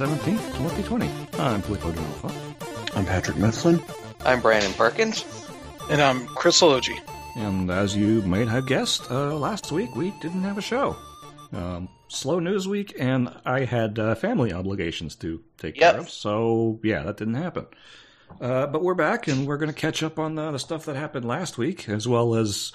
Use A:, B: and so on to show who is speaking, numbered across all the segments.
A: update for May 17th, 2020. I'm Filippo D'Onofo.
B: I'm Patrick Mifflin.
C: I'm Brandon Perkins.
D: And I'm Chris Ologi.
A: And as you might have guessed, uh, last week we didn't have a show. Um, slow news week, and I had uh, family obligations to take
C: Yep.
A: care of, so yeah, that didn't happen. Uh, but we're back, and we're going to catch up on uh, the stuff that happened last week, as well as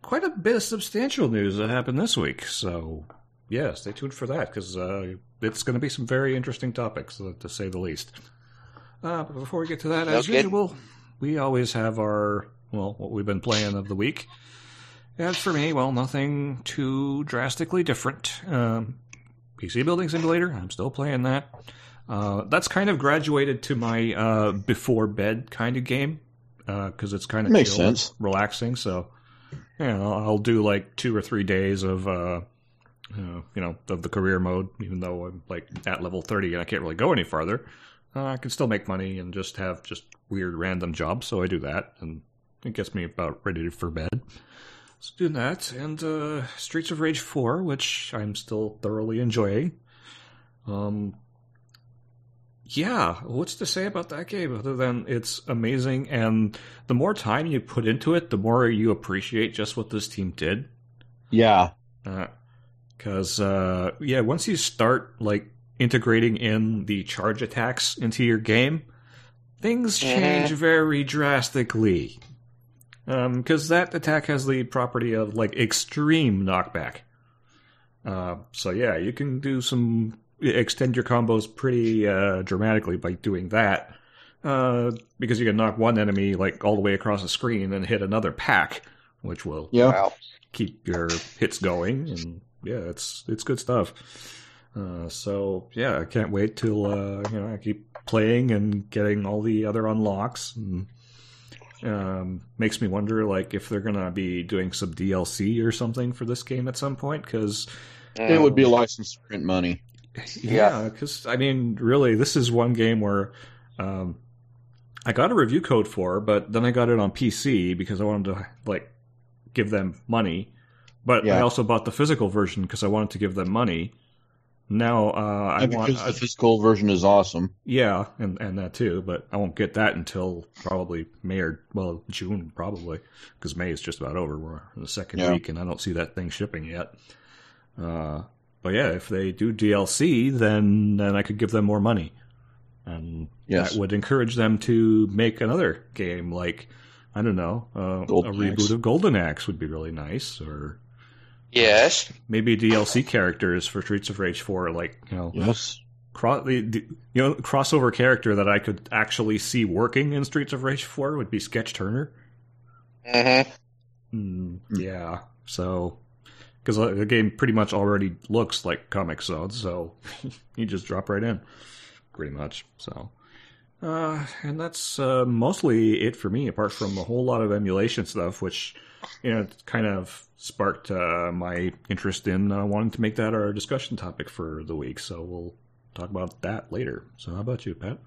A: quite a bit of substantial news that happened this week. So yeah, stay tuned for that because uh, it's going to be some very interesting topics, uh, to say the least. Uh, but before we get to that, as
C: Okay.
A: usual, we always have our well, what we've been playing of the week. As for me, well, nothing too drastically different. Um, PC Building Simulator, I'm still playing that. Uh, that's kind of graduated to my uh, before bed kind of game because it's kind of
B: Makes
A: chill,
B: sense.
A: relaxing. So, you know, I'll do like two or three days of, uh, uh, you know, of the career mode, even though I'm like at level 30 and I can't really go any farther. Uh, I can still make money and just have just weird random jobs, so I do that, and it gets me about ready for bed. So doing that, and uh, Streets of Rage 4, which I'm still thoroughly enjoying. Um, yeah, what's to say about that game other than it's amazing, and the more time you put into it, the more you appreciate just what this team did.
B: Yeah.
A: Because uh, yeah, once you start like integrating in the charge attacks into your game, things change very drastically. Because that attack has the property of like extreme knockback. Uh, so yeah, you can do some extend your combos pretty uh, dramatically by doing that. Uh, because you can knock one enemy like all the way across the screen and hit another pack, which will
B: Yeah.
A: Keep your hits going and yeah it's it's good stuff uh, so yeah i can't wait till uh, you know i keep playing and getting all the other unlocks and um, makes me wonder like if they're gonna be doing some dlc or something for this game at some point because
B: It would be a license to print money.
A: yeah, because I mean, really, this is one game where um, I got a review code for, but then I got it on PC because I wanted to like give them money. But I also bought the physical version because I wanted to give them money. Now uh, I want,
B: the physical version is awesome.
A: yeah, and and that too. But I won't get that until probably May or well June probably because May is just about over. We're in the second
B: Yeah.
A: week, and I don't see that thing shipping yet. Uh, but yeah, if they do DLC, then then I could give them more money, and
B: Yes.
A: that would encourage them to make another game. Like I don't know, uh, a reboot of Golden Axe would be really nice, or
C: Yes.
A: maybe DLC characters for Streets of Rage Four, like you know
B: Yes.
A: Cro- the, the you know crossover character that I could actually see working in Streets of Rage 4 would be Sketch Turner.
C: hmm
A: Hmm, yeah, so because the game pretty much already looks like Comix Zone, so you just drop right in, pretty much. So, uh, and that's uh, mostly it for me, apart from a whole lot of emulation stuff, which you know it kind of sparked uh, my interest in uh, wanting to make that our discussion topic for the week. So we'll talk about that later. So how about you, Pat?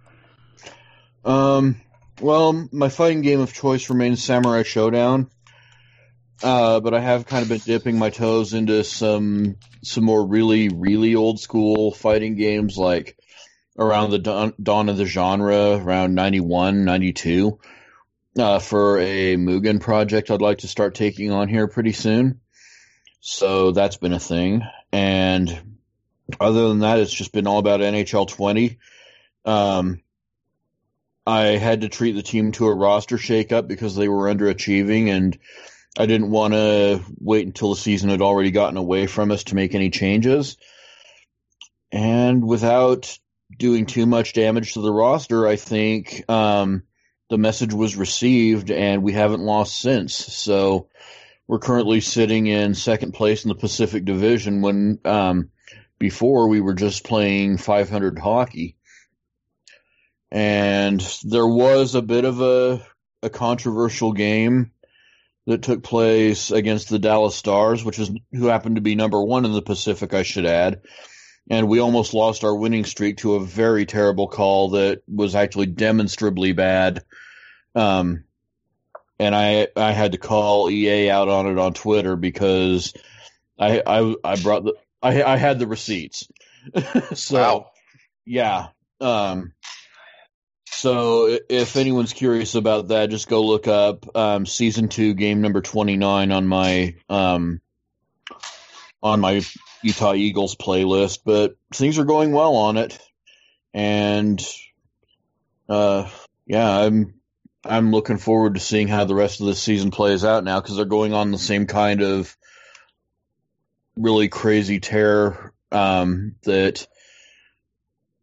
B: Um. Well, my fighting game of choice remains Samurai Shodown. Uh, but I have kind of been dipping my toes into some some more really really old school fighting games like around the dawn, dawn of the genre around 91 92 uh, for a Mugen project I'd like to start taking on here pretty soon. So that's been a thing. And other than that, it's just been all about NHL 20. Um, I had to treat the team to a roster shakeup because they were underachieving, and I didn't want to wait until the season had already gotten away from us to make any changes. And without doing too much damage to the roster, I think um, the message was received, and we haven't lost since. So we're currently sitting in second place in the Pacific Division when um, before we were just playing 500 hockey. And there was a bit of a, a controversial game that took place against the Dallas Stars, which is who happened to be number one in the Pacific, I should add. And we almost lost our winning streak to a very terrible call that was actually demonstrably bad. Um, and I I had to call EA out on it on Twitter because I I, I brought the I I had the receipts. so
C: Wow.
B: yeah. Um, so if anyone's curious about that, just go look up um, season two, game number twenty nine on my um, on my Utah Eagles playlist. But things are going well on it, and uh, yeah, I'm I'm looking forward to seeing how the rest of the season plays out now because they're going on the same kind of really crazy tear um, that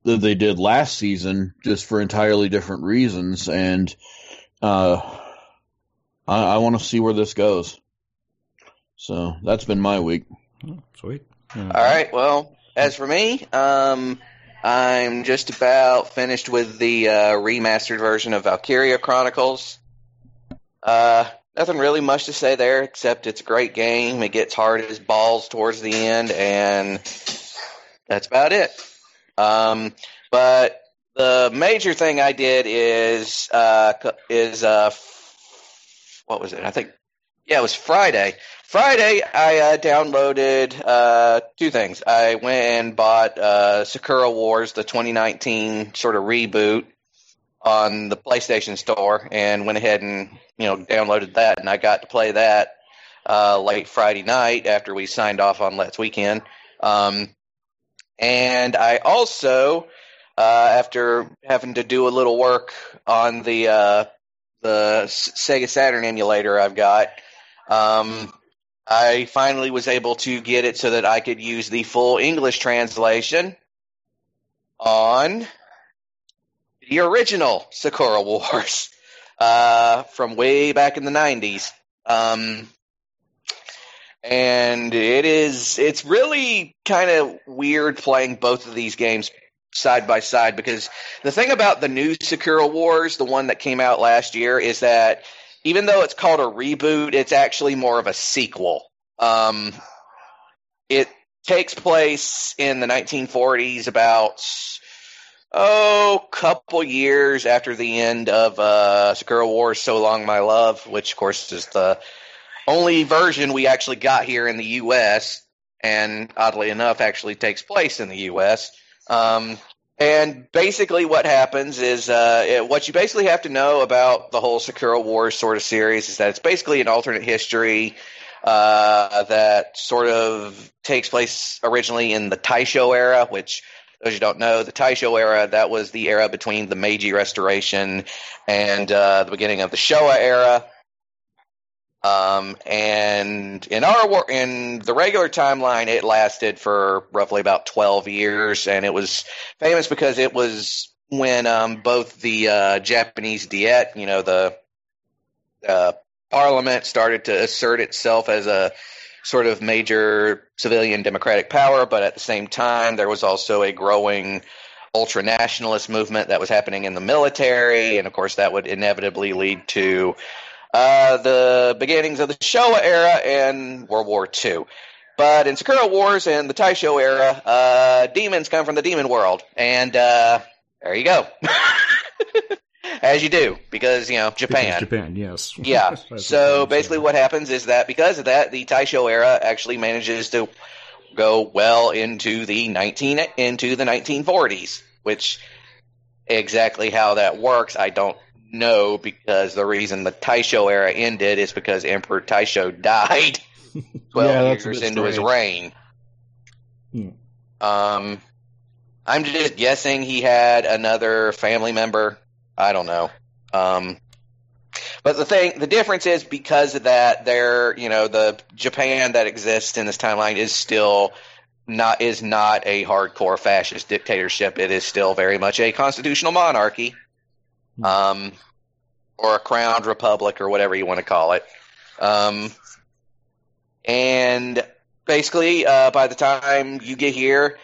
B: that they did last season, just for entirely different reasons, and uh, I, I want to see where this goes. So that's been my week.
A: Oh, sweet. Uh,
C: All right. Well, as for me, um, I'm just about finished with the uh, remastered version of Valkyria Chronicles. Uh, nothing really much to say there, except it's a great game. It gets hard as balls towards the end, and that's about it. Um, but the major thing I did is uh, is uh, what was it? I think yeah, it was Friday. Friday, I uh, downloaded uh, two things. I went and bought uh, Sakura Wars, the 2019 sort of reboot, on the PlayStation Store, and went ahead and you know downloaded that, and I got to play that uh, late Friday night after we signed off on Let's Weekend. Um, and I also, uh, after having to do a little work on the uh, the Sega Saturn emulator I've got, um, I finally was able to get it so that I could use the full English translation on the original Sakura Wars uh, from way back in the 90s. Um, and it is it's really kind of weird playing both of these games side by side because the thing about the new Sakura Wars, the one that came out last year, is that even though it's called a reboot, it's actually more of a sequel. Um, it takes place in the 1940s, about oh, couple years after the end of uh, Sakura Wars, So Long My Love, which of course is the only version we actually got here in the U.S. and oddly enough, actually takes place in the U.S. Um, and basically, what happens is uh, it, what you basically have to know about the whole Sakura Wars sort of series is that it's basically an alternate history uh, that sort of takes place originally in the Taisho era, which, those you don't know, the Taisho era that was the era between the Meiji Restoration and uh, the beginning of the Showa era. Um, and in our war, in the regular timeline, it lasted for roughly about 12 years, and it was famous because it was when um, both the uh, Japanese Diet, you know, the uh, parliament started to assert itself as a sort of major civilian democratic power, but at the same time, there was also a growing ultra nationalist movement that was happening in the military, and of course, that would inevitably lead to uh, the beginnings of the Showa era and World War II. But in Sakura Wars and the Taisho era, uh, demons come from the demon world, and uh, there you go. As you do, because you know
A: because
C: Japan.
A: Japan, yes.
C: Yeah. So basically, what happens is that because of that, the Taisho era actually manages to go well into the nineteen into the nineteen forties, which exactly how that works, I don't know because the reason the Taisho era ended is because Emperor Taisho died twelve
B: Yeah,
C: years into his reign.
A: Hmm.
C: Um, I'm just guessing he had another family member. I don't know. Um, but the thing, the difference is because of that, there, you know, the Japan that exists in this timeline is still not is not a hardcore fascist dictatorship. It is still very much a constitutional monarchy, um, or a crowned republic, or whatever you want to call it. Um, and basically, uh, by the time you get here,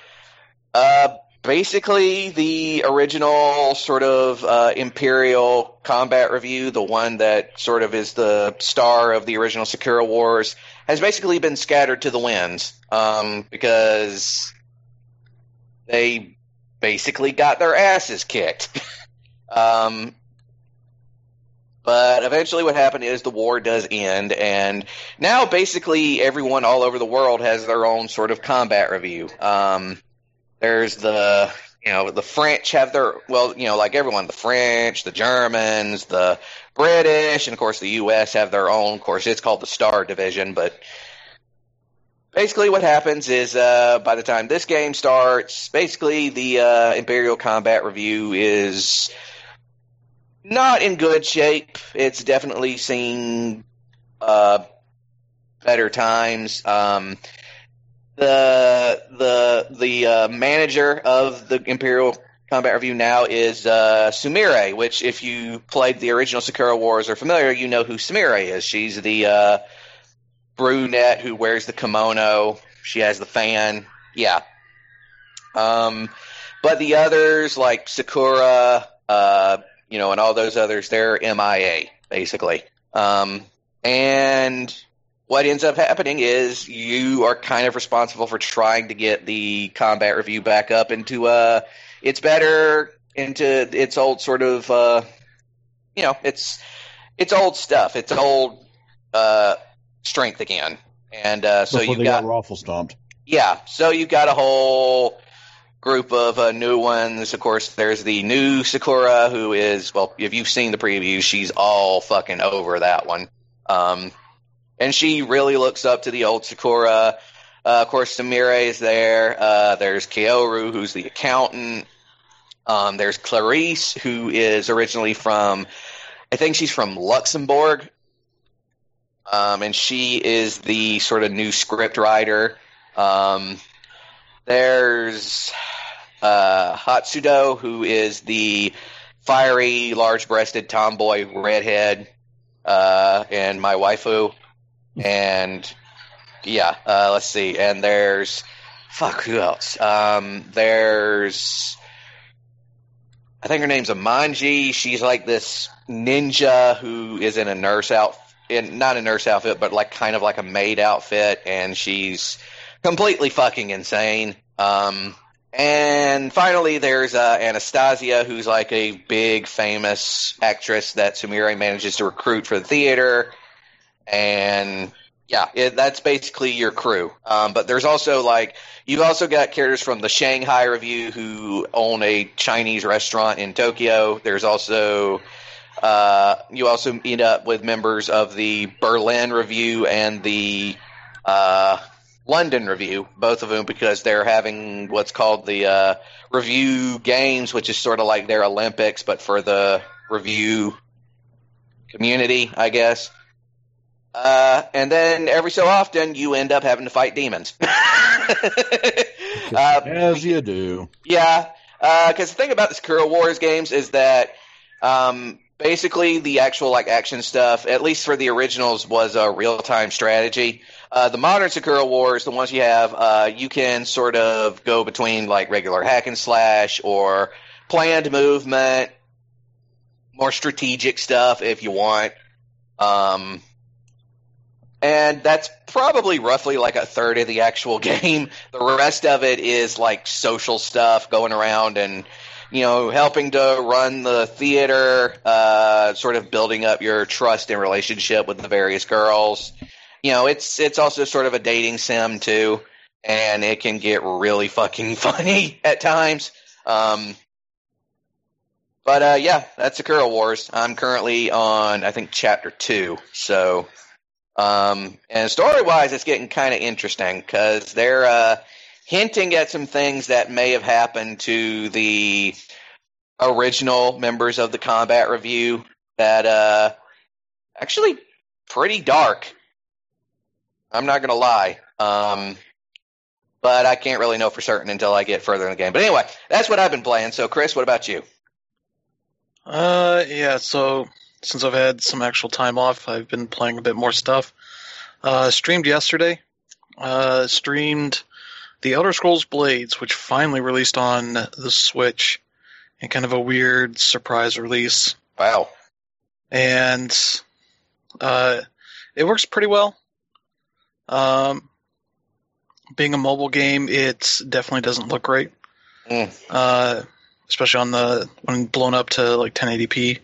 C: uh, basically the original sort of uh, Imperial combat revue, the one that sort of is the star of the original Sakura Wars, has basically been scattered to the winds um, because they basically got their asses kicked. um, but eventually, what happened is the war does end, and now basically everyone all over the world has their own sort of combat revue. Um, there's the you know, the French have their well, you know, like everyone, the French, the Germans, the British, and of course the U.S. have their own. Of course, it's called the Star Division, but basically what happens is uh, by the time this game starts, basically the uh, Imperial Combat Revue is not in good shape. It's definitely seen uh, better times. Um, the the the uh, manager of the Imperial Combat Revue now is uh, Sumire, which if you played the original Sakura Wars or familiar, you know who Sumire is. She's the uh, brunette who wears the kimono. She has the fan. Yeah. Um, but the others like Sakura, uh, you know, and all those others, they're MIA basically. Um, and what ends up happening is you are kind of responsible for trying to get the combat revue back up into uh it's better into its old sort of uh you know it's it's old stuff it's old uh strength again and uh so
B: Before
C: you've got
B: got raffle stomped.
C: yeah, so you've got a whole group of uh, new ones. Of course, there's the new Sakura, who is well, if you've seen the preview, she's all fucking over that one. Um, and she really looks up to the old Sakura. Uh, of course, Sumire is there. Uh, there's Kaoru, who's the accountant. Um, there's Claris, who is originally from, I think she's from Luxembourg. Um, and she is the sort of new script writer. Um, there's uh, Hatsuho, who is the fiery, large-breasted tomboy redhead, uh, and my waifu. And yeah, uh, let's see. And there's fuck who else? Um, there's I think her name's Amanji. She's like this ninja who is in a nurse outfit, not a nurse outfit, but like kind of like a maid outfit, and she's completely fucking insane. Um, and finally, there's uh, Anastasia, who's like a big famous actress that Sumire manages to recruit for the theater. And yeah, it, that's basically your crew. Um, but there's also like you've also got characters from the Shanghai Revue who own a Chinese restaurant in Tokyo. There's also uh, you also meet up with members of the Berlin Revue and the uh, London Revue, both of them because they're having what's called the uh, Review Games, which is sort of like their Olympics, but for the review community, I guess. Uh, and then every so often, you end up having to fight demons. uh,
B: As you do.
C: yeah, because the thing about the Sakura Wars games is that um, basically the actual like action stuff, at least for the originals, was a real time strategy. Uh, the modern Sakura Wars, the ones you have, uh, you can sort of go between like regular hack and slash or planned movement, more strategic stuff if you want. Um, and that's probably roughly like a third of the actual game. The rest of it is like social stuff going around and you know helping to run the theater, uh, sort of building up your trust and relationship with the various girls. You know, it's it's also sort of a dating sim too, and it can get really fucking funny at times. Um, but uh, yeah, that's the Sakura Wars. I'm currently on I think chapter two, so um, and story wise, it's getting kind of interesting because they're uh, hinting at some things that may have happened to the original members of the combat revue that uh, actually pretty dark. I'm not gonna lie. Um, but I can't really know for certain until I get further in the game. But anyway, that's what I've been playing. So, Chris, what about you?
D: Uh, yeah. So since I've had some actual time off, I've been playing a bit more stuff. Uh, streamed yesterday. Uh, streamed the Elder Scrolls Blades, which finally released on the Switch, and kind of a weird surprise release.
C: Wow.
D: and uh, it works pretty well. Um, being a mobile game, it definitely doesn't look great,
C: Mm.
D: uh, especially on the when blown up to like 1080p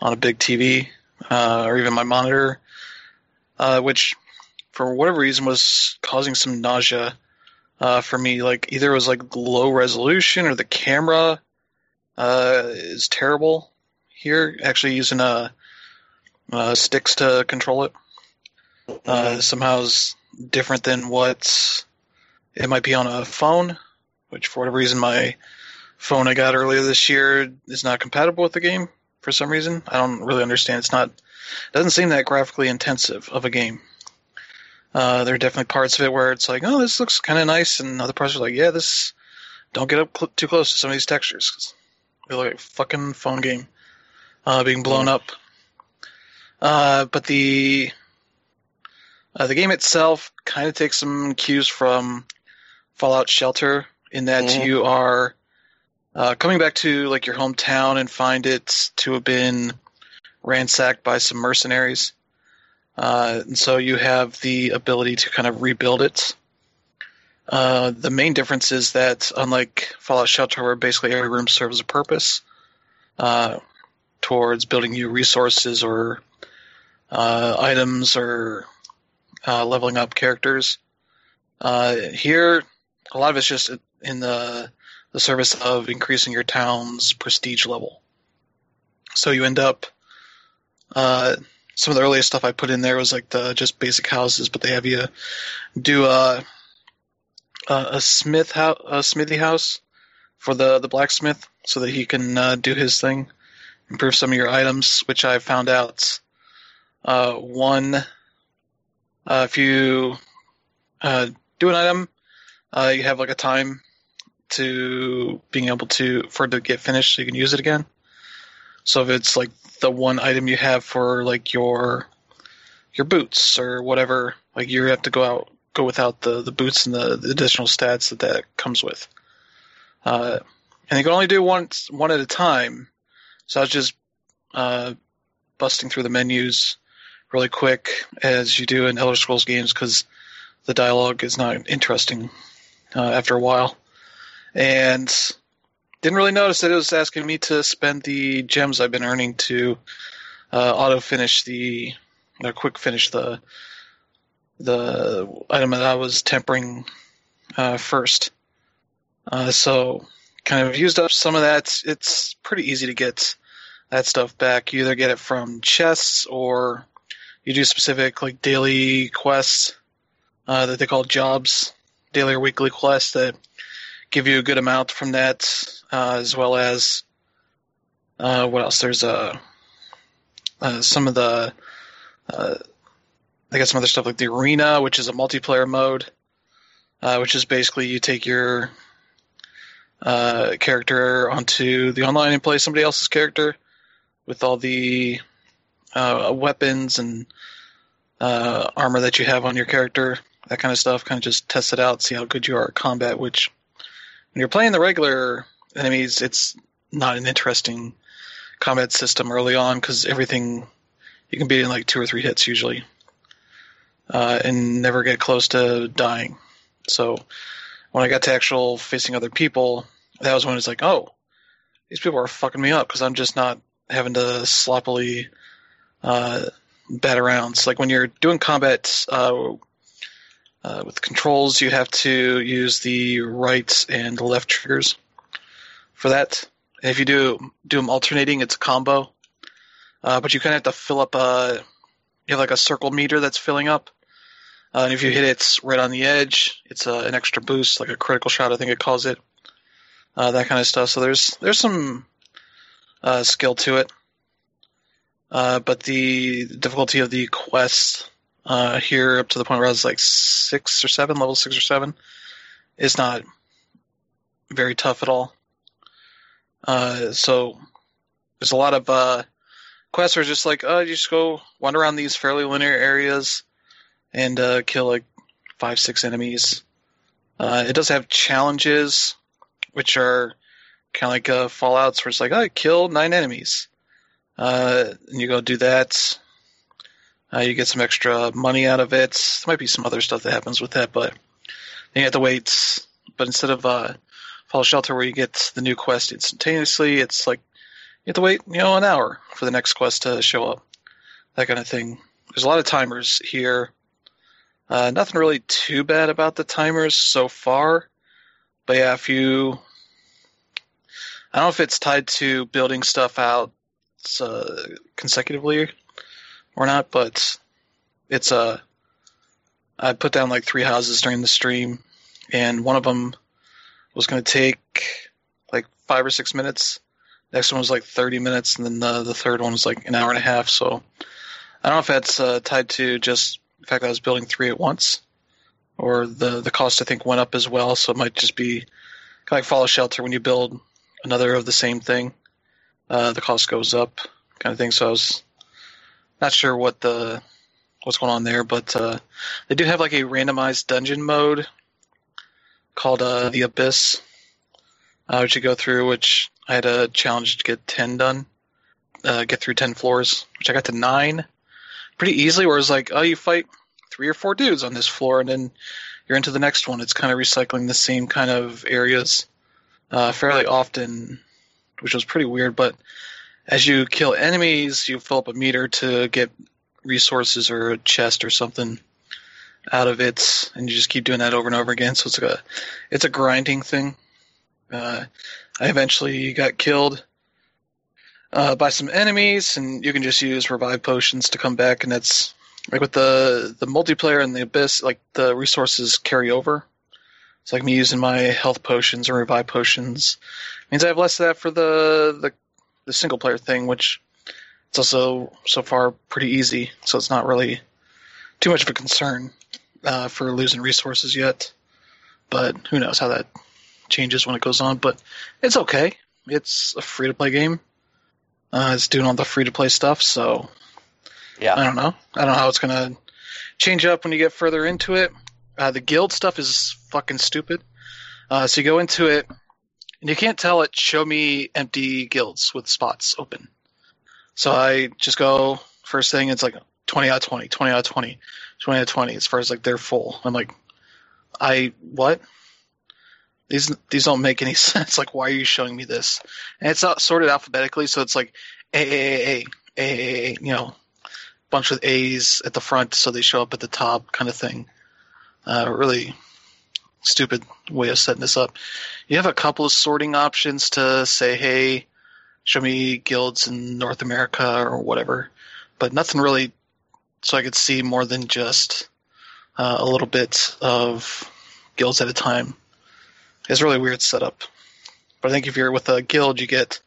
D: on a big TV uh, or even my monitor, uh, which for whatever reason was causing some nausea uh, for me. Like either it was like low resolution or the camera uh, is terrible here. Actually, using uh, sticks to control it uh, somehow is different than what it might be on a phone, which for whatever reason my phone I got earlier this year is not compatible with the game for some reason. I don't really understand. It's not it doesn't seem that graphically intensive of a game. Uh, there are definitely parts of it where it's like, oh, this looks kind of nice, and other parts are like, yeah, this don't get up cl- too close to some of these textures 'cause they look like a fucking phone game uh, being blown up. Uh, but the uh, the game itself kind of takes some cues from Fallout Shelter in that
C: Mhm.
D: you are uh, coming back to like your hometown and find it to have been ransacked by some mercenaries. Uh, and so you have the ability to kind of rebuild it. Uh, the main difference is that, unlike Fallout Shelter, where basically every room serves a purpose uh, towards building new resources or uh, items or uh, leveling up characters, uh, here a lot of it's just in the the service of increasing your town's prestige level. So you end up uh, some of the earliest stuff I put in there was like the just basic houses, but they have you do a a, a smith house, a smithy house for the the blacksmith, so that he can uh, do his thing, improve some of your items, which I found out uh, one uh, if you uh, do an item, uh, you have like a time to being able to for it to get finished, so you can use it again. So if it's like the one item you have for like your your boots or whatever, like you have to go out go without the the boots and the, the additional stats that that comes with. Uh, and you can only do one one at a time. So I was just uh, busting through the menus really quick as you do in Elder Scrolls games because the dialogue is not interesting uh, after a while, and didn't really notice that it was asking me to spend the gems I've been earning to uh, auto finish the or quick finish the the item that I was tempering uh, first. Uh, so kind of used up some of that. It's pretty easy to get that stuff back. You either get it from chests or you do specific like daily quests uh, that they call jobs, daily or weekly quests that give you a good amount from that, uh, as well as uh, what else? There's uh, uh, some of the uh, I got some other stuff like the arena, which is a multiplayer mode, uh, which is basically you take your uh, character onto the online and play somebody else's character with all the uh, weapons and uh, armor that you have on your character, that kind of stuff. Kind of just test it out, see how good you are at combat. Which, when you're playing the regular enemies, it's not an interesting combat system early on because everything you can beat in like two or three hits usually, uh, and never get close to dying. So when I got to actual facing other people, that was when it's like, oh, these people are fucking me up because I'm just not having to sloppily uh, bat around. So like when you're doing combat uh, uh, with controls, you have to use the right and left triggers for that. And if you do do them alternating, it's a combo. Uh, but you kind of have to fill up a you have like a circle meter that's filling up. Uh, and if you hit it right on the edge, it's uh, an extra boost, like a critical shot, I think it calls it. Uh, that kind of stuff. So there's there's some skill to it. Uh, but the difficulty of the quest uh, here, up to the point where I was like six or seven, level six or seven, is not very tough at all. Uh, so there's a lot of uh, quests are just like, oh, you just go wander around these fairly linear areas and kill like five, six enemies. It does have challenges, which are kind of like Fallout's, where it's like, oh, I killed nine enemies. Uh, and you go do that. Uh, you get some extra money out of it. There might be some other stuff that happens with that, but you have to wait. But instead of uh, Fallout Shelter, where you get the new quest instantaneously, it's like you have to wait, you know, an hour for the next quest to show up. That kind of thing. There's a lot of timers here. Uh, nothing really too bad about the timers so far, but yeah, if you, I don't know if it's tied to building stuff out uh, consecutively or not, but it's a. Uh, I put down like three houses during the stream, and one of them was going to take like five or six minutes. Next one was like 30 minutes, and then the, the third one was like an hour and a half. So I don't know if that's uh, tied to just the fact that I was building three at once, or the the cost I think went up as well. So it might just be kind of like Fallout Shelter when you build another of the same thing, uh, the cost goes up, kind of thing. So I was not sure what the what's going on there, but uh, they do have like a randomized dungeon mode called uh, the Abyss, uh, which you go through. Which I had a challenge to get ten done, uh, get through ten floors, which I got to nine pretty easily. Where it's like, oh, you fight three or four dudes on this floor, and then you're into the next one. It's kind of recycling the same kind of areas uh, fairly often, which was pretty weird. But as you kill enemies, you fill up a meter to get resources or a chest or something out of it, and you just keep doing that over and over again. So it's like a it's a grinding thing. Uh, I eventually got killed uh, by some enemies, and you can just use revive potions to come back, and that's like with the the multiplayer and the abyss, like the resources carry over. It's like me using my health potions or revive potions. Means I have less of that for the the, the single player thing, which it's also so far pretty easy, so it's not really too much of a concern uh, for losing resources yet. But who knows how that changes when it goes on. But it's okay. It's a free to play game. Uh, it's doing all the free to play stuff, so
C: Yeah.
D: I don't know. I don't know how it's gonna change up when you get further into it. Uh, the guild stuff is fucking stupid. Uh, so you go into it, and you can't tell it. Show me empty guilds with spots open. So I just go first thing. It's like twenty out of 20, 20 out of 20, 20 out of twenty. As far as like they're full, I'm like, I what? These these don't make any sense. Like, why are you showing me this? And it's not sorted alphabetically, so it's like A A A A A A, A you know, bunch of A's at the front, so they show up at the top, kind of thing. Uh, really stupid way of setting this up. You have a couple of sorting options to say, hey, show me guilds in North America or whatever, but nothing really so I could see more than just uh, a little bit of guilds at a time. It's a really weird setup. But I think if you're with a guild, you get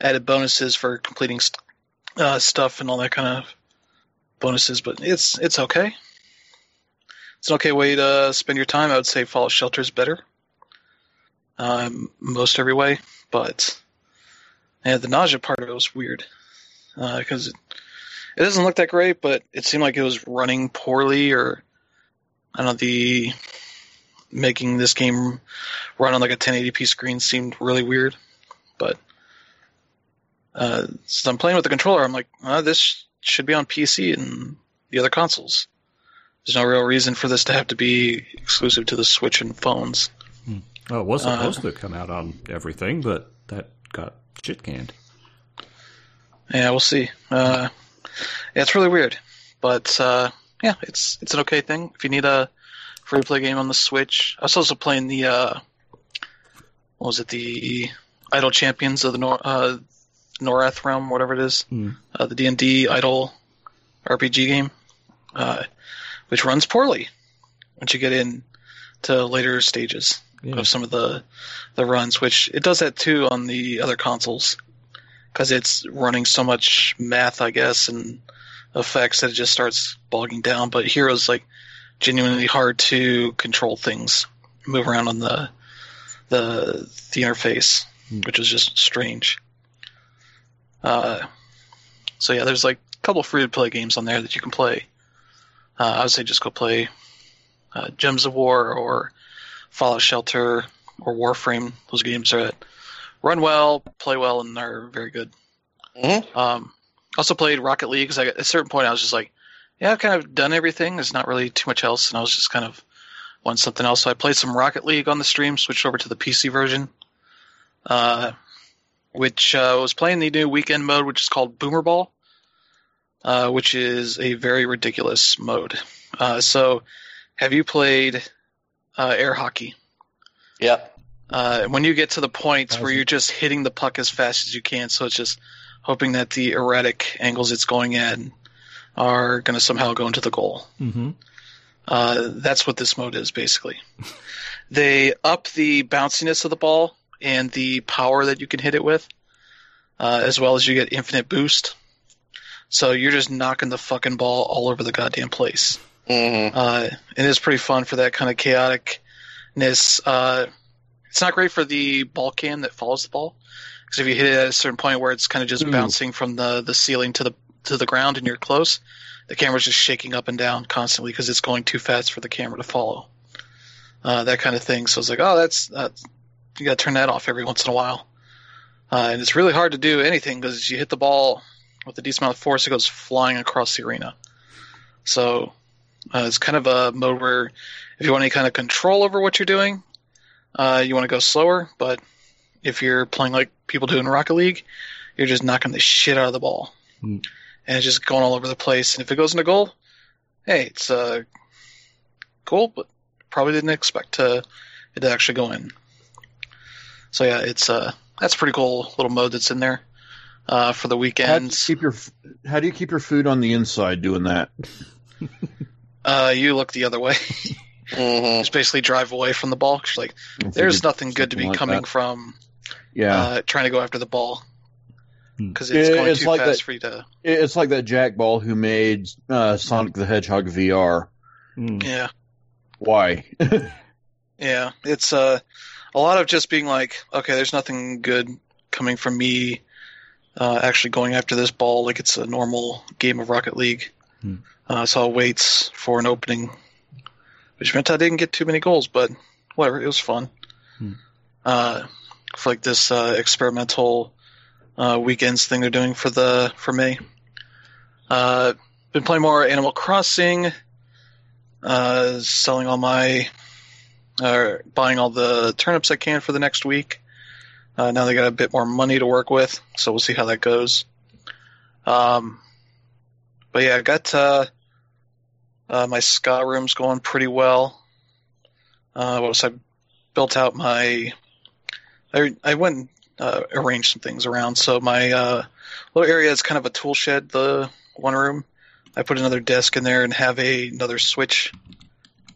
D: added bonuses for completing st- uh, stuff and all that kind of bonuses. But it's it's okay. It's an okay way to spend your time. I would say Fallout Shelter is better, um, most every way. But yeah, the nausea part of it was weird because it, it doesn't look that great, but it seemed like it was running poorly, or I don't know the making this game run on like a 1080p screen seemed really weird. But uh, since I'm playing with the controller, I'm like, uh, this should be on PC and the other consoles. There's no real reason for this to have to be exclusive to the Switch and phones.
A: Well, it was
D: Uh,
A: supposed to come out on everything, but that got shit canned.
D: Yeah, we'll see. Uh, yeah, it's really weird, but uh, yeah, it's it's an okay thing. If you need a free to play game on the Switch, I was also playing the uh, what was it, the Idle Champions of the Nor- uh, Norath realm, whatever it is,
A: Hmm.
D: uh, the D and D Idle RPG game, uh, which runs poorly once you get in to later stages
A: Yeah.
D: of some of the the runs, which it does that too on the other consoles because it's running so much math, I guess, and effects that it just starts bogging down. But here it's like genuinely hard to control things, move around on the the the interface,
A: Hmm.
D: which is just strange. Uh, so yeah, there's like a couple free to play games on there that you can play. Uh, I would say just go play uh, Gems of War or Fallout Shelter or Warframe. Those games are run well, play well, and are very good.
C: Mhm.
D: Um, also played Rocket League because at a certain point I was just like, yeah, I've kind of done everything. There's not really too much else, and I was just kind of want something else. So I played some Rocket League on the stream, switched over to the PC version, uh, which uh, was playing the new weekend mode, which is called Boomer Ball, uh, which is a very ridiculous mode. Uh, so have you played uh, air hockey?
C: Yep.
D: Uh, when you get to the point where you're just hitting the puck as fast as you can, so it's just hoping that the erratic angles it's going at are going to somehow go into the goal.
A: Mm-hmm.
D: Uh, that's what this mode is basically. they up the bounciness of the ball and the power that you can hit it with, uh, as well as you get infinite boost. So you're just knocking the fucking ball all over the goddamn place.
C: hmm
D: Uh, and it is pretty fun for that kind of chaoticness. Uh, it's not great for the ball cam that follows the ball because if you hit it at a certain point where it's kind of just
B: Ooh.
D: bouncing from the, the ceiling to the to the ground and you're close, the camera's just shaking up and down constantly because it's going too fast for the camera to follow. Uh, that kind of thing. So it's like, oh, that's, that's you got to turn that off every once in a while. Uh, and it's really hard to do anything because you hit the ball with a decent amount of force, it goes flying across the arena. So uh, it's kind of a mode where if you want any kind of control over what you're doing, uh, you want to go slower. But if you're playing like people do in Rocket League, you're just knocking the shit out of the ball,
A: Hmm.
D: and it's just going all over the place. And if it goes into goal, hey, it's uh, cool, but probably didn't expect to it to actually go in. So yeah, it's uh, that's a pretty cool little mode that's in there uh, for the
B: How do, you keep your, how do you keep your food on the inside doing that?
D: Uh, you look the other way.
C: hmm
D: Just basically drive away from the ball. 'cause you're like, there's nothing good to be
B: like
D: coming
B: that.
D: from
B: Yeah,
D: uh, trying to go after the ball
A: Hmm.
D: because it's
B: Yeah,
D: going
B: it's
D: too
B: like
D: fast
B: that-
D: for you to.
B: It's like that Jack Ball who made uh, Sonic the Hedgehog VR.
A: Mm.
D: Yeah,
B: Why?
D: yeah. It's uh, a lot of just being like, okay, there's nothing good coming from me uh, actually going after this ball like it's a normal game of Rocket League.
A: Hmm.
D: Uh, so I'll wait for an opening, which meant I didn't get too many goals, but whatever, it was fun.
A: Hmm.
D: Uh, for like this uh, experimental uh, weekends thing they're doing for the for May. Uh, been playing more Animal Crossing. Uh, selling all my, uh, buying all the turnips I can for the next week. Uh, now they got a bit more money to work with, so we'll see how that goes. Um, but yeah, I got uh, uh, my ska room's going pretty well. Uh, what was I built out my? I I went and, uh, arranged some things around. So my uh, little area is kind of a tool shed. The one room, I put another desk in there and have a, another switch,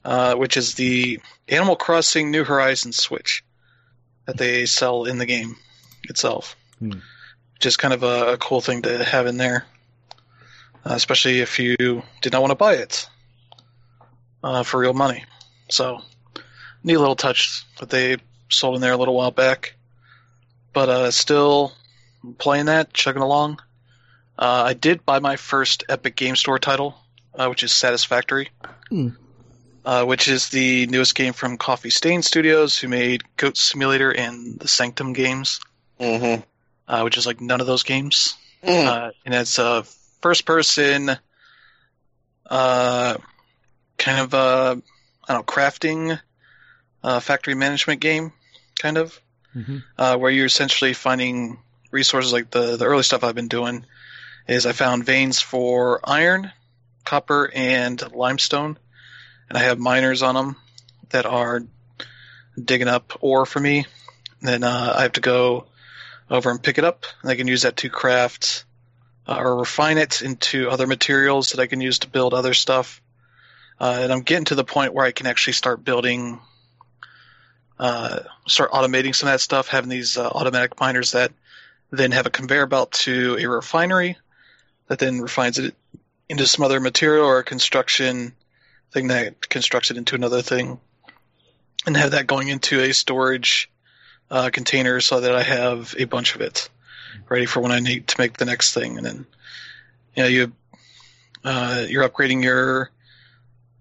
D: uh, which is the Animal Crossing New Horizons switch that they sell in the game itself.
A: Hmm.
D: Just kind of a, a cool thing to have in there, uh, especially if you did not want to buy it uh, for real money. So, neat little touch that they sold in there a little while back. But uh, still playing that, chugging along. Uh, I did buy my first Epic Game Store title, uh, which is Satisfactory,
A: Hmm.
D: Uh, which is the newest game from Coffee Stain Studios, who made Goat Simulator and the Sanctum games,
C: hmm
D: uh, which is like none of those games.
C: hmm
D: Uh, and it's a first person, uh, kind of uh, I don't know, crafting, uh, factory management game, kind of
A: hmm
D: uh, where you're essentially finding resources like the, the early stuff I've been doing is I found veins for iron, copper, and limestone, and I have miners on them that are digging up ore for me. Then uh, I have to go over and pick it up, and I can use that to craft uh, or refine it into other materials that I can use to build other stuff. Uh, and I'm getting to the point where I can actually start building uh, start automating some of that stuff, having these uh, automatic miners that then have a conveyor belt to a refinery that then refines it into some other material or construction thing that constructs it into another thing, and have that going into a storage uh, container so that I have a bunch of it ready for when I need to make the next thing, and then you know you uh, you're upgrading your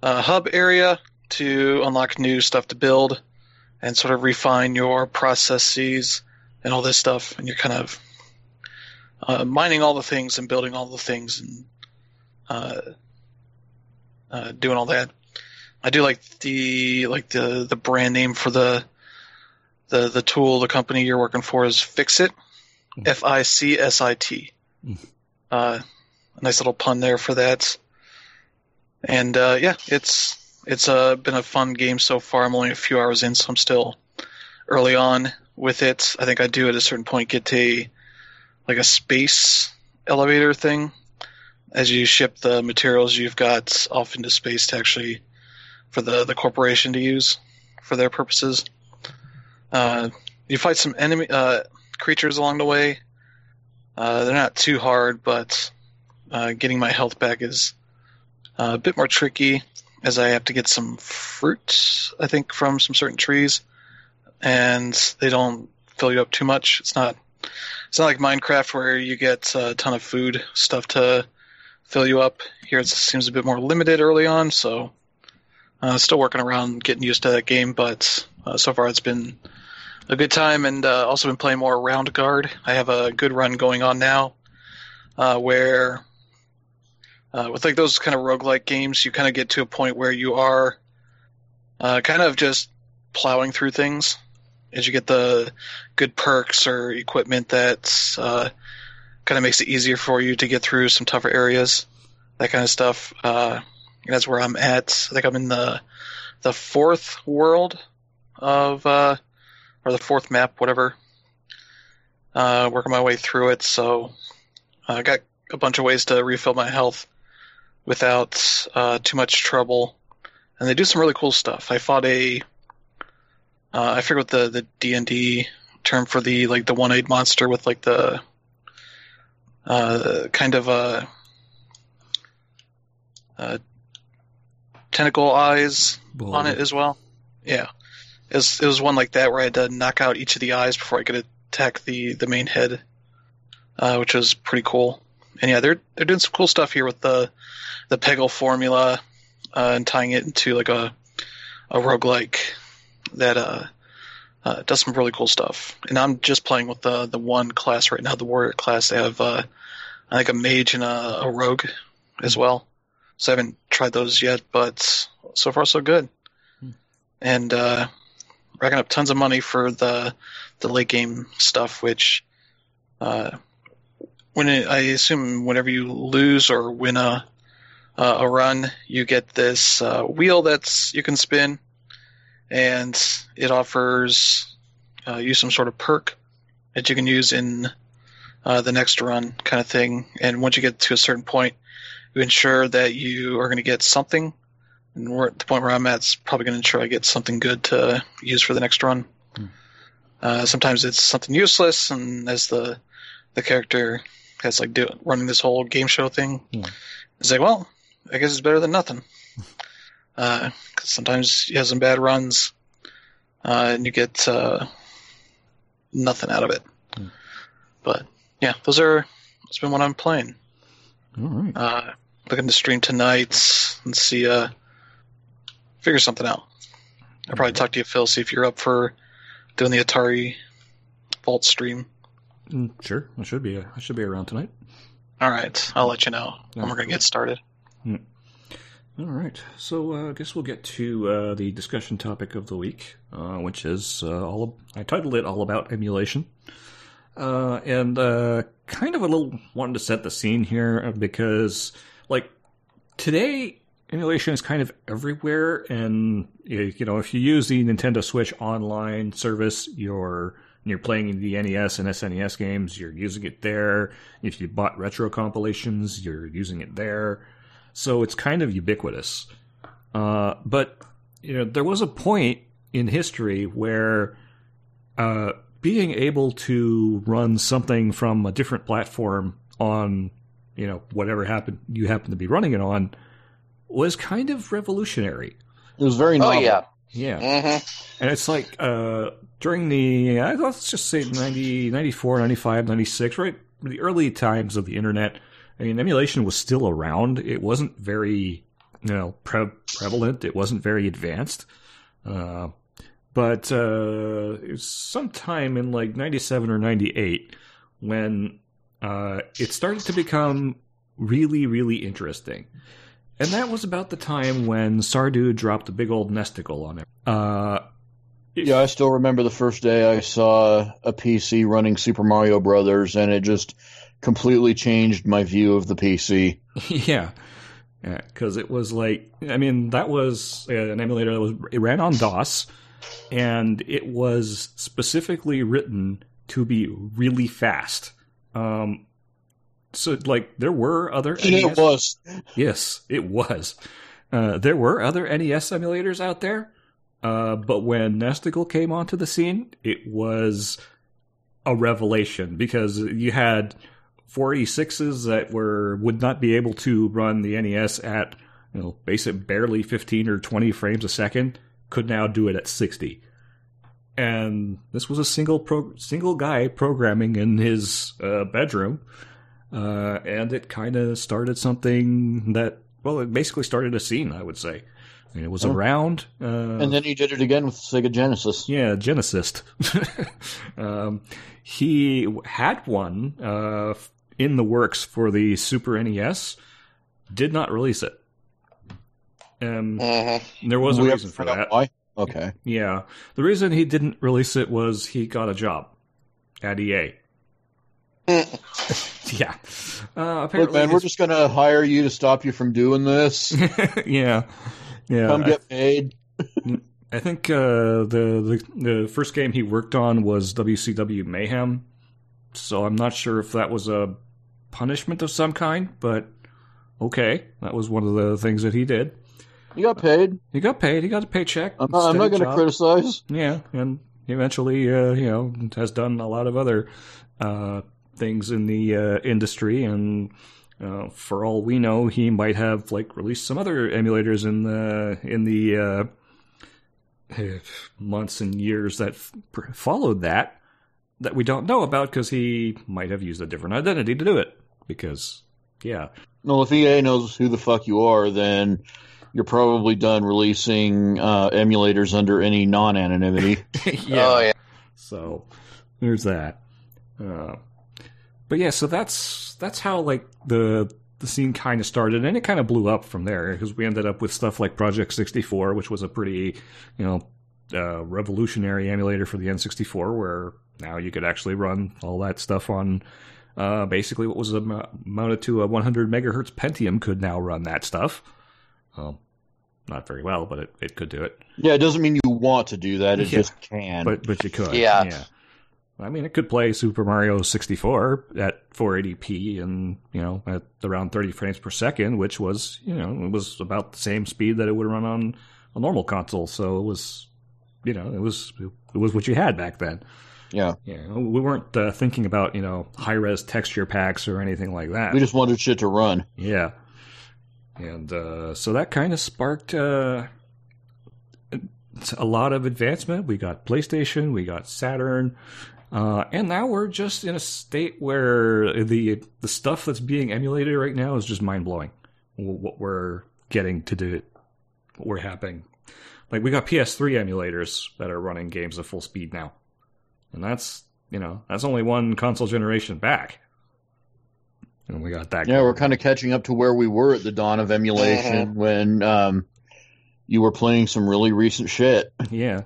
D: uh, hub area to unlock new stuff to build and sort of refine your processes and all this stuff, and you're kind of uh, mining all the things and building all the things and uh, doing all that. I do like the like the the brand name for the the the tool the company you're working for is FICSIT, F I C S I T.
A: Mm.
D: Uh, nice little pun there for that. And uh, yeah, it's It's uh, been a fun game so far. I'm only a few hours in, so I'm still early on with it. I think I do at a certain point get a like a space elevator thing. As you ship the materials you've got off into space to actually for the the corporation to use for their purposes. Uh, you fight some enemy uh, creatures along the way. Uh, they're not too hard, but uh, getting my health back is uh, a bit more tricky as I have to get some fruit, I think, from some certain trees, and they don't fill you up too much. It's not it's not like Minecraft where you get a ton of food stuff to fill you up. Here it seems a bit more limited early on, so uh, still working around getting used to that game, but uh, so far it's been a good time, and uh, also been playing more Roundguard. I have a good run going on now, uh, where uh, with like those kind of roguelike games, you kind of get to a point where you are uh, kind of just plowing through things as you get the good perks or equipment that's kind of makes it easier for you to get through some tougher areas, that kind of stuff. Uh, that's where I'm at. I think I'm in the the fourth world of uh, or the fourth map, whatever. Uh, working my way through it, so I got a bunch of ways to refill my health without uh, too much trouble. And they do some really cool stuff. I fought a, uh, I forget what the the D and D term for the like the one eyed monster with like the uh, kind of a, uh tentacle eyes on it as well. Yeah, it was, it was one like that where I had to knock out each of the eyes before I could attack the the main head, uh, which was pretty cool. And yeah, they're they're doing some cool stuff here with the the Peggle formula uh, and tying it into like a a roguelike that uh, does some really cool stuff. And I'm just playing with the the one class right now, the warrior class. They have uh, I think a mage and a, a rogue as well. So I haven't tried those yet, but so far so good.
A: Hmm.
D: And uh, racking up tons of money for the the late game stuff, which uh, when it, I assume whenever you lose or win a uh, a run, you get this uh, wheel that's you can spin, and it offers uh, you some sort of perk that you can use in uh, the next run, kind of thing. And once you get to a certain point, you ensure that you are going to get something. And we're at the point where I'm at, it's probably going to ensure I get something good to use for the next run.
A: Hmm.
D: Uh, sometimes it's something useless, and as the the character has like do, running this whole game show thing,
A: Hmm.
D: it's like, well, I guess it's better than nothing. Because sometimes you have some bad runs, uh, and you get uh, nothing out of it.
A: Hmm.
D: But yeah, those are that's been what I'm playing.
A: All right.
D: Uh, looking to stream tonight and see uh figure something out. I'll probably talk to you, Phil, see if you're up for doing the Atari Vault stream.
A: Mm, sure, I should be. I should be around tonight.
D: All right, I'll let you know when we're gonna get started.
A: All right, so uh, I guess we'll get to uh, the discussion topic of the week, uh, which is uh, all. I titled it "All About Emulation," uh, and uh, kind of a little wanted to set the scene here because, like, today emulation is kind of everywhere, and you know if you use the Nintendo Switch online service, you're you're playing the NES and SNES games, you're using it there. If you bought retro compilations, you're using it there. So it's kind of ubiquitous. Uh, but you know, there was a point in history where uh, being able to run something from a different platform on, you know, whatever happened you happen to be running it on, was kind of revolutionary.
B: It was very
C: Oh
B: novel.
C: yeah.
A: Yeah.
C: hmm
A: And it's like uh, during the, I let's just say 90, 94, 95, 96, right? The early times of the internet. I mean, emulation was still around. It wasn't very, you know, pre- prevalent. It wasn't very advanced. Uh, but uh, it was sometime in like 97 or 98 when uh, it started to become really, really interesting. And that was about the time when Sardu dropped a big old nesticle on it. Uh,
B: Yeah, I still remember the first day I saw a PC running Super Mario Brothers, and it just completely changed my view of the PC.
A: yeah. because it was like I mean that was uh, an emulator that was it ran on DOS, and it was specifically written to be really fast. Um, so like there were other
B: And it was.
A: Yes, it was. Uh, there were other NES emulators out there, uh, but when Nesticle came onto the scene, it was a revelation because you had 486s that were would not be able to run the NES at you know basic barely 15 or 20 frames a second, could now do it at 60. And this was a single pro- single guy programming in his uh, bedroom uh, and it kind of started something that well, it basically started a scene. I would say. I mean, it was
B: Oh.
A: around, uh,
B: And then he did it again with Sega Genesis.
A: yeah, Genesis. um, he had one uh, in the works for the Super NES, did not release it. Um,
C: hmm
A: there was a reason for that.
B: Why? Okay.
A: Yeah, the reason he didn't release it was he got a job at EA. yeah, uh, apparently
B: Look, man, we're just gonna hire you to stop you from doing this.
A: yeah, yeah.
B: Come
A: I-
B: get paid.
A: I think uh, the, the the first game he worked on was WCW Mayhem, so I'm not sure if that was a punishment of some kind, but okay, that was one of the things that he did.
B: He got paid.
A: He got paid. He got a paycheck.
B: I'm not, not gonna criticize.
A: Yeah, and eventually, uh, you know, has done a lot of other uh, things in the uh, industry, and uh, for all we know, he might have like released some other emulators in the in the uh, months and years that f- followed that that we don't know about because he might have used a different identity to do it. Because, yeah,
B: No, if EA knows who the fuck you are, then you're probably done releasing uh, emulators under any non-anonymity.
A: yeah.
C: Oh yeah.
A: So there's that. Uh, but yeah, so that's that's how like the the scene kind of started, and it kind of blew up from there because we ended up with stuff like Project 64, which was a pretty you know uh, revolutionary emulator for the N64, where now you could actually run all that stuff on. Uh, basically, what was am- mounted to a 100 megahertz Pentium could now run that stuff. Um, not very well, but it, it could do it.
B: yeah, it doesn't mean you want to do that. It
A: Yeah.
B: just can.
A: But but you could.
C: Yeah.
A: Yeah. I mean, it could play Super Mario 64 at 480p and, you know, at around 30 frames per second, which was, you know, it was about the same speed that it would run on a normal console. So it was, you know, it was it was what you had back then.
B: Yeah,
A: Yeah, we weren't uh, thinking about, you know, high-res texture packs or anything like that.
B: we just wanted shit to run.
A: Yeah. And uh, so that kind of sparked uh, a lot of advancement. We got PlayStation, we got Saturn, uh, and now we're just in a state where the the stuff that's being emulated right now is just mind blowing. What we're getting to do, what we're happening. Like we got PS3 emulators that are running games at full speed now, and that's you know that's only one console generation back. And we got that.
B: Yeah,
A: going.
B: we're kind of catching up to where we were at the dawn of emulation when um, you were playing some really recent shit.
A: Yeah.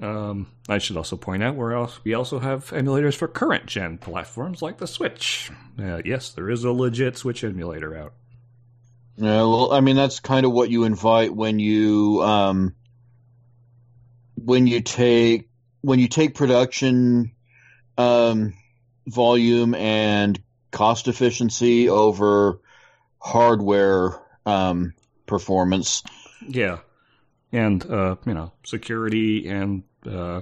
A: Um, I should also point out where else we also have emulators for current gen platforms like the Switch. Uh, yes, there is a legit Switch emulator out.
B: Yeah, well, I mean that's kind of what you invite when you um, when you take when you take production um, volume and cost efficiency over hardware um, performance.
A: Yeah, and uh, you know security and uh,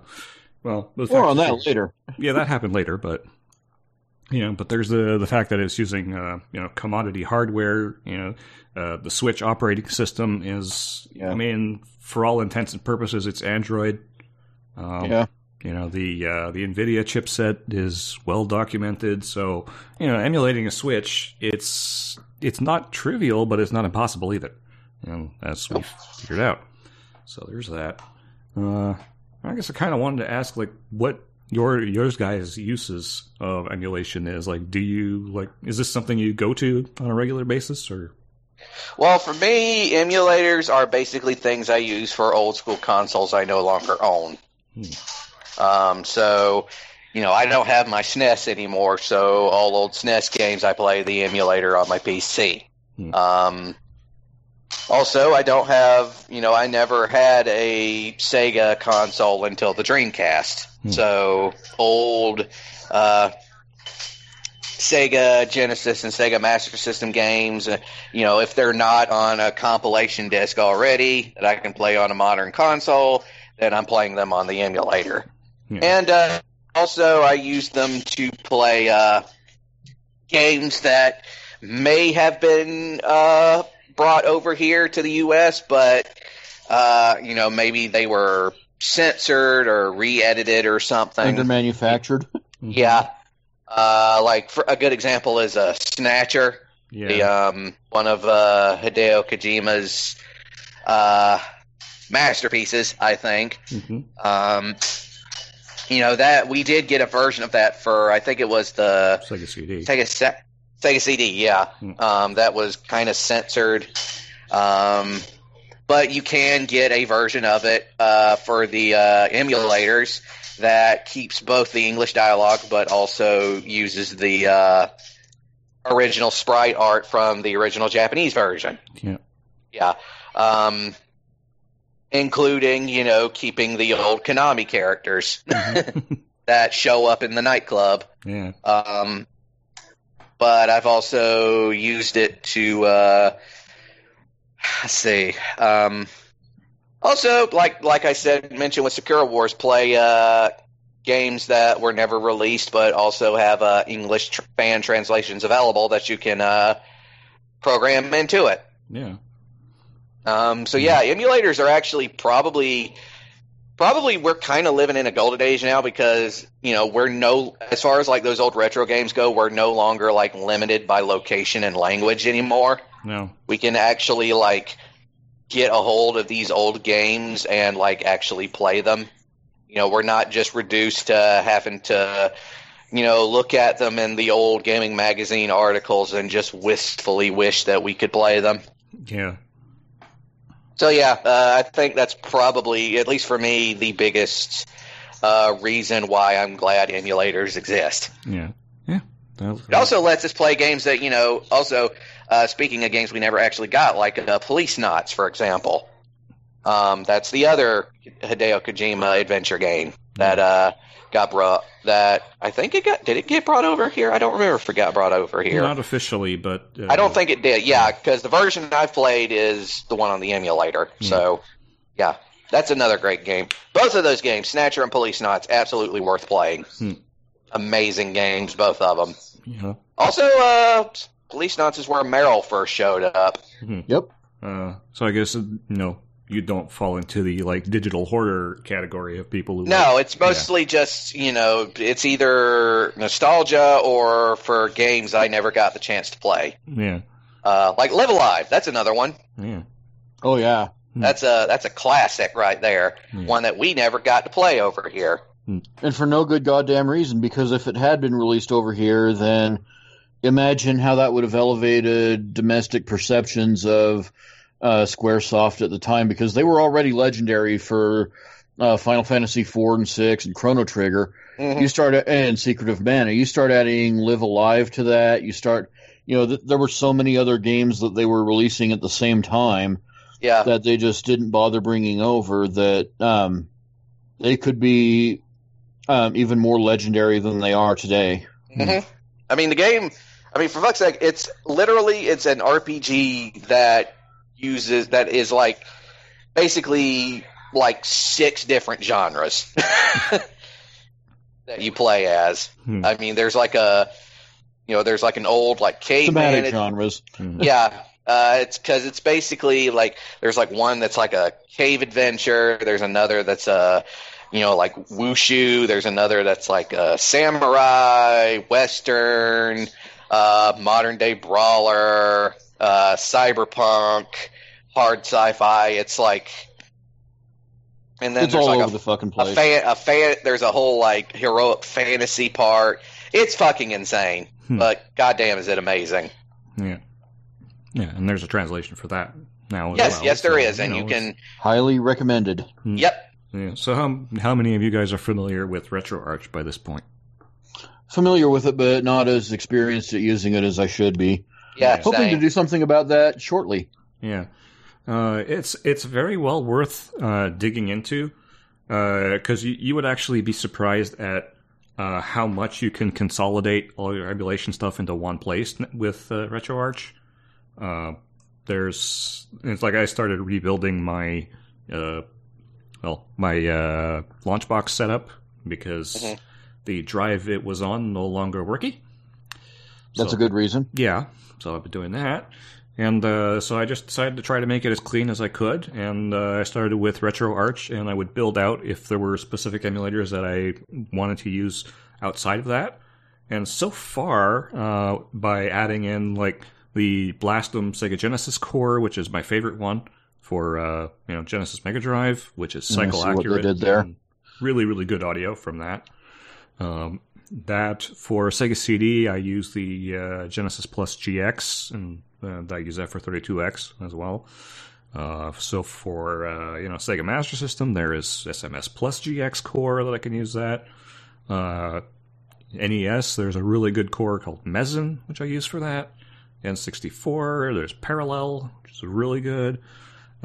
A: well,
B: More on that later.
A: yeah, that happened later, but you know, but there's the the fact that it's using uh, you know commodity hardware. You know, uh, the Switch operating system is,
B: Yeah.
A: I mean, for all intents and purposes, it's Android. Um,
B: Yeah.
A: You know, the uh, the NVIDIA chipset is well documented, so you know, emulating a Switch, it's it's not trivial, but it's not impossible either. Know, as we've figured out. So there's that. Uh, I guess I kind of wanted to ask, like, what your yours guys' uses of emulation is. Like, do you like? Is this something you go to on a regular basis, or?
C: Well, for me, emulators are basically things I use for old school consoles I no longer own. Um, so, you know, I don't have my SNES anymore, so all old SNES games I play the emulator on my PC.
A: Hmm.
C: Um, Also, I don't have, you know, I never had a Sega console until the Dreamcast.
A: Hmm.
C: So, old uh, Sega Genesis and Sega Master System games, uh, you know, if they're not on a compilation disc already that I can play on a modern console, then I'm playing them on the emulator.
A: Yeah.
C: And uh, also, I use them to play uh, games that may have been uh, brought over here to the U.S., but uh, you know, maybe they were censored or re-edited or something.
B: Under manufactured.
C: Yeah. Uh, like for, a good example is a Snatcher,
A: yeah.
C: the um, one of uh, Hideo Kojima's uh, masterpieces, I think.
A: hmm
C: Um, you know that we did get a version of that for I think it was the
A: Sega CD.
C: Sega Sega CD, yeah.
A: Hmm.
C: Um, that was kind of censored. Um, but you can get a version of it uh, for the uh, emulators that keeps both the English dialogue, but also uses the uh, original sprite art from the original Japanese version.
A: Yeah.
C: Yeah. Um, including, you know, keeping the old Konami characters that show up in the nightclub.
A: Yeah.
C: Um, but I've also used it to uh, let's see. Um, also, like like I said, mentioned with Sakura Wars, play uh, games that were never released, but also have uh, English tr- fan translations available that you can uh, program into it.
A: Yeah.
C: Um, so yeah, emulators are actually probably probably we're kind of living in a golden age now because you know we're no as far as like those old retro games go, we're no longer like limited by location and language anymore.
A: No.
C: We can actually like get a hold of these old games and like actually play them. You know, we're not just reduced to having to you know look at them in the old gaming magazine articles and just wistfully wish that we could play them.
A: Yeah.
C: So yeah, uh, I think that's probably, at least for me, the biggest uh, reason why I'm glad emulators exist.
A: Yeah. Yeah.
C: It also lets us play games that you know. Also, uh, speaking of games we never actually got, like uh, Policenauts, for example. Um, that's the other Hideo Kojima adventure game that uh, got brought. That I think it got. Did it get brought over here? I don't remember if it got brought over here.
A: Not officially, but uh,
C: I don't think it did. Yeah, because the version I've played is the one on the emulator. So, yeah, that's another great game. Both of those games, Snatcher and Policenauts, absolutely worth playing.
A: Hmm.
C: Amazing games, both of them.
A: Yeah.
C: Also, uh, Policenauts is where Meryl first showed up.
B: Yep.
A: Uh, so I guess you know you don't fall into the like digital hoarder category of people who
C: No, it's mostly just you know, it's either nostalgia or for games I never got the chance to play.
A: yeah
C: Uh, like Live A Live, that's another one.
A: yeah
B: Oh yeah.
A: Hmm.
C: That's a that's a classic right there.
A: Yeah.
C: One that we never got to play over here.
B: And for no good goddamn reason, because if it had been released over here, then imagine how that would have elevated domestic perceptions of uh, SquareSoft at the time, because they were already legendary for uh, Final Fantasy IV and VI and Chrono Trigger.
C: Mhm.
B: You start and Secret of Mana. You start adding Live A Live to that. You start, you know, th- there were so many other games that they were releasing at the same time
C: Yeah,
B: that they just didn't bother bringing over that um, they could be um, even more legendary than they are today.
C: Mhm. I mean the game. I mean for fuck's sake, it's literally it's an RPG that uses that is like basically like six different genres that you play as.
A: Hmm.
C: I mean, there's like a you know, there's like an old like caveman.
B: Thematic
C: it-
B: genres.
A: Mhm.
C: yeah, uh, it's because it's basically like there's like one that's like a cave adventure. There's another that's a you know like wushu. There's another that's like a samurai western, uh, modern day brawler, uh, cyberpunk, hard sci-fi. It's like, and then
B: It's
C: there's
B: all
C: like
B: over
C: a
B: the fucking
C: a
B: place.
C: fan, a fan. There's a whole like heroic fantasy part. It's fucking insane,
A: Hmm.
C: but goddamn, is it amazing!
A: yeah yeah and there's a translation for that now as
C: Yes,
A: well,
C: yes, there
A: so,
C: is, and
A: know,
C: you can.
B: Highly recommended.
C: Yep.
A: yeah. so how how many of you guys are familiar with RetroArch by this point
B: Familiar with it, but not as experienced at using it as I should be.
C: Yeah.
B: Hoping
C: same.
B: to do something about that shortly.
A: Yeah. Uh, it's it's very well worth uh, digging into because you, you would actually be surprised at uh, how much you can consolidate all your emulation stuff into one place with uh, RetroArch. Uh, there's it's like I started rebuilding my uh, well my uh, launchbox setup because
C: Mhm.
A: the drive it was on no longer working.
B: That's
A: So-
B: a good reason.
A: yeah, so I've been doing that. And uh, so I just decided to try to make it as clean as I could. And uh, I started with RetroArch, and I would build out if there were specific emulators that I wanted to use outside of that. And so far, uh, by adding in like the BlastEm Sega Genesis core, which is my favorite one for uh, you know Genesis Mega Drive, which is cycle
B: see what they
A: accurate, really really good audio from that. Um, that for Sega CD, I use the uh, Genesis Plus GX, and I use that for 32X as well. Uh, so for uh, you know Sega Master System, there is SMS Plus GX core that I can use that. Uh, NES, there's a really good core called Mesen, which I use for that. N64, there's Parallel, which is really good.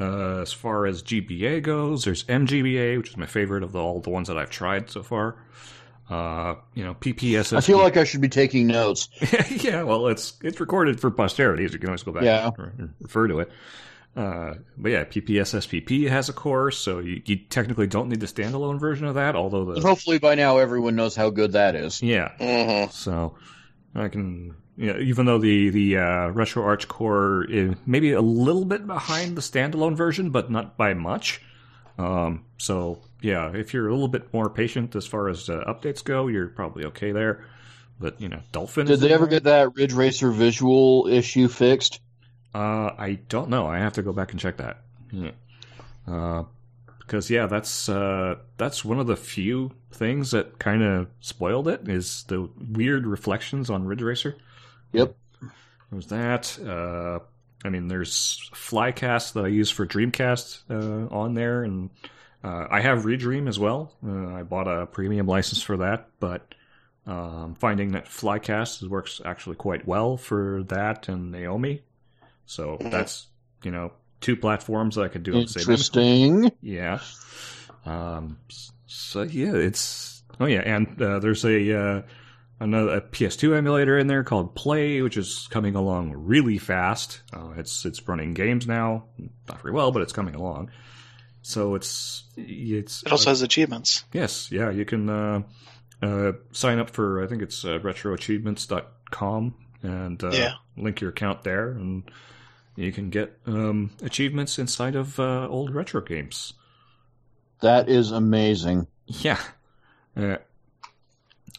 A: Uh, as far as GBA goes, there's MGBA, which is my favorite of the, all the ones that I've tried so far. Uh, you know, PPSS.
B: I feel like I should be taking notes.
A: yeah, well, it's it's recorded for posterity, so you can always go back
B: Yeah.
A: and re- refer to it. Uh, but yeah, PPSSPP has a core, so you, you technically don't need the standalone version of that. Although
B: But
A: the
B: hopefully by now everyone knows how good that is.
A: yeah,
C: hmm
A: so I can, you know, even though the the uh, RetroArch core is maybe a little bit behind the standalone version, but not by much. Um, so yeah, if you're a little bit more patient as far as uh, updates go, you're probably okay there. But you know, Dolphin.
B: Did they ever get that Ridge Racer visual issue fixed?
A: Uh, I don't know. I have to go back and check that. Yeah. Uh, because yeah, that's uh, that's one of the few things that kind of spoiled it is the weird reflections on Ridge Racer.
B: Yep.
A: There's that. Uh, I mean, there's Flycast that I use for Dreamcast uh, on there, and uh, I have Redream as well. Uh, I bought a premium license for that, but um, finding that Flycast works actually quite well for that and Naomi. So
C: Mhm.
A: that's you know two platforms that I could do at the same.
B: Interesting.
A: Yeah. Um. So yeah, it's oh yeah, and uh, there's a uh, another a PS2 emulator in there called Play, which is coming along really fast. Uh, it's it's running games now, not very well, but it's coming along. So it's it's
D: It also has achievements.
A: Yes, yeah, you can uh, uh, sign up for I think it's uh, retroachievements.com and uh,
D: Yeah.
A: link your account there, and you can get um, achievements inside of uh, old retro games.
B: That is amazing.
A: Yeah. Uh,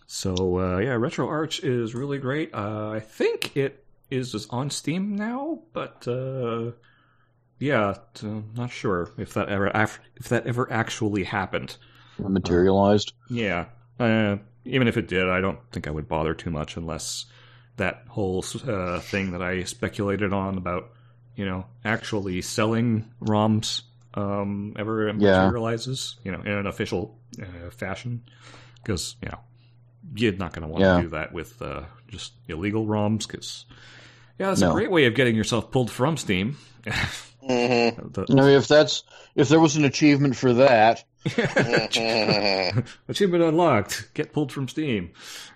A: so uh, yeah, RetroArch is really great. Uh, I think it is just on Steam now, but uh, yeah, t- not sure if that ever af- if that ever actually happened.
B: Materialized.
A: Yeah. Uh, even if it did, I don't think I would bother too much unless that whole uh, thing that I speculated on about, you know, actually selling ROMs um, ever
B: Yeah.
A: materializes, you know, in an official uh, fashion. Because, you know, you're not going to want to
B: Yeah.
A: do that with uh, just illegal ROMs. Because, yeah, that's a great way of getting yourself pulled from Steam.
C: hmm
A: The-
B: I mean, if that's if there was an achievement for that,
A: Achievement unlocked. Get pulled from Steam.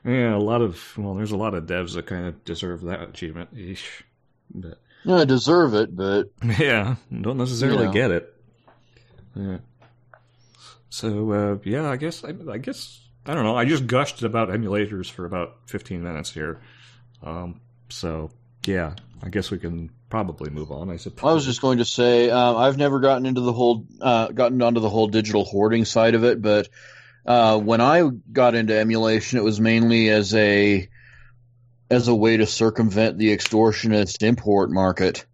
A: Yeah, a lot of well, there's a lot of devs that kind of deserve that achievement. Eesh. But
B: you know, I deserve it. But
A: yeah, don't necessarily
B: You know.
A: get it. Yeah. So uh, yeah, I guess I, I guess I don't know. I just gushed about emulators for about 15 minutes here. Um, so yeah, I guess we can probably move on. I suppose.
B: I was just going to say um, I've never gotten into the whole uh, gotten onto the whole digital hoarding side of it, but uh, when I got into emulation, it was mainly as a as a way to circumvent the extortionist import market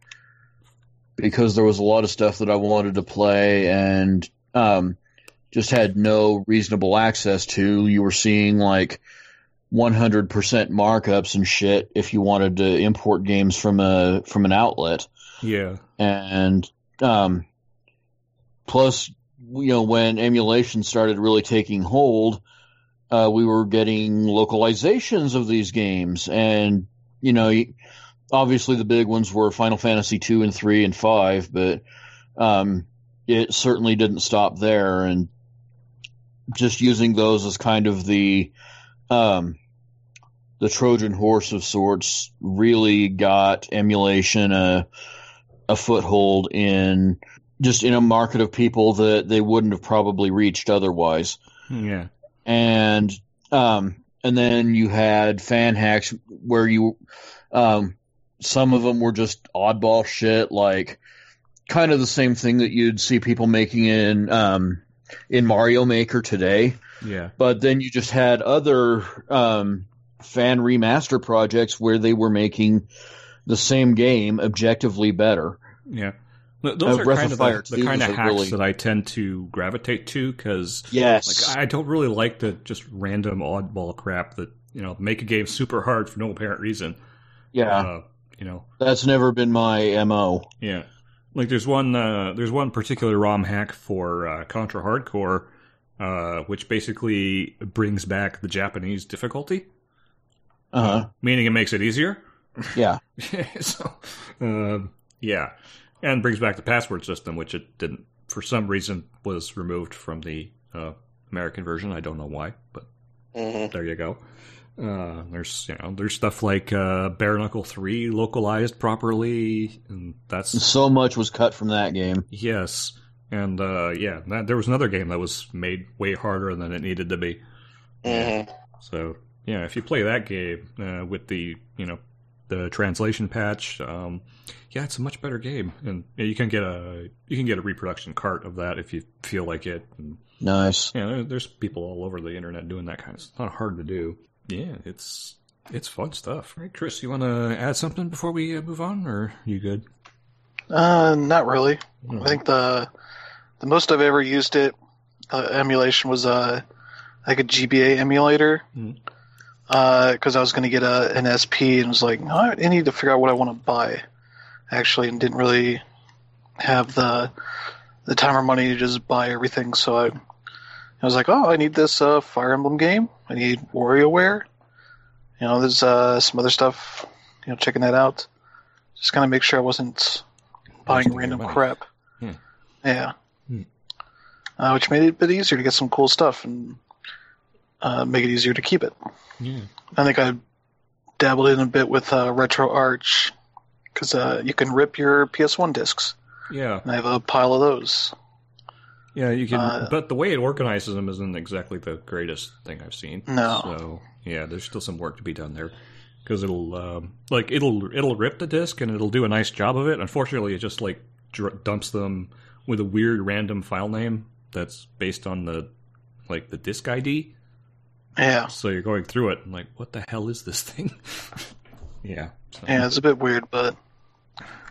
B: because there was a lot of stuff that I wanted to play and um, just had no reasonable access to. You were seeing like 100% markups and shit if you wanted to import games from a from an outlet
A: yeah.
B: and um, plus you know when emulation started really taking hold uh, we were getting localizations of these games and you know obviously the big ones were Final Fantasy two and three and five, but um, it certainly didn't stop there. And just using those as kind of the um, the Trojan horse of sorts really got emulation a a foothold in just in a market of people that they wouldn't have probably reached otherwise.
A: Yeah.
B: And um and then you had fan hacks where you um some of them were just oddball shit like kind of the same thing that you'd see people making in um in Mario Maker today.
A: Yeah.
B: But then you just had other um fan remaster projects where they were making the same game objectively better.
A: Yeah. Those
B: Uh,
A: are
B: Breath
A: kind
B: of Fire
A: the, the kind of hacks
B: really-
A: that I tend to gravitate to because
B: Yes.
A: like I don't really like the just random oddball crap that you know make a game super hard for no apparent reason.
B: yeah.
A: Uh, you know,
B: That's never been my MO.
A: yeah. Like there's one uh, there's one particular ROM hack for uh, Contra Hard Corps, uh, which basically brings back the Japanese difficulty,
B: Uh-huh.
A: meaning it makes it easier.
B: Yeah.
A: so, um, yeah, and brings back the password system, which it didn't for some reason was removed from the uh, American version. I don't know why, but
C: hmm
A: there you go. Uh, there's you know there's stuff like uh, Bare Knuckle Three localized properly, and that's
B: So much was cut from that game.
A: yes, and uh, yeah, that, there was another game that was made way harder than it needed to be.
C: hmm
A: So yeah, if you play that game uh, with the you know the translation patch, um, yeah, it's a much better game, and yeah, you can get a you can get a reproduction cart of that if you feel like it. And,
B: Nice.
A: yeah, there, there's people all over the internet doing that kind of. It's not hard to do. Yeah, it's it's fun stuff. Right, Chris, you want to add something before we uh, move on, or you good?
D: Uh, not really. I think the the most I've ever used it uh, emulation was uh, like a GBA emulator.
A: Hmm.
D: Because I was going to get a an SP and was like, no, I need to figure out what I want to buy, actually, and didn't really have the the time or money to just buy everything. So I, I was like, oh, I need this uh, Fire Emblem game. I need WarioWare. You know, there's uh, some other stuff. You know, checking that out. Just kind of make sure I wasn't buying random crap.
A: Yeah.
D: Yeah.
A: Hmm.
D: Uh, which made it a bit easier to get some cool stuff and uh, make it easier to keep it.
A: Yeah,
D: I think I dabbled in a bit with uh, RetroArch because uh, you can rip your PS1 discs,
A: yeah,
D: and I have a pile of those.
A: yeah. You can,
D: Uh,
A: but the way it organizes them isn't exactly the greatest thing I've seen.
D: No.
A: So yeah, there's still some work to be done there because it'll um, like it'll it'll rip the disc and it'll do a nice job of it. Unfortunately, it just like dr- dumps them with a weird random file name that's based on the like the disk ID.
D: Yeah,
A: So you're going through it and like, what the hell is this thing? yeah. So,
D: yeah, it's a bit weird, but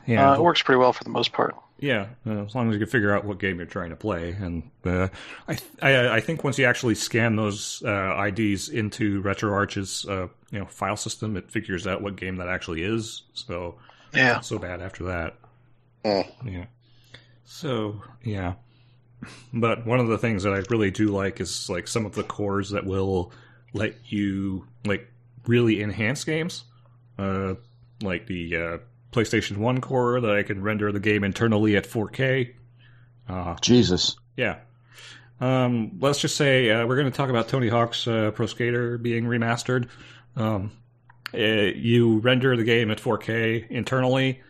A: yeah.
D: uh, it works pretty well for the most part.
A: Yeah, uh, as long as you can figure out what game you're trying to play, and uh, I, th- I I think once you actually scan those uh, IDs into RetroArch's uh, you know file system, it figures out what game that actually is. So
D: Yeah,
A: not so bad after that.
C: Mm.
A: Yeah. So yeah, but one of the things that I really do like is like some of the cores that will let you like really enhance games, uh, like the uh, PlayStation One core that I can render the game internally at 4K. Uh,
B: Jesus.
A: yeah. Um, let's just say uh, we're going to talk about Tony Hawk's uh, Pro Skater being remastered. Um, uh, you render the game at 4K internally,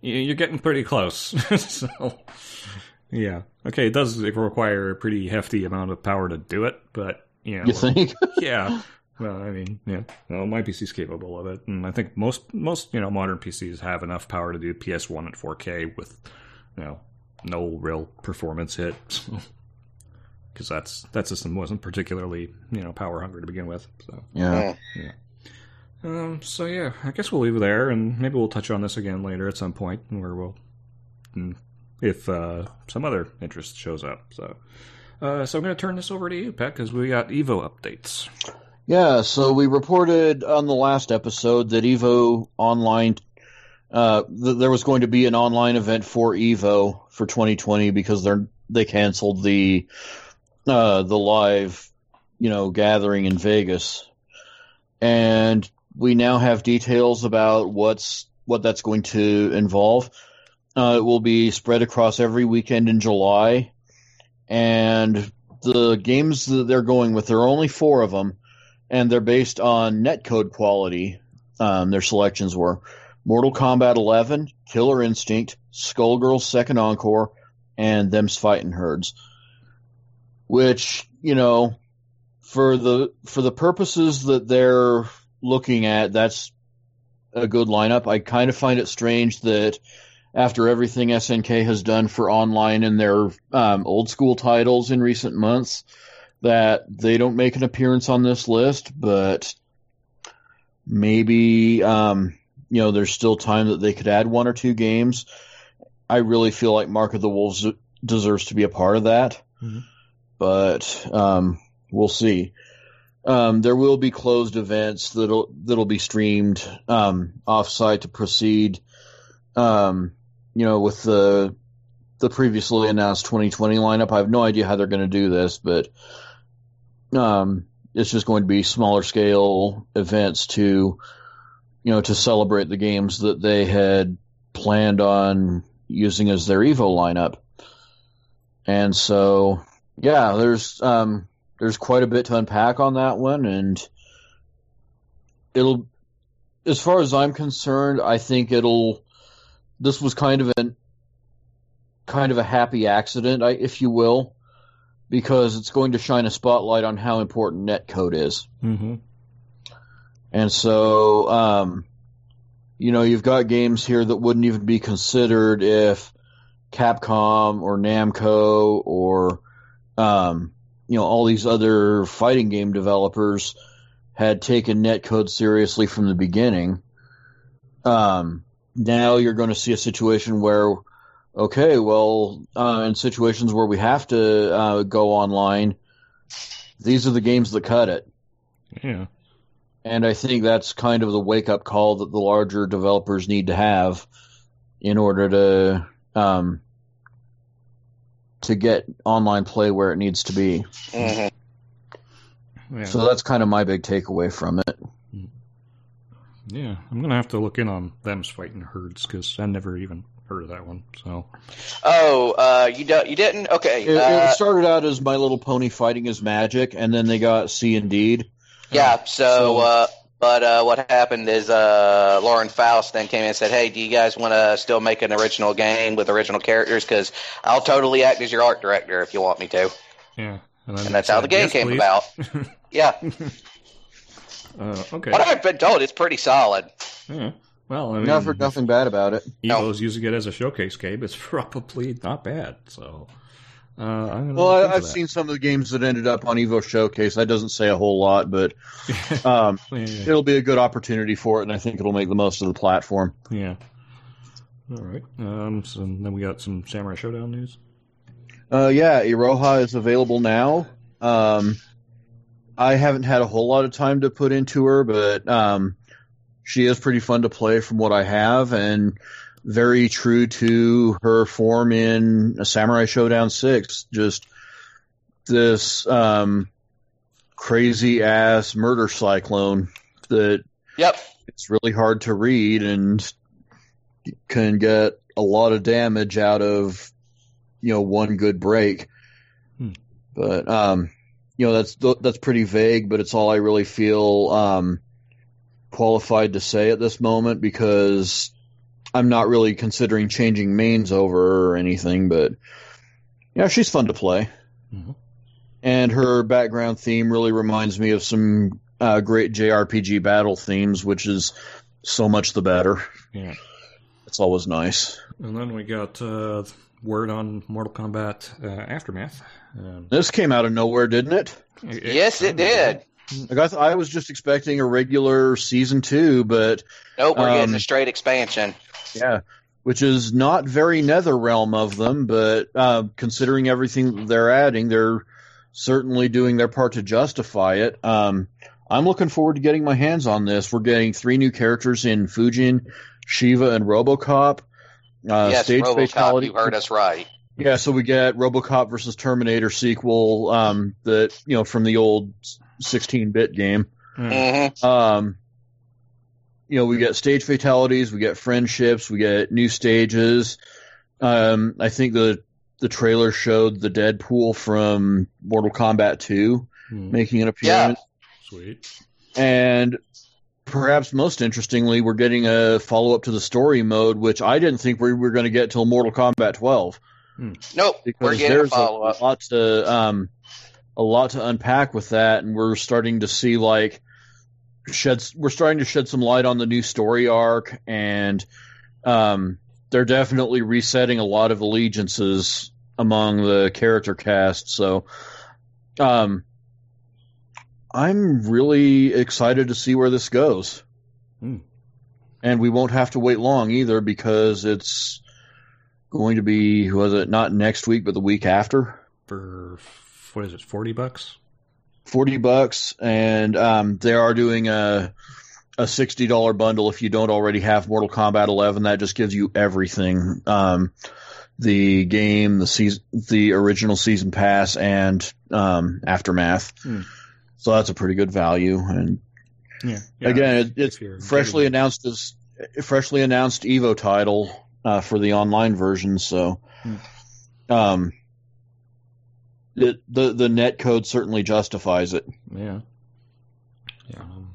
A: you're getting pretty close. so, yeah. Okay, it does require a pretty hefty amount of power to do it, but you know,
B: You think?
A: yeah. Well, I mean, yeah. Well, my PC's capable of it, and I think most most you know modern PCs have enough power to do PS1 at 4K with you know no real performance hit. Because that's that system wasn't particularly you know power hungry to begin with. So
B: yeah.
C: Mm.
A: Um, so yeah, I guess we'll leave it there, and maybe we'll touch on this again later at some point, where we'll, mm, if uh, some other interest shows up. So, uh, so I'm going to turn this over to you, Pat, because we got Evo updates.
B: Yeah, so we reported on the last episode that Evo Online, uh, th- there was going to be an online event for Evo for 2020 because they're they canceled the uh, the live, you know, gathering in Vegas, and we now have details about what's what that's going to involve. Uh, it will be spread across every weekend in July, and the games that they're going with, there are only four of them, and they're based on netcode quality. Um, their selections were Mortal Kombat 11, Killer Instinct, Skullgirls Second Encore, and Them's Fighting Herds. Which you know, for the for the purposes that they're looking at, that's a good lineup. I kind of find it strange that after everything SNK has done for online and their um, old school titles in recent months, that they don't make an appearance on this list. But maybe um, you know there's still time that they could add one or two games. I really feel like Mark of the Wolves deserves to be a part of that,
A: Mhm.
B: but um, we'll see. Um, there will be closed events that'll that'll be streamed um, offsite to proceed. Um, you know, with the the previously announced 2020 lineup, I have no idea how they're going to do this, but um, it's just going to be smaller scale events to you know to celebrate the games that they had planned on using as their Evo lineup. And so, yeah, there's um, there's quite a bit to unpack on that one, and it'll, as far as I'm concerned, I think it'll. This was kind of an, kind of a happy accident, if you will, because it's going to shine a spotlight on how important netcode is.
A: Mm-hmm.
B: And so, um, you know, you've got games here that wouldn't even be considered if Capcom or Namco or, um, you know, all these other fighting game developers had taken netcode seriously from the beginning. Um, now you're going to see a situation where, okay, well, uh, in situations where we have to uh, go online, these are the games that cut it.
A: Yeah.
B: And I think that's kind of the wake up call that the larger developers need to have in order to um, to get online play where it needs to be.
C: Mhm.
A: Yeah.
B: So that's kind of my big takeaway from it.
A: yeah. I'm gonna have to look in on them's fighting herds because I never even heard of that one. So
C: Oh, uh, you don't, you didn't? Okay.
B: It,
C: uh,
B: it started out as My Little Pony Fighting is Magic, and then they got C and D.
C: Yeah. So,
B: So-
C: uh, but uh, what happened is uh, Lauren Faust then came in and said, "Hey, do you guys want to still make an original game with original characters? Because I'll totally act as your art director if you want me to."
A: yeah. And,
C: And that's how the game
A: "Yes,
C: came
A: please."
C: about. Yeah.
A: uh, okay.
C: What I've been told, it's pretty solid.
A: Yeah. Well, I mean,
B: Never nothing bad about it.
A: Evo's using it as a showcase game. It's probably not bad. So, uh,
B: Well, I, I've seen some of the games that ended up on Evo Showcase. That doesn't say a whole lot, but um,
A: yeah, yeah,
B: it'll be a good opportunity for it, and I think it'll make the most of the platform.
A: yeah. All right. Um, so then we got some Samurai Shodown news.
B: Uh, yeah, Iroha is available now. Um, I haven't had a whole lot of time to put into her, but um, she is pretty fun to play from what I have, and very true to her form in Samurai Shodown Six. Just this um, crazy ass murder cyclone that
C: Yep.
B: it's really hard to read and can get a lot of damage out of you know one good break.
A: Hmm.
B: But um, you know that's that's pretty vague, but it's all I really feel um, qualified to say at this moment because I'm not really considering changing mains over or anything. But yeah, she's fun to play,
A: Mhm.
B: and her background theme really reminds me of some uh, great JRPG battle themes, which is so much the better.
A: Yeah.
B: It's always nice.
A: And then we got uh, word on Mortal Kombat uh, Aftermath. Um,
B: This came out of nowhere, didn't it?
C: Yes, it did.
B: Like I, th- I was just expecting a regular season two, but
C: Nope, we're getting
B: Um,
C: a straight expansion.
B: Yeah, which is not very NetherRealm of them. But uh, considering everything they're adding, they're certainly doing their part to justify it. Um, I'm looking forward to getting my hands on this. We're getting three new characters in Fujin, Shiva, and RoboCop. Uh,
C: yes,
B: stage
C: RoboCop,
B: fatality.
C: you heard us right.
B: Yeah, so we get RoboCop versus Terminator sequel um, that you know from the old 16-bit game.
A: yeah.
C: hmm
B: Um, you know, we get stage fatalities, we get friendships, we get new stages. Um, I think the the trailer showed the Deadpool from Mortal Kombat 2
A: Hmm,
B: making an appearance. Yeah.
A: Sweet.
B: And perhaps most interestingly, we're getting a follow up to the story mode, which I didn't think we were going to get till Mortal Kombat 12
C: Nope,
B: because
C: we're getting a
B: there's
C: follow
B: a
C: up.
B: lot to um, a lot to unpack with that, and we're starting to see like shed we're starting to shed some light on the new story arc, and um, they're definitely resetting a lot of allegiances among the character cast. So, um, I'm really excited to see where this goes.
A: Hmm.
B: And we won't have to wait long either because it's going to be was it not next week but the week after
A: For what is it? Forty bucks.
B: 40 bucks and um, they are doing a a $60 bundle if you don't already have Mortal Kombat 11 that just gives you everything um, the game the season the original season pass and um, aftermath
A: Hmm.
B: so that's a pretty good value and
A: Yeah.
B: again it, it's freshly announced as freshly announced Evo title uh, for the online version. So,
A: Hmm.
B: um, it, the the net code certainly justifies it.
A: Yeah. Yeah. um,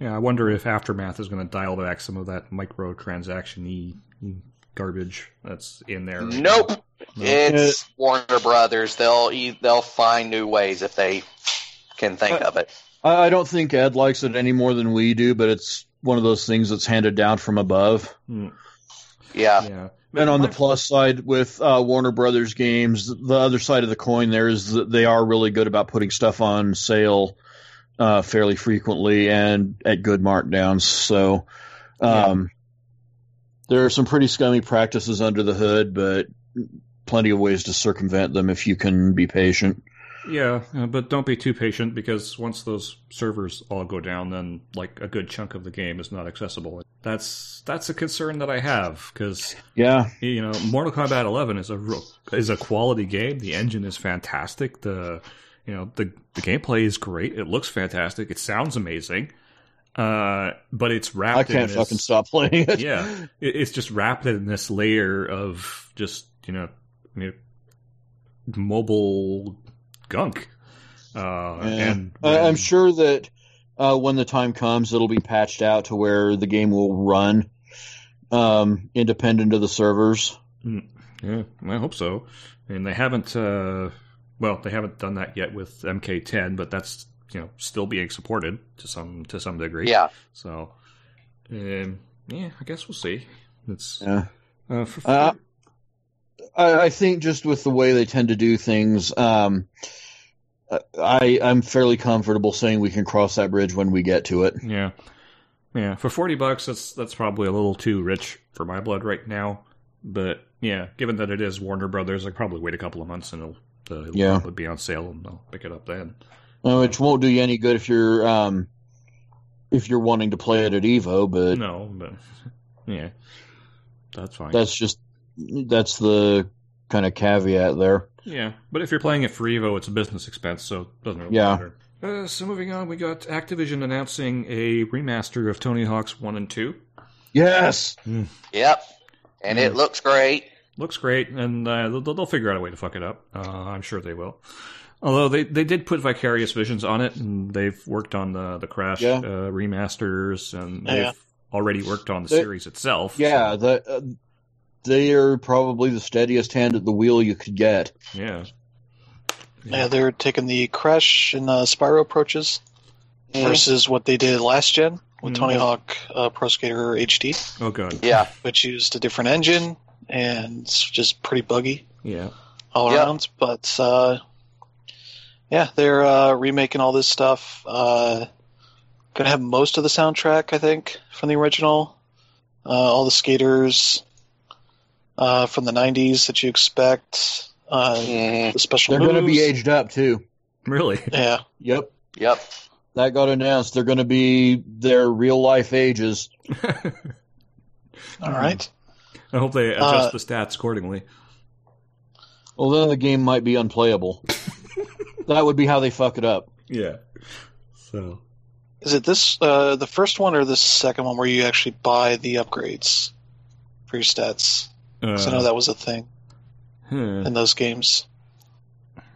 A: Yeah, I wonder if Aftermath is going to dial back some of that microtransaction y garbage that's in there.
C: Nope,
A: No?
C: it's Warner Brothers. They'll e- they'll find new ways if they can think
B: Uh,
C: of it.
B: I, I don't think Ed likes it any more than we do, but it's one of those things that's handed down from above.
A: Hmm,
C: Yeah,
A: yeah.
B: And on the plus side with uh, Warner Brothers games, the other side of the coin there is that they are really good about putting stuff on sale uh, fairly frequently and at good markdowns. So um, there are some pretty scummy practices under the hood, but plenty of ways to circumvent them if you can be patient.
A: Yeah, uh, but don't be too patient because once those servers all go down, then like a good chunk of the game is not accessible. That's that's a concern that I have because
B: Yeah,
A: you know Mortal Kombat 11 is a real, is a quality game. The engine is fantastic. The you know the the gameplay is great. It looks fantastic. It sounds amazing. Uh, but it's wrapped.
B: I can't
A: this-
B: fucking stop playing it.
A: yeah, it, it's just wrapped in this layer of just you know, you know mobile gunk. Uh,
B: Yeah.
A: and
B: I- I'm sure that uh, when the time comes, it'll be patched out to where the game will run um, independent of the servers.
A: Yeah, I hope so. And they haven't. Uh, well, they haven't done that yet with MK10, but that's you know still being supported to some to some degree.
C: yeah.
A: So, um, yeah, I guess we'll see. It's
B: Yeah.
A: uh, for,
B: Uh, I, I think just with the way they tend to do things, um, I I'm fairly comfortable saying we can cross that bridge when we get to it.
A: yeah, yeah. For forty bucks, that's that's probably a little too rich for my blood right now. But yeah, given that it is Warner Brothers, I probably wait a couple of months and it'll, uh, it'll
B: Yeah.
A: probably be on sale and I'll pick it up then.
B: Which won't do you any good if you're um, if you're wanting to play it at Evo, but
A: No, but yeah, that's fine.
B: that's just that's the kind of caveat there.
A: Yeah, but if you're playing it for Evo, it's a business expense, so it doesn't really
B: Yeah.
A: matter. Uh, so moving on, we got Activision announcing a remaster of Tony Hawk's 1 and 2.
B: Yes.
C: Yep. And it
A: Mm.
C: looks great.
A: Looks great, and uh, they'll, they'll figure out a way to fuck it up. Uh, I'm sure they will. Although they, they did put Vicarious Visions on it, and they've worked on the, the Crash
B: Yeah.
A: uh, remasters, and they've already worked on the
B: They-
A: series itself.
B: Yeah,
A: so,
B: the, they are probably the steadiest hand at the wheel you could get.
A: yeah.
D: Yeah, they're taking the Crash and uh, Spyro approaches versus what they did last gen with
A: Mhm.
D: Tony Hawk uh, Pro Skater HD,
A: Oh, God.
C: Yeah.
D: which used a different engine and it's just pretty buggy
A: Yeah.
D: all
C: Yep.
D: around. But uh, yeah, they're uh, remaking all this stuff. Uh, gonna have most of the soundtrack, I think, from the original. Uh, all the skaters uh, from the '90s that you expect. Uh,
C: Mhm.
D: the special
B: They're going to be aged up too.
A: Really?
D: Yeah,
B: Yep,
C: Yep.
B: that got announced. They're going to be their real life ages.
D: all right.
A: I hope they adjust
D: Uh,
A: the stats accordingly.
B: Well, then the game might be unplayable. that would be how they fuck it up.
A: Yeah. So.
D: Is it this uh, the first one or the second one where you actually buy the upgrades for your stats? 'Cause I know
A: Uh,
D: that was a thing
A: huh.
D: in those games.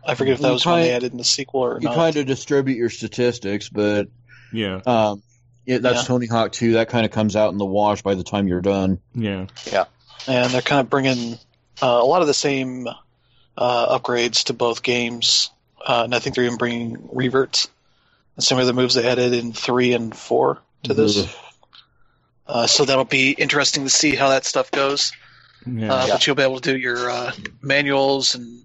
D: I forget if that
B: You
D: was when they added in the sequel or not.
B: You
D: not.
B: kind of distribute your statistics, but
A: yeah,
B: um, yeah, that's
D: Yeah.
B: Tony Hawk 2. That kind of comes out in the wash by the time you're done.
A: yeah, yeah,
D: and they're kind of bringing uh, a lot of the same uh, upgrades to both games. Uh, and I think they're even bringing reverts and some of the moves they added in three and four to this. Uh, so that'll be interesting to see how that stuff goes.
A: Yeah.
D: Uh,
C: Yeah.
D: But you'll be able to do your uh, manuals and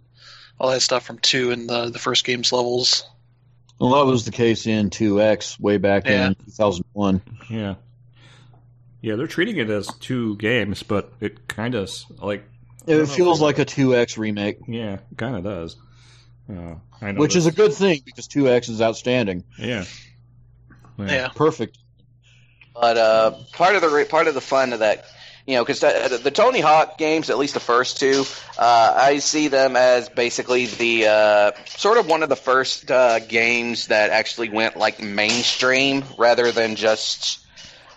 D: all that stuff from two in the the first game's levels.
B: Well, that was the case in 2X way back
D: Yeah.
B: in 2001.
A: Yeah. Yeah, they're treating it as two games, but it kind of like
B: It feels like a 2X remake,
A: yeah, kind of does. Uh, I know
B: which is a good thing because 2X is outstanding.
A: yeah.
D: Yeah.
B: Perfect.
C: But uh, part of the re- part of the fun of that, you know, because the, the Tony Hawk games, at least the first two, uh, I see them as basically the uh, sort of one of the first uh, games that actually went like mainstream rather than just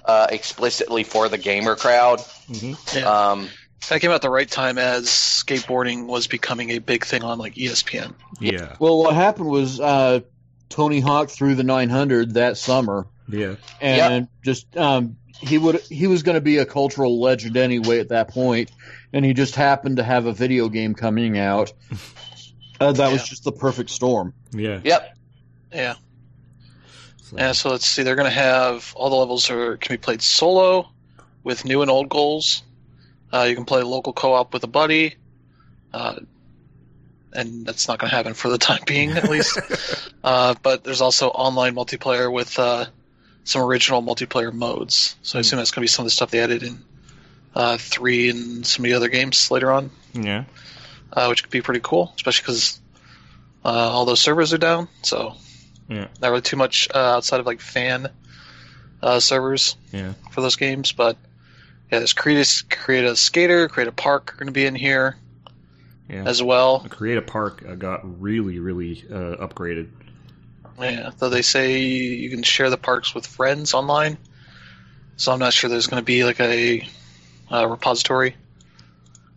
C: uh, explicitly for the gamer crowd.
A: hmm
D: Yeah.
C: Um,
D: That came out the right time as skateboarding was becoming a big thing on like ESPN.
A: Yeah.
B: Well, what happened was uh, Tony Hawk threw the 900 that summer,
A: Yeah.
B: and just um, he would he was going to be a cultural legend anyway at that point, and he just happened to have a video game coming out. Uh, that was just the perfect storm.
A: Yeah.
C: yep.
D: Yeah.
A: So-
D: Yeah, so let's see. They're going to have all the levels are can be played solo with new and old goals. Uh, you can play local co-op with a buddy, uh, and that's not going to happen for the time being, at least. uh, but there's also online multiplayer with uh, some original multiplayer modes. So I assume that's going to be some of the stuff they added in uh, three and some of the other games later on,
A: yeah.
D: uh, which could be pretty cool, especially because uh, all those servers are down. So
A: Yeah.
D: not really too much uh, outside of like fan uh, servers
A: Yeah.
D: for those games, but yeah, there's create a, create a skater, create a park are going to be in here
A: Yeah.
D: as well.
A: Create a Park uh, got really, really uh, upgraded.
D: Yeah, though they say you can share the parks with friends online, so I'm not sure there's going to be like a, uh repository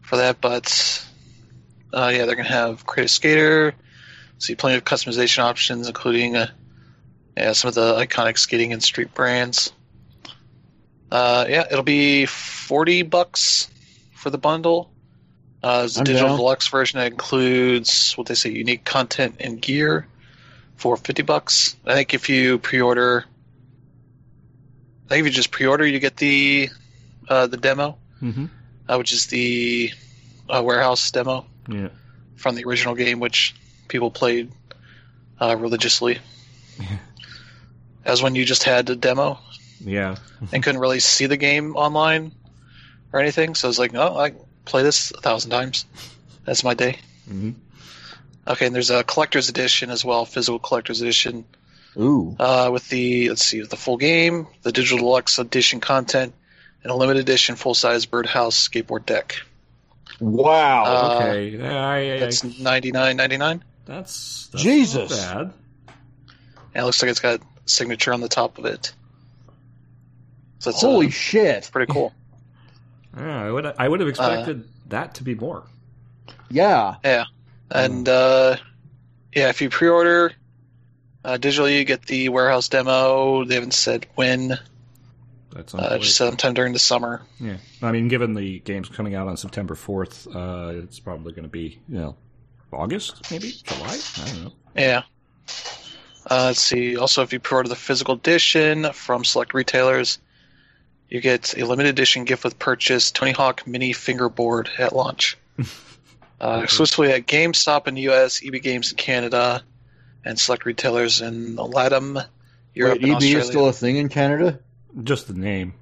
D: for that. But uh, yeah, they're going to have create a skater. See plenty of customization options, including uh, yeah some of the iconic skating and street brands. Uh, yeah, it'll be forty bucks for the bundle. Uh, there's a digital
B: down.
D: deluxe version that includes what they say unique content and gear for fifty bucks. I think if you pre-order, I think if you just pre-order, you get the uh, the demo,
A: Mm-hmm.
D: uh, which is the uh, warehouse demo
A: Yeah.
D: from the original game, which people played uh, religiously. As when you just had the demo
A: Yeah.
D: and couldn't really see the game online or anything, so I was like, oh, I play this a thousand times. That's my day.
A: hmm
D: Okay, and there's a collector's edition as well, physical collector's edition,
B: Ooh,
D: uh, with the let's see, the full game, the digital deluxe edition content, and a limited edition full size birdhouse skateboard deck.
B: wow!
D: Uh,
A: Okay. Yeah, I, I,
D: That's ninety nine ninety nine.
A: that's, that's
B: Jesus.
A: Not bad.
D: And it looks like it's got signature on the top of it. So that's
B: Holy
D: uh,
B: shit!
D: pretty cool.
A: Yeah, I would I would have
D: Uh,
A: expected that to be more.
B: Yeah.
D: Yeah, And uh, yeah, if you pre-order uh, digitally, you get the warehouse demo. They haven't said when.
A: That's
D: Uh, just sometime during the summer.
A: yeah. I mean, given the game's coming out on September fourth, uh, it's probably going to be you know August, maybe July. I don't know.
D: Yeah. Uh, let's see. Also, if you pre-order the physical edition from select retailers, you get a limited edition gift with purchase Tony Hawk Mini Fingerboard at launch. uh, exclusively at GameStop in the U.S., EB Games in Canada, and select retailers in LATAM, Europe,
B: Wait,
D: and
B: EB
D: Australia.
B: is still a thing in Canada.
A: Just the name.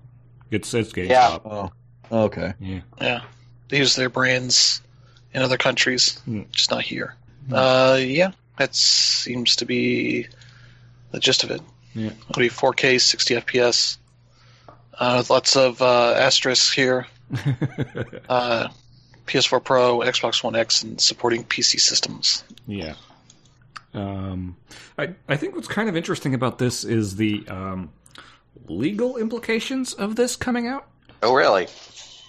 A: It's it's
C: Yeah.
A: GameStop.
B: Oh, okay.
A: Yeah.
D: Yeah, they use their brands in other countries,
A: Hmm.
D: just not here. Uh, yeah, that seems to be the gist of it.
A: Yeah.
D: It'll be 4K, 60 FPS, uh, with lots of uh, asterisks here. Uh, PS4 Pro, Xbox One X, and supporting PC systems.
A: yeah. Um, I I think what's kind of interesting about this is the um, legal implications of this coming out.
C: Oh, really?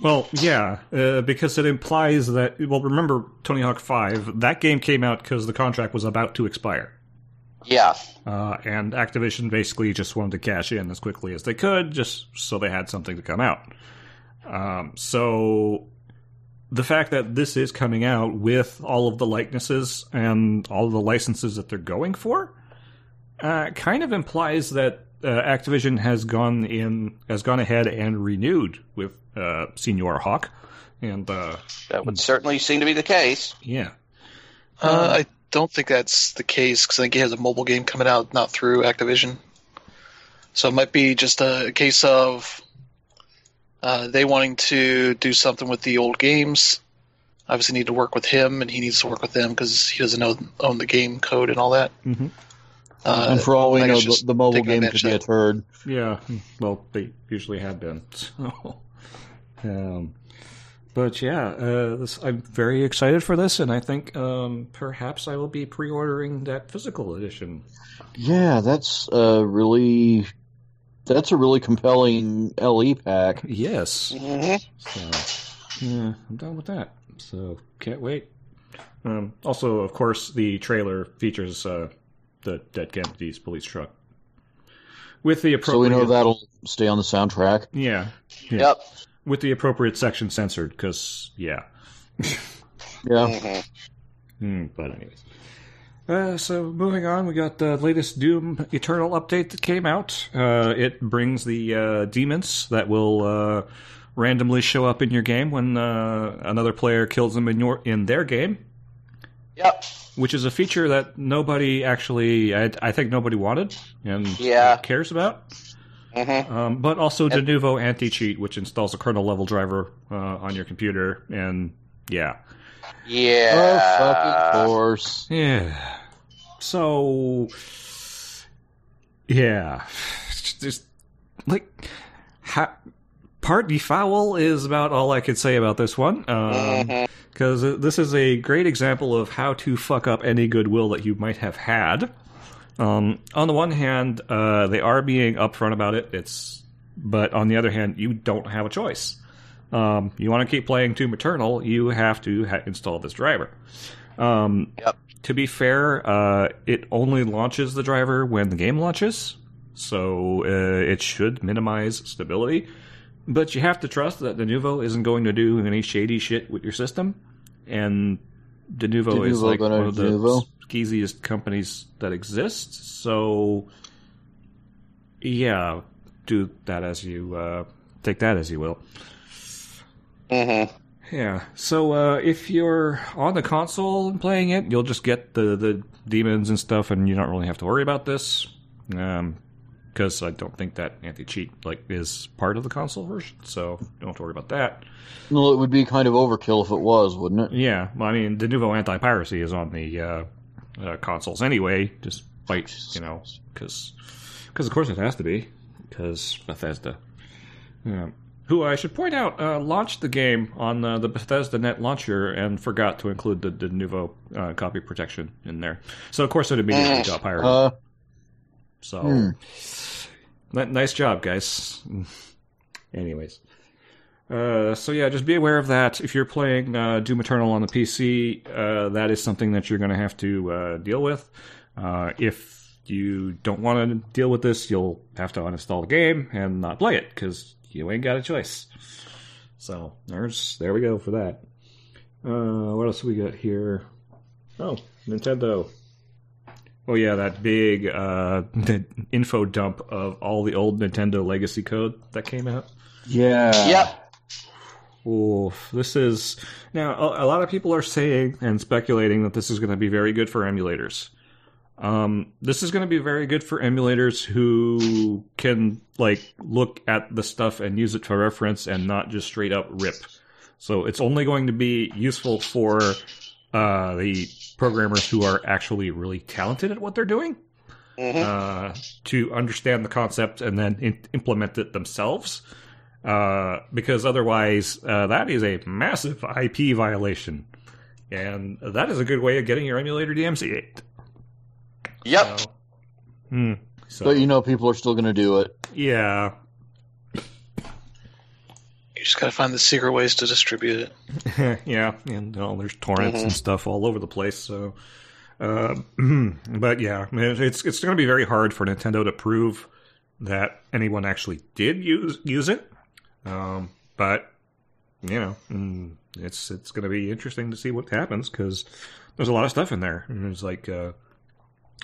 A: Well, yeah, uh, because it implies that. Well, remember Tony Hawk Five? That game came out because the contract was about to expire,
C: Yeah.
A: uh, and Activision basically just wanted to cash in as quickly as they could, just so they had something to come out. Um, so, the fact that this is coming out with all of the likenesses and all of the licenses that they're going for, uh, kind of implies that uh, Activision has gone in has gone ahead and renewed with uh, Senior Hawk, and uh,
C: That would certainly seem to be the case.
A: yeah,
D: Uh, I don't think that's the case because I think he has a mobile game coming out, not through Activision. So it might be just a case of uh, they wanting to do something with the old games. Obviously, need to work with him, and he needs to work with them because he doesn't know, own the game code and all that.
A: Mhm.
D: Uh,
B: and for all we
D: I
B: know, the, the mobile game could be a
D: of
B: turd.
A: yeah. Well, they usually have been. So, um, but yeah, uh, this, I'm very excited for this, and I think um, perhaps I will be pre-ordering that physical edition.
B: Yeah, that's a really that's a really compelling LE pack.
A: Yes.
C: hmm
A: So, yeah, I'm done with that. So, can't wait. Um, also, of course, the trailer features uh, the Dead Kennedys police truck with the appropriate.
B: So we
A: appropriate.
B: know that'll stay on the soundtrack.
A: Yeah, yeah.
C: Yep.
A: with the appropriate section censored, because yeah.
B: Yeah.
C: Hmm,
A: but anyways. Uh, so moving on, we got the latest Doom Eternal update that came out. Uh, it brings the uh, demons that will uh, randomly show up in your game when uh, another player kills them in your in their game,
C: Yep.
A: which is a feature that nobody actually, I, I think nobody wanted and
C: Yeah.
A: cares about.
C: hmm
A: Um, but also Denuvo anti cheat, which installs a kernel level driver uh, on your computer, and yeah,
C: Yeah.
B: Oh, fucking course.
A: Yeah. So, yeah, just like ha- party foul is about all I could say about this one. Because this is a great example of how to fuck up any goodwill that you might have had. Um, on the one hand, uh, they are being upfront about it. It's, but on the other hand, you don't have a choice. Um, you want to keep playing Doom Eternal, you have to ha- install this driver. Um,
C: Yep.
A: To be fair, uh, it only launches the driver when the game launches, so uh, it should minimize stability. But you have to trust that Denuvo isn't going to do any shady shit with your system, and Denuvo, is like one of the
B: Denuvo?
A: skeeziest companies that exist. So, yeah, do that as you uh, take that as you will.
C: hmm
A: Yeah. So uh, if you're on the console and playing it, you'll just get the the demons and stuff, and you don't really have to worry about this. Um, because I don't think that anti cheat like is part of the console version, so don't have to worry about that.
B: Well, it would be kind of overkill if it was, wouldn't it?
A: Yeah. Well, I mean, the Denuvo anti piracy is on the uh, uh, consoles anyway, just despite you know, because of course it has to be because Bethesda. Yeah. Who I should point out uh, launched the game on uh, the Bethesda Net launcher and forgot to include the, the Denuvo uh, copy protection in there. So of course it immediately got pirated.
B: Uh,
A: so
B: hmm.
A: Ni- nice job, guys. Anyways. Uh, so yeah, just be aware of that. If you're playing uh, Doom Eternal on the PC, uh, that is something that you're going to have to uh, deal with. Uh, if you don't want to deal with this, you'll have to uninstall the game and not play it because you ain't got a choice. So there's there we go for that. Uh, what else we got here? Oh, Nintendo. Oh yeah, that big uh, info dump of all the old Nintendo legacy code that came out.
B: yeah.
C: Yep.
A: Oof, this is now a, a lot of people are saying and speculating that this is going to be very good for emulators. Um, this is going to be very good for emulators who can like look at the stuff and use it for reference and not just straight up rip. So it's only going to be useful for uh, the programmers who are actually really talented at what they're doing
C: hmm
A: uh, to understand the concept and then in- implement it themselves. Uh, because otherwise, uh, that is a massive IP violation, and that is a good way of getting your emulator DMCA'd.
C: Yep.
A: So, hmm. So,
B: But you know, people are still going to do it.
A: yeah,
D: You just gotta find the secret ways to distribute it.
A: yeah, and you know, there's torrents
C: Mhm.
A: and stuff all over the place. So, uh, but yeah, I mean, it's it's going to be very hard for Nintendo to prove that anyone actually did use use it. Um, but you know, mm, it's it's going to be interesting to see what happens because there's a lot of stuff in there. And there's like uh,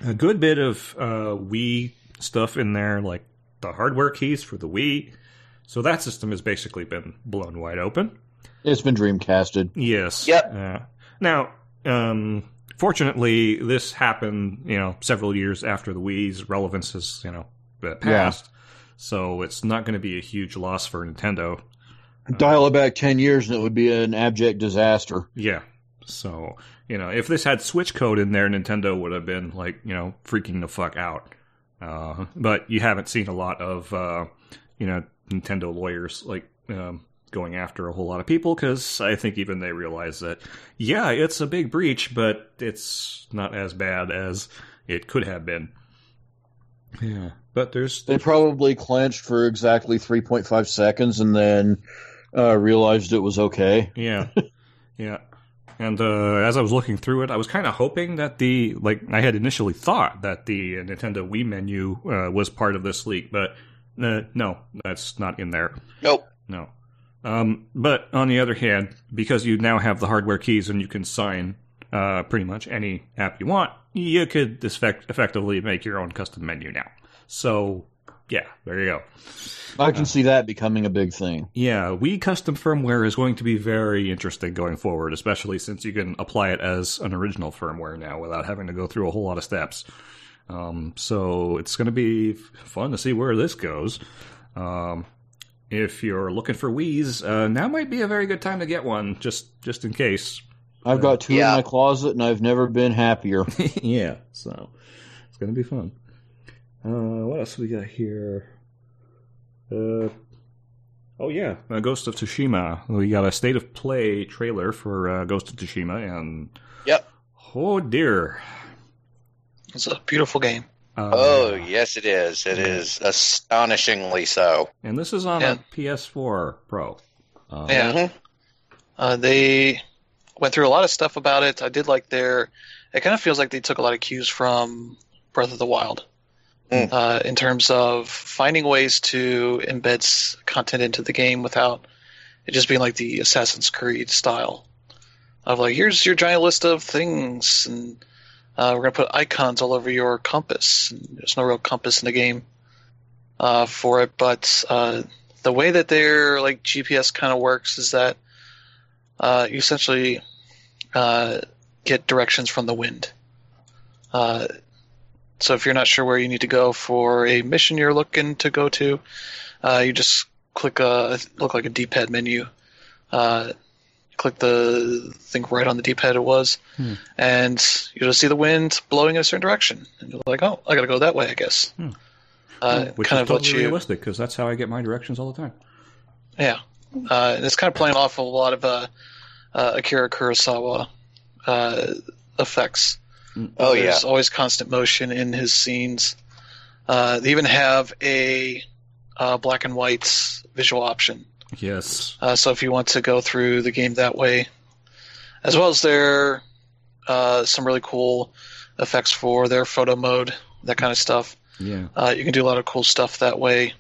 A: a good bit of uh, Wii stuff in there, like the hardware keys for the Wii. So that system has basically been blown wide open.
B: It's been Dreamcasted.
A: Yes.
C: Yep.
A: Uh, now, um, fortunately, this happened, you know, several years after the Wii's relevance has, you know, passed. So it's not going to be a huge loss for Nintendo.
B: Dial it back 10 years and it would be an abject disaster.
A: Yeah. So, you know, if this had Switch code in there, Nintendo would have been like, you know, freaking the fuck out. Uh, but you haven't seen a lot of, uh, you know, Nintendo lawyers like um, going after a whole lot of people because I think even they realize that, yeah, it's a big breach, but it's not as bad as it could have been. Yeah, but there's
B: They probably clenched for exactly 3.5 seconds and then uh, realized it was okay.
A: Yeah, yeah. And uh, as I was looking through it, I was kind of hoping that the like I had initially thought that the Nintendo Wii menu uh, was part of this leak, but uh, no, that's not in there.
C: Nope.
A: No. Um, but on the other hand, because you now have the hardware keys and you can sign uh, pretty much any app you want, you could effect- effectively make your own custom menu now. So, yeah, there you go.
B: I can see that becoming a big thing.
A: Yeah, Wii custom firmware is going to be very interesting going forward, especially since you can apply it as an original firmware now without having to go through a whole lot of steps. Um, so it's going to be fun to see where this goes. Um, if you're looking for Wii's, uh, now might be a very good time to get one, just just in case.
B: I've got two
C: Yeah.
B: in my closet and I've never been happier.
A: yeah, so it's going to be fun. Uh, what else we got here? Uh, oh yeah, uh, Ghost of Tsushima. We got a state of play trailer for uh, Ghost of Tsushima, and
C: Yep.
A: oh dear.
D: It's a beautiful game.
A: Uh,
C: Oh, yes, it is. It is astonishingly so.
A: and this is on
D: Yeah.
A: a PS4 Pro. Uh,
D: Yeah. Uh, they went through a lot of stuff about it. I did like their. It kind of feels like they took a lot of cues from Breath of the Wild,
C: Mm.
D: uh, in terms of finding ways to embed content into the game without it just being like the Assassin's Creed style of like here's your giant list of things and uh, we're gonna put icons all over your compass. And there's no real compass in the game uh, for it, but uh, the way that their like GPS kind of works is that uh, you essentially uh, get directions from the wind. So if you're not sure where you need to go for a mission you're looking to go to, uh, you just click a look like a D-pad menu. Uh, click the thing right on the D-pad it was,
A: Hmm.
D: and you'll just see the wind blowing in a certain direction, and you're like, oh, I got to go that way, I guess.
A: Hmm.
D: Uh,
A: which
D: kind
A: is
D: of
A: totally
D: you,
A: realistic because that's how I get my directions all the time.
D: yeah, uh, and it's kind of playing off a lot of uh, uh, Akira Kurosawa uh, effects.
C: Oh, yeah.
D: There's always constant motion in his scenes. Uh, they even have a uh, black and white visual option.
A: Yes.
D: Uh, so if you want to go through the game that way, as well as their uh, some really cool effects for their photo mode, that kind of stuff.
A: Yeah.
D: Uh, you can do a lot of cool stuff that way.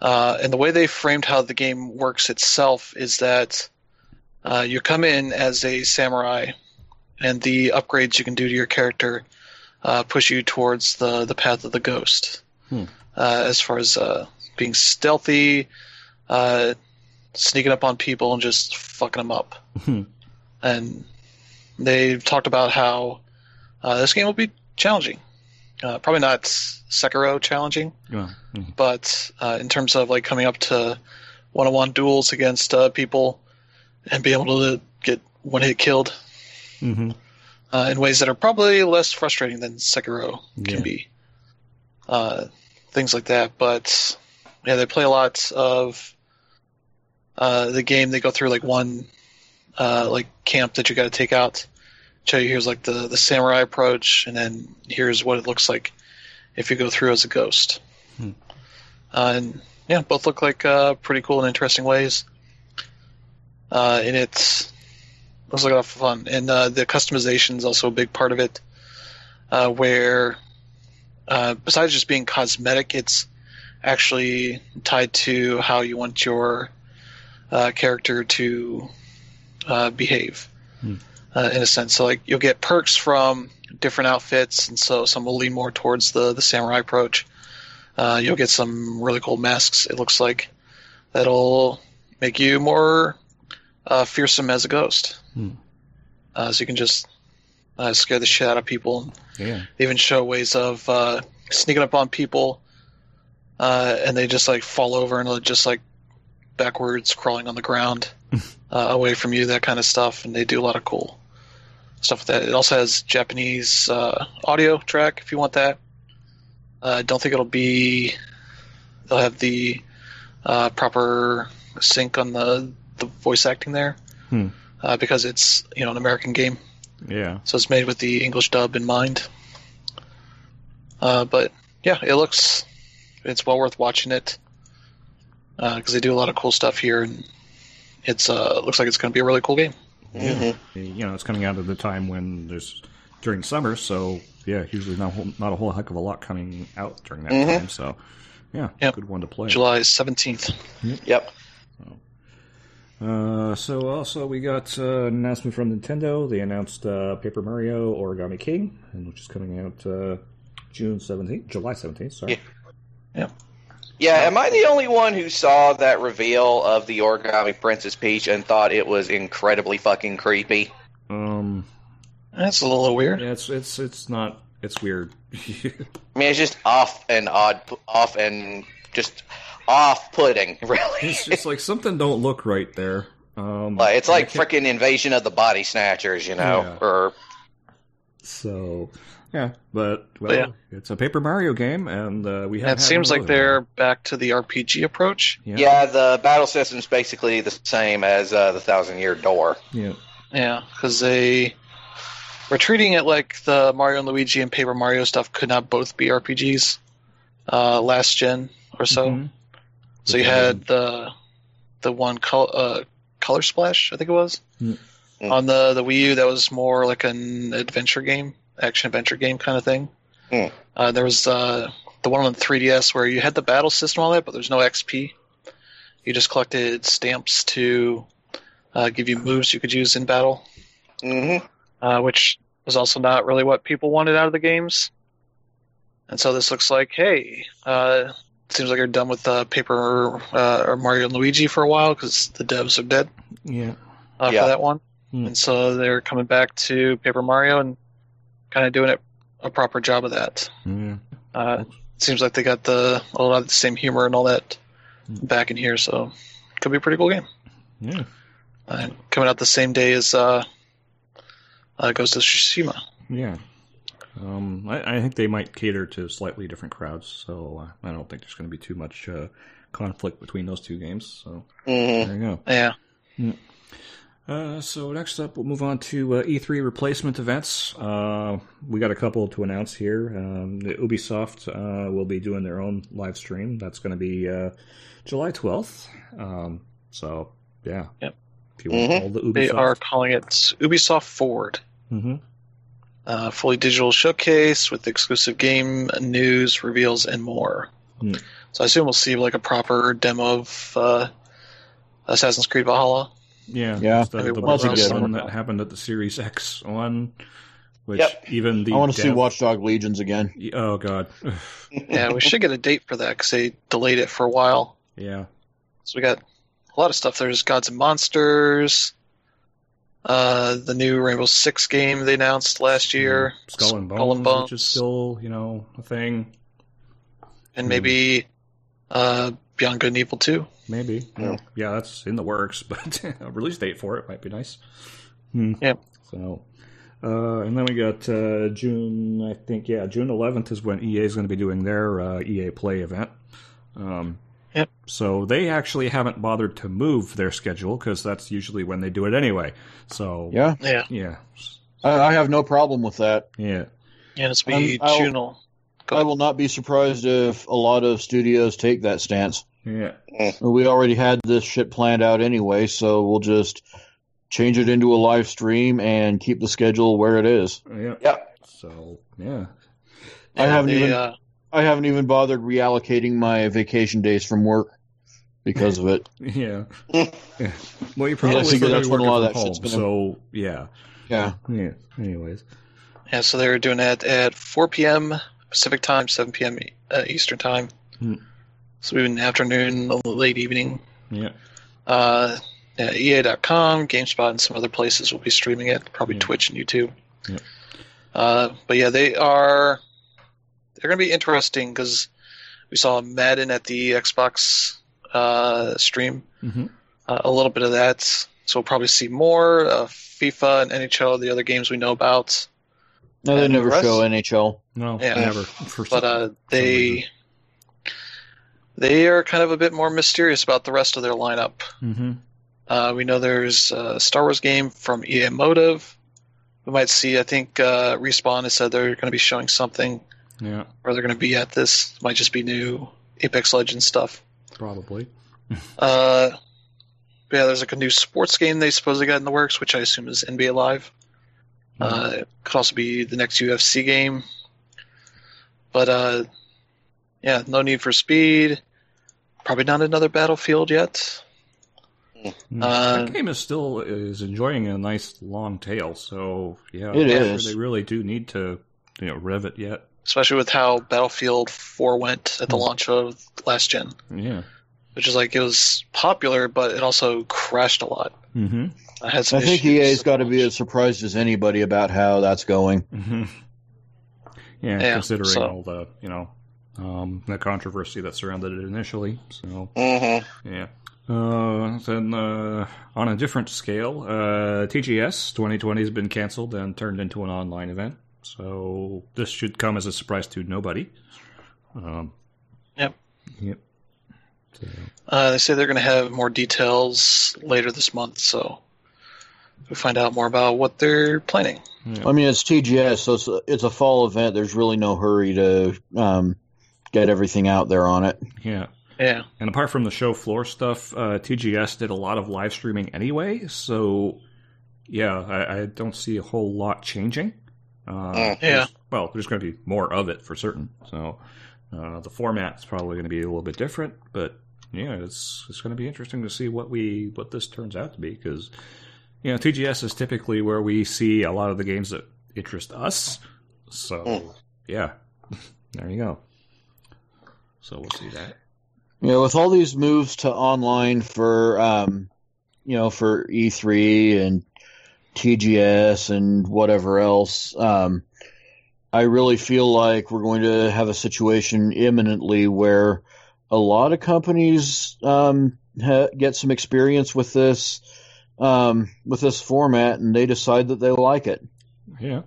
D: Uh, and the way they framed how the game works itself is that uh, you come in as a samurai, and the upgrades you can do to your character uh, push you towards the, the path of the ghost.
A: Hmm.
D: Uh, as far as uh, being stealthy, uh, sneaking up on people, and just fucking them up.
A: Hmm.
D: and they talked about how uh, this game will be challenging. Uh, probably not Sekiro challenging,
A: Yeah. Mhm.
D: but uh, in terms of like coming up to one-on-one duels against uh, people and being able to get one hit killed
A: Mhm.
D: uh, in ways that are probably less frustrating than Sekiro can
A: Yeah.
D: be. Uh, things like that, but yeah, they play a lot of uh, the game. They go through like one uh, like camp that you got to take out, show you here's like the the samurai approach, and then here's what it looks like if you go through as a ghost.
A: Hmm.
D: Uh, and yeah, both look like uh, pretty cool and interesting ways. Uh, and it's looks like a lot of fun, and uh, the customization is also a big part of it. Uh, where uh, besides just being cosmetic, it's actually tied to how you want your uh, character to uh, behave.
A: Hmm.
D: Uh, in a sense, so like you'll get perks from different outfits, and so some will lean more towards the the samurai approach. Uh, you'll get some really cool masks. It looks like that'll make you more uh, fearsome as a ghost.
A: Hmm.
D: Uh, so you can just uh, scare the shit out of people.
A: Yeah.
D: They even show ways of uh, sneaking up on people, uh, and they just like fall over and they're just like backwards crawling on the ground uh, away from you, that kind of stuff. And they do a lot of cool stuff with that. It also has Japanese uh, audio track if you want that. Uh, I don't think it'll be. They'll have the uh, proper sync on the the voice acting there
A: Hmm.
D: Uh, because it's you know an American game.
A: Yeah.
D: So it's made with the English dub in mind. Uh, but yeah, it looks it's well worth watching it because they do a lot of cool stuff here, and it's uh looks like it's going to be a really cool game.
C: Mhm.
A: You know, it's coming out at the time when there's during summer, so yeah, usually not a whole, not a whole heck of a lot coming out during that
C: Mhm.
A: time. So yeah,
D: Yep.
A: good one to play.
D: July seventeenth.
C: Yep.
A: Uh, so also we got uh, an announcement from Nintendo. They announced uh, Paper Mario Origami King, and which is coming out uh, June seventeenth, July seventeenth. Sorry.
C: Yeah, Yeah, am I the only one who saw that reveal of the Origami Princess Peach and thought it was incredibly fucking creepy?
A: Um,
D: That's a little weird.
A: yeah, it's it's it's not. It's weird.
C: I mean, it's just off and odd, off and just off-putting. Really,
A: it's just like something don't look right there. Um,
C: Like, it's like freaking Invasion of the Body Snatchers, you know,
A: Yeah.
C: or
A: So yeah, but well,
D: But yeah.
A: it's a Paper Mario game, and uh, we have.
D: It seems like they're back to the RPG approach.
A: Yeah.
C: yeah, the battle system's basically the same as uh, the Thousand Year Door.
A: yeah.
D: Yeah, because they were treating it like the Mario and Luigi and Paper Mario stuff could not both be RPGs uh, last gen or so.
A: Mhm.
D: So you had the the one col- uh, Color Splash, I think it was,
A: Mm.
C: Mm.
D: on the the Wii U. That was more like an adventure game, action adventure game kind of thing.
C: Mm.
D: Uh, there was uh, the one on the 3DS where you had the battle system all that, but there's no XP. You just collected stamps to uh, give you moves you could use in battle,
C: hmm
D: uh, which was also not really what people wanted out of the games. And so this looks like, hey, uh, seems like they're done with uh, Paper uh, or Mario and Luigi for a while because the devs are dead
A: Yeah.
D: uh,
C: Yeah.
D: for that one,
A: Hmm.
D: and so they're coming back to Paper Mario and kind of doing it a proper job of that.
A: Yeah.
D: Uh, seems like they got the a lot of the same humor and all that
A: Hmm.
D: back in here, so could be a pretty cool game.
A: Yeah.
D: Uh, coming out the same day as uh, uh, Ghost of Tsushima.
A: Yeah. Um, I, I think they might cater to slightly different crowds, so uh, I don't think there's going to be too much uh, conflict between those two games. So
C: hmm
A: there you go.
D: Yeah,
A: Uh, so next up, we'll move on to uh, E3 replacement events. Uh, we got a couple to announce here. Um, the Ubisoft uh, will be doing their own live stream. That's going to be uh, July 12th. Um, so yeah,
D: Yep.
A: If you want
C: Mhm.
A: all the Ubisoft, they
D: are calling it Ubisoft Forward.
A: hmm
D: uh, fully digital showcase with exclusive game news, reveals, and more.
A: Hmm.
D: So I assume we'll see like a proper demo of uh, Assassin's Creed Valhalla.
A: yeah,
B: Yeah.
A: it's the, the
D: one
B: of those
A: one
D: somewhere.
A: that happened at the Series X one, which
C: Yep.
A: even the
B: I want to see Watchdog Legions again.
A: Oh god,
D: Yeah, we should get a date for that because they delayed it for a while.
A: yeah,
D: So we got a lot of stuff. There's Gods and Monsters, uh, the new Rainbow Six game they announced last year,
A: Skull and Bones,
D: Skull and Bones.
A: which is still you know a thing.
D: and maybe uh, Beyond Good and Evil 2.
A: Maybe.
C: Yeah.
A: Yeah, that's in the works, but a release date for it might be nice. Hmm.
D: Yep.
A: So, uh, and then we got uh, June, I think, yeah, June 11th is when EA is going to be doing their uh, EA Play event. Um,
D: Yep.
A: So they actually haven't bothered to move their schedule because that's usually when they do it anyway. So
B: Yeah,
D: Yeah,
A: yeah.
B: I, I have no problem with that.
A: Yeah.
D: And it's be
B: Um, I'll-
D: June.
B: I will not be surprised if a lot of studios take that stance.
A: Yeah.
B: We already had this shit planned out anyway, so we'll just change it into a live stream and keep the schedule where it is.
A: Yeah.
C: Yep.
A: So yeah.
B: I haven't
D: they,
B: even-
D: Uh,
B: I haven't even bothered reallocating my vacation days from work because of it.
A: Yeah. yeah. Well, you're probably
B: I figure that's when a lot of
A: from
B: that shit's
A: home,
B: gonna-
A: So yeah.
B: Yeah.
A: Yeah. Anyways.
D: yeah, so they're doing that at 4 p.m. Pacific time, 7 p.m. Uh, Eastern time.
A: Hmm.
D: So even afternoon, late evening.
A: Yeah.
D: Uh, yeah, EA.com, GameSpot, and some other places will be streaming it. Probably
A: Yeah.
D: Twitch and YouTube.
A: Yeah.
D: Uh, but yeah, they are. They're going to be interesting because we saw Madden at the Xbox uh, stream.
A: hmm
D: Uh, a little bit of that. So we'll probably see more uh, FIFA and NHL, the other games we know about.
B: No, they
D: And
B: never
D: rest-
B: show NHL.
A: No,
D: Yeah.
A: never. For
D: But
A: some-
D: uh, they they are kind of a bit more mysterious about the rest of their lineup.
A: Mhm.
D: Uh, we know there's a Star Wars game from EA Motive. We might see. I think uh, Respawn has said they're going to be showing something,
A: Yeah.
D: or they're going to be at this. Might just be new Apex Legends stuff.
A: Probably.
D: Uh, yeah, there's like a new sports game they supposedly got in the works, which I assume is NBA Live. Uh, it could also be the next UFC game. But uh, yeah, no need for speed. Probably not another Battlefield yet.
A: Mm.
D: Uh,
A: that game is still is enjoying a nice long tail. So yeah,
B: It
A: I'm
B: is.
A: Sure they really do need to you know rev it yet.
D: Especially with how Battlefield 4 went at the
A: Hmm.
D: launch of last gen,
A: Yeah.
D: which is like it was popular, but it also crashed a lot.
A: Mm-hmm.
D: I had some
B: I think EA's got to be as surprised as anybody about how that's going.
A: hmm Yeah,
D: Yeah,
A: considering
D: so-
A: all the you know um, the controversy that surrounded it initially. So
C: Mm-hmm.
A: yeah. Uh, then uh, on a different scale, uh, TGS 2020 has been canceled and turned into an online event. So this should come as a surprise to nobody. Um,
D: Yep.
A: Yep. So,
D: Uh, they say they're going to have more details later this month, so we find out more about what they're planning.
A: yeah.
B: I mean, it's TGS, so it's a, it's a fall event. There's really no hurry to um, get everything out there on it.
A: yeah.
D: Yeah,
A: And apart from the show floor stuff, uh, TGS did a lot of live streaming anyway. So, yeah, I, I don't see a whole lot changing. Uh,
C: Mm.
D: Yeah.
A: there's- Well, there's going to be more of it for certain. So, uh, the format's probably going to be a little bit different. But yeah, it's it's going to be interesting to see what we what this turns out to be because you know TGS is typically where we see a lot of the games that interest us. So,
C: Mm.
A: yeah, there you go. So we'll see that.
B: You know, with all these moves to online for, um, you know, for E3 and TGS and whatever else, um, I really feel like we're going to have a situation imminently where a lot of companies um, ha- get some experience with this um, with this format, and they decide that they like it.
A: Yeah.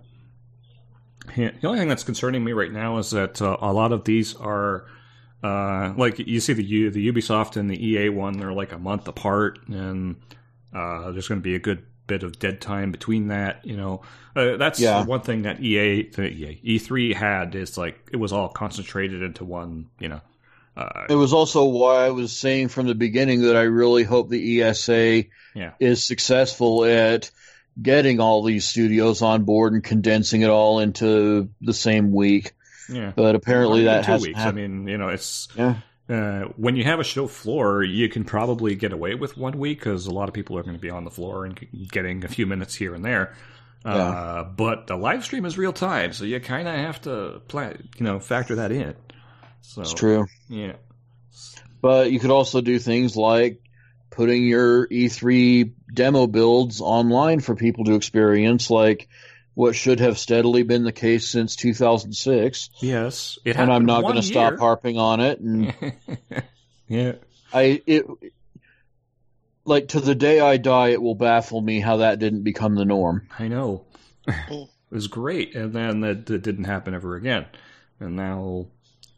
A: Yeah. The only thing that's concerning me right now is that uh, a lot of these are, uh, like you see the U, the Ubisoft and the EA one, they're like a month apart, and uh, there's going to be a good bit of dead time between that. You know, uh, that's
B: Yeah.
A: one thing that EA, EA E3 had is like it was all concentrated into one. You know. Uh,
B: It was also why I was saying from the beginning that I really hope the ESA
A: Yeah.
B: is successful at getting all these studios on board and condensing it all into the same week.
A: yeah.
B: But apparently
A: even
B: that
A: two
B: hasn't
A: weeks. I mean, you know, it's
B: Yeah.
A: Uh, when you have a show floor, you can probably get away with one week because a lot of people are going to be on the floor and getting a few minutes here and there. Uh, but the live stream is real time, so you kind of have to plan, you know, factor that in. So
B: It's true.
A: Yeah.
B: But you could also do things like putting your E3 demo builds online for people to experience, like what should have steadily been the case since 2006.
A: Yes. It
B: And I'm not going to stop harping on it. And
A: yeah.
B: I it like to the day I die, it will baffle me how that didn't become the norm.
A: I know. it was great, and then that, that didn't happen ever again. And now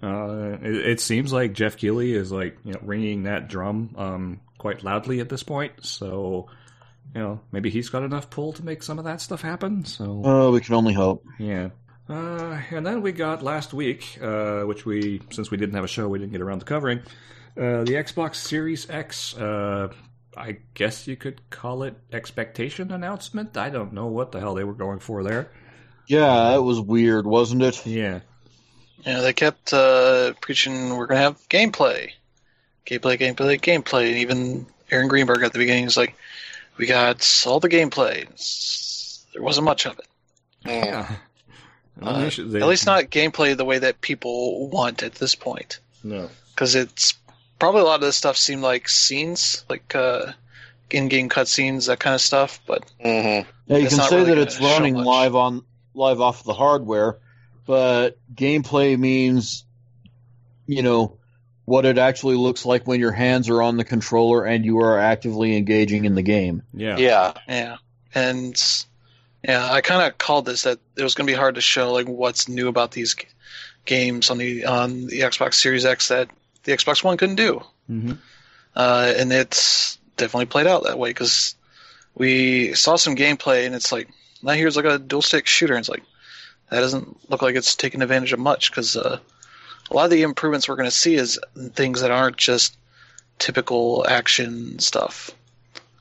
A: uh, it, it seems like Geoff Keighley is like you know ringing that drum um, quite loudly at this point. So you know, maybe he's got enough pull to make some of that stuff happen. So
B: Oh, we can only hope.
A: yeah. Uh, and then we got last week, uh, which we since we didn't have a show, we didn't get around to covering. Uh, the Xbox Series X. Uh, I guess you could call it expectation announcement. I don't know what the hell they were going for there.
B: Yeah, that was weird, wasn't it?
A: Yeah.
D: Yeah, they kept uh, preaching we're gonna have gameplay, gameplay, gameplay, gameplay. And even Aaron Greenberg at the beginning is like, "We got all the gameplay." There wasn't much of it.
C: Yeah.
A: Well, they
D: At least not gameplay the way that people want at this point,
A: No.
D: because it's probably a lot of this stuff seemed like scenes, like uh, in-game cutscenes, that kind of stuff. But
C: hmm
B: Yeah, you can
D: not
B: say
D: really
B: that it's running live on live off the hardware, but gameplay means, you know, what it actually looks like when your hands are on the controller and you are actively engaging in the game.
A: Yeah.
C: Yeah.
D: Yeah, and yeah, I kind of called this that it was going to be hard to show like what's new about these g- games on the on the Xbox Series X that the Xbox One couldn't do,
A: hmm
D: uh, and it's definitely played out that way because we saw some gameplay and it's like now here's like a dual stick shooter and it's like that doesn't look like it's taking advantage of much because uh, a lot of the improvements we're going to see is things that aren't just typical action stuff.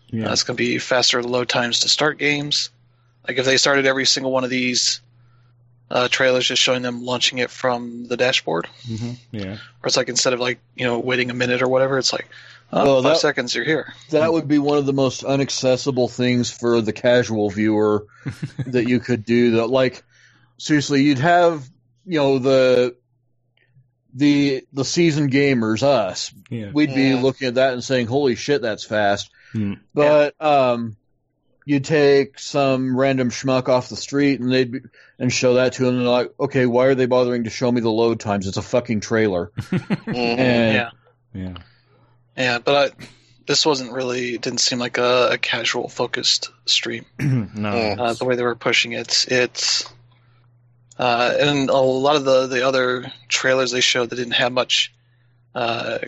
A: Yeah.
D: Uh, it's going to be faster load times to start games. Like if they started every single one of these uh, trailers just showing them launching it from the dashboard,
A: hmm Yeah.
D: where it's like instead of like you know waiting a minute or whatever, it's like oh,
B: Well,
D: five
B: that-
D: seconds you're here.
B: That would be one of the most unaccessible things for the casual viewer that you could do. That like seriously, you'd have you know the the the seasoned gamers, us.
A: Yeah.
B: We'd be
C: Yeah.
B: looking at that and saying, "Holy shit, that's fast."
A: Hmm.
B: But um, you take some random schmuck off the street and they'd be, and show that to them, and they're like, "Okay, why are they bothering to show me the load times? It's a fucking trailer."
C: Mhm.
B: And
D: Yeah,
A: Yeah.
D: yeah, but I, this wasn't really it didn't seem like a, a casual focused stream.
A: no.
D: Uh, the way they were pushing it. It's uh, and a lot of the the other trailers they showed that didn't have much uh,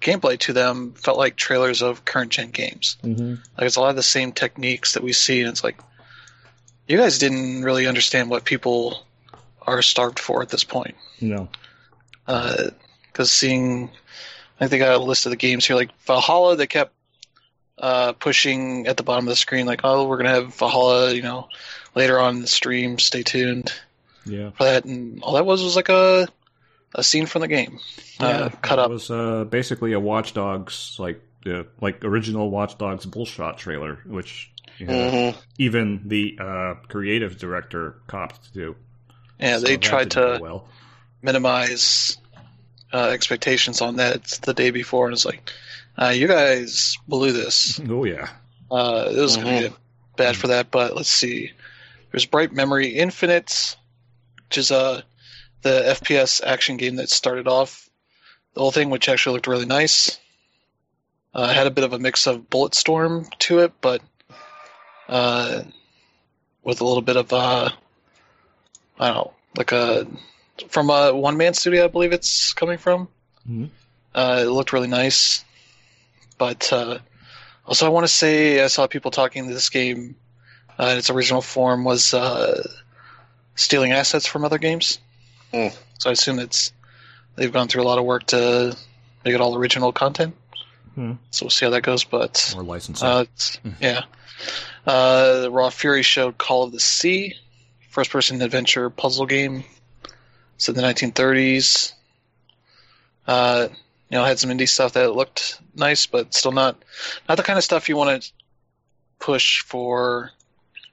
D: gameplay to them felt like trailers of current gen games.
A: hmm
D: Like it's a lot of the same techniques that we see, and it's like you guys didn't really understand what people are starved for at this point.
A: No.
D: Because seeing, I think I got a list of the games here, like Valhalla, they kept uh, pushing at the bottom of the screen, like, oh, we're gonna have Valhalla, you know, later on in the stream. Stay tuned
A: Yeah.
D: for that. And all that was was like a a scene from the game, uh, cut
A: It
D: up.
A: was uh, basically a Watch Dogs like uh, like original Watch Dogs bullshot trailer, which you know,
C: Mhm.
A: even the uh, creative director copped to do.
D: Yeah,
A: So
D: they tried to
A: well.
D: minimize uh, expectations on that the day before, and it's like, uh, you guys blew this.
A: Oh yeah.
D: Uh, it was going to be bad for that, but let's see. There's Bright Memory Infinite, which is uh, the FPS action game that started off the whole thing, which actually looked really nice. Uh, had a bit of a mix of Bulletstorm to it, but uh, with a little bit of uh, I don't know, like a from a one man studio, I believe it's coming from.
A: Mhm.
D: Uh, it looked really nice, but uh, also, I want to say I saw people talking this game uh, in its original form was uh, stealing assets from other games.
C: Hmm.
D: So I assume it's they've gone through a lot of work to make it all original content.
A: Hmm.
D: So we'll see how that goes. But
A: more licensing.
D: uh, it's, yeah, uh, Raw Fury showed Call of the Sea, first-person adventure puzzle game. It's in the 1930s. Uh, you know, had some indie stuff that looked nice, but still not not the kind of stuff you want to push for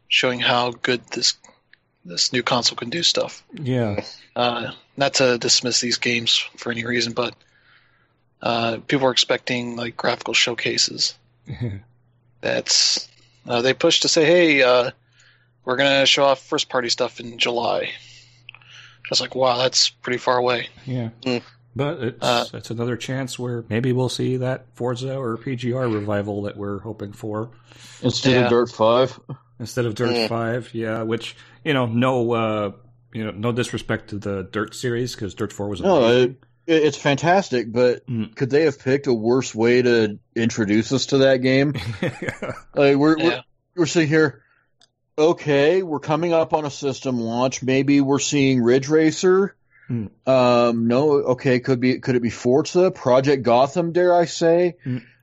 D: showing how good this this new console can do stuff.
A: yeah.
D: Uh, not to dismiss these games for any reason, but uh, people are expecting like graphical showcases. That's uh, they pushed to say, hey, uh, we're gonna show off first party stuff in July. I was like, wow, that's pretty far away.
A: Yeah.
C: Mm.
A: But it's
D: Uh,
A: it's another chance where maybe we'll see that Forza or PGR revival that we're hoping for
B: Instead
D: Yeah.
B: of Dirt Five.
A: Instead of Dirt
C: Mm.
A: Five. Yeah, which you know, no, uh, you know, no disrespect to the Dirt series because Dirt Four was
B: No,
A: amazing.
B: it, it- it's fantastic, but
A: Mm.
B: could they have picked a worse way to introduce us to that game? Like we're we're,
D: Yeah.
B: we're sitting here. Okay, we're coming up on a system launch. Maybe we're seeing Ridge Racer.
A: Hmm.
B: Um, no, okay, could be could it be Forza, Project Gotham? Dare I say?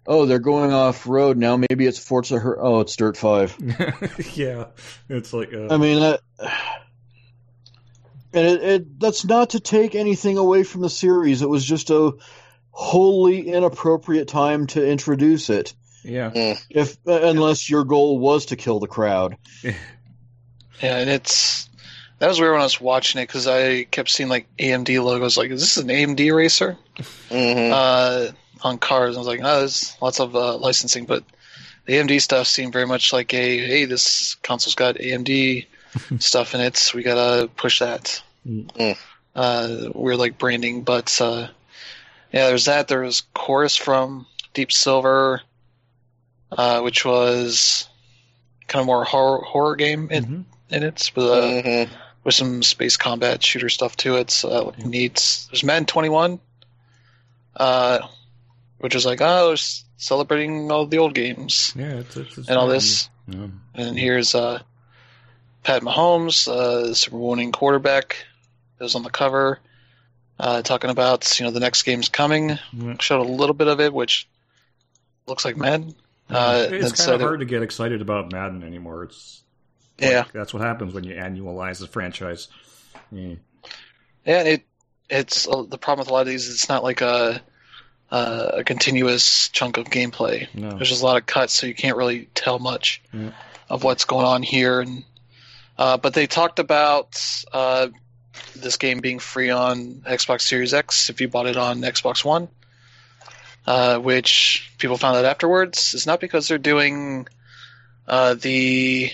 B: Oh, they're going off road now. Maybe it's Forza. Her- oh, it's Dirt Five.
A: yeah, it's like uh,
B: I mean that, and it, it that's not to take anything away from the series. It was just a wholly inappropriate time to introduce it.
A: yeah,
B: If unless your goal was to kill the crowd.
D: Yeah, and it's that was weird when I was watching it because I kept seeing like AMD logos. Like, is this an AMD racer
C: Mhm.
D: uh, on cars? I was like, oh, there's lots of uh, licensing, but the AMD stuff seemed very much like a hey, this console's got AMD stuff in it. So We gotta push that.
C: Mm.
D: Uh, weird like branding, but uh, yeah, there's that. There was Chorus from Deep Silver, uh, which was kind of more horror horror game in,
A: Mhm.
D: in it with uh,
C: Mhm.
D: with some space combat shooter stuff to it. So that looked neat. There's Madden 21, uh, which is like, oh, celebrating all the old games
A: yeah, it's, it's, it's
D: and all this.
A: Yeah.
D: And here's uh, Pat Mahomes, uh, the Super Bowl winning quarterback, that was on the cover, uh, talking about you know the next game's coming.
A: Yeah.
D: Showed a little bit of it, which looks like Madden. Uh,
A: it's kind of
D: it-
A: hard to get excited about Madden anymore. It's like,
D: Yeah.
A: that's what happens when you annualize the franchise. Yeah.
D: Yeah, it it's uh, the problem with a lot of these. It's not like a uh, a continuous chunk of gameplay.
A: No.
D: There's just a lot of cuts, so you can't really tell much
A: Yeah.
D: of what's going on here. And uh, but they talked about uh, this game being free on Xbox Series X if you bought it on Xbox One, uh, which people found out afterwards is not because they're doing uh, the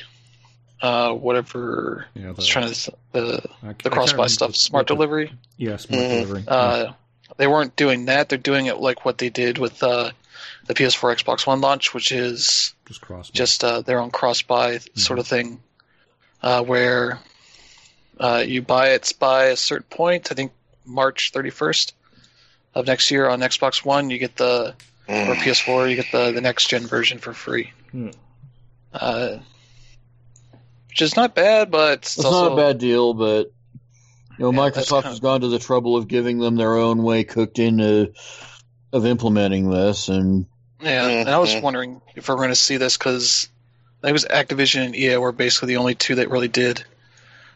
D: uh, whatever.
A: Yeah,
D: I was trying to the
A: I- I
D: the cross buy stuff,
A: what
D: smart
A: the-
D: delivery.
A: Yeah, smart
C: Mhm.
A: delivery.
D: Uh, they weren't doing that. They're doing it like what they did with uh, the PS4 Xbox One launch, which is
A: just cross.
D: just uh, their own cross buy sort of thing, uh, where uh, you buy it by a certain point. I think March 31st of next year on Xbox One, you get the or
C: Mm.
D: PS4, you get the the next gen version for free.
A: Hmm.
D: Uh, which is not bad, but it's,
B: It's
D: also
B: not a bad deal, but you know,
D: Yeah,
B: Microsoft has gone to the trouble of giving them their own way cooked into of implementing this, and
D: Yeah, and I was
C: Mhm.
D: wondering if we're going to see this because I think it was Activision and EA were basically the only two that really did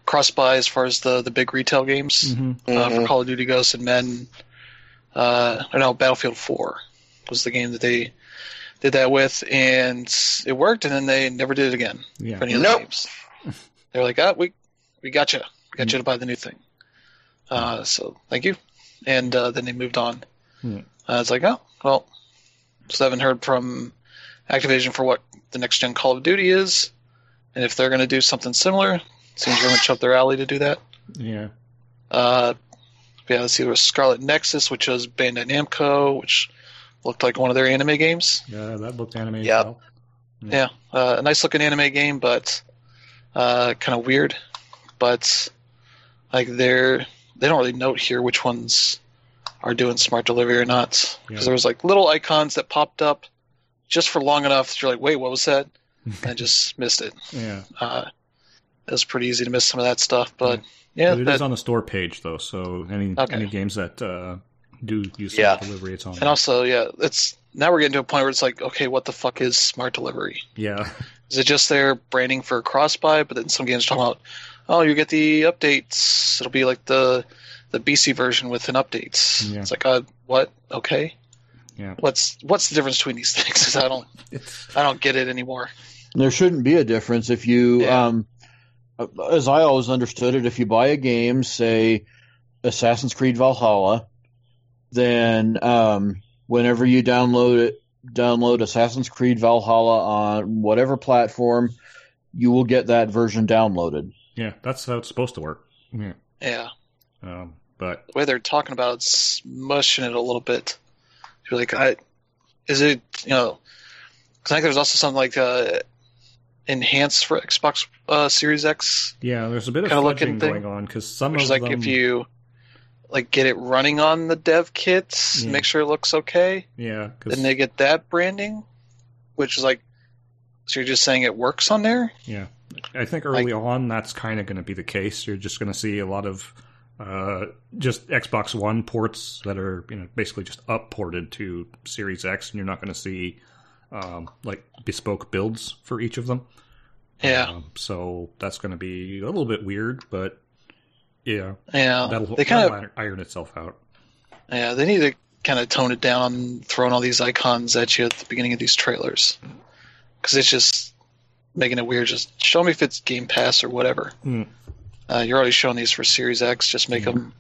D: cross buy as far as the the big retail games
A: Mhm.
D: uh, for
C: Mhm.
D: Call of Duty Ghosts and Men. Uh, I know Battlefield Four was the game that they did that with, and it worked, and then they never did it again
A: Yeah.
D: for any of the
C: Nope.
D: games. They're like, ah, we we got you, we got you to buy the new thing. Uh, so thank you, and uh, then they moved on.
A: Hmm.
D: Uh, it's like, oh well, so I haven't heard from Activision for what the next gen Call of Duty is, and if they're going to do something similar, seems very much up their alley to do that.
A: Yeah.
D: Uh, yeah, let's see. There was Scarlet Nexus, which was Bandai Namco, which looked like one of their anime games.
A: Yeah, that looked anime as
C: Yep.
A: well.
D: Yeah, uh, a nice looking anime game, but uh, kind of weird. But like they're they don't really note here which ones are doing smart delivery or not because
A: Yeah.
D: there was like little icons that popped up just for long enough that you're like, wait, what was that? And I just missed it.
A: Yeah.
D: Uh, it was pretty easy to miss some of that stuff, but yeah,
A: but it is
D: that-
A: on the store page though, so any
D: Okay.
A: any games that uh, do use
C: Yeah.
A: smart delivery, it's on.
D: and also yeah, it's now we're getting to a point where it's like, okay, what the fuck is smart delivery?
A: yeah.
D: Is it just their branding for cross buy? But then some games talk about, oh, you get the updates. It'll be like the the BC version with an updates.
A: Yeah.
D: It's like, uh, what? Okay.
A: Yeah.
D: What's what's the difference between these things? I don't I don't get it anymore.
B: there shouldn't be a difference if you,
D: Yeah.
B: um, as I always understood it, if you buy a game, say Assassin's Creed Valhalla, then um, whenever you download it, download Assassin's Creed Valhalla on whatever platform, you will get that version downloaded.
A: Yeah, that's how it's supposed to work. Yeah.
D: Yeah.
A: Um, but
D: The way they're talking about it's mushing it a little bit. You're like, I is it you know? 'cause I think there's also something like uh, enhanced for Xbox uh, Series X
A: yeah, there's a bit of
D: Kinda looking
A: fudging
D: thing,
A: going on because some
D: which
A: of
D: is like
A: them,
D: if you like get it running on the dev kits,
A: Yeah.
D: make sure it looks okay.
A: Yeah, because
D: Then they get that branding, which is like, so you're just saying it works on there?
A: Yeah, I think early on that's kind of going to be the case. You're just going to see a lot of uh, just Xbox One ports that are you know basically just up ported to Series X, and you're not going to see um, like bespoke builds for each of them.
D: Yeah,
A: Um, so that's going to be a little bit weird, but yeah,
D: yeah.
A: that'll,
D: they kind of
A: iron itself out.
D: Yeah, they need to kind of tone it down, throwing all these icons at you at the beginning of these trailers, because it's just making it weird. Just show me if it's Game Pass or whatever.
A: Hmm.
D: Uh, you're already showing these for Series X. Just make them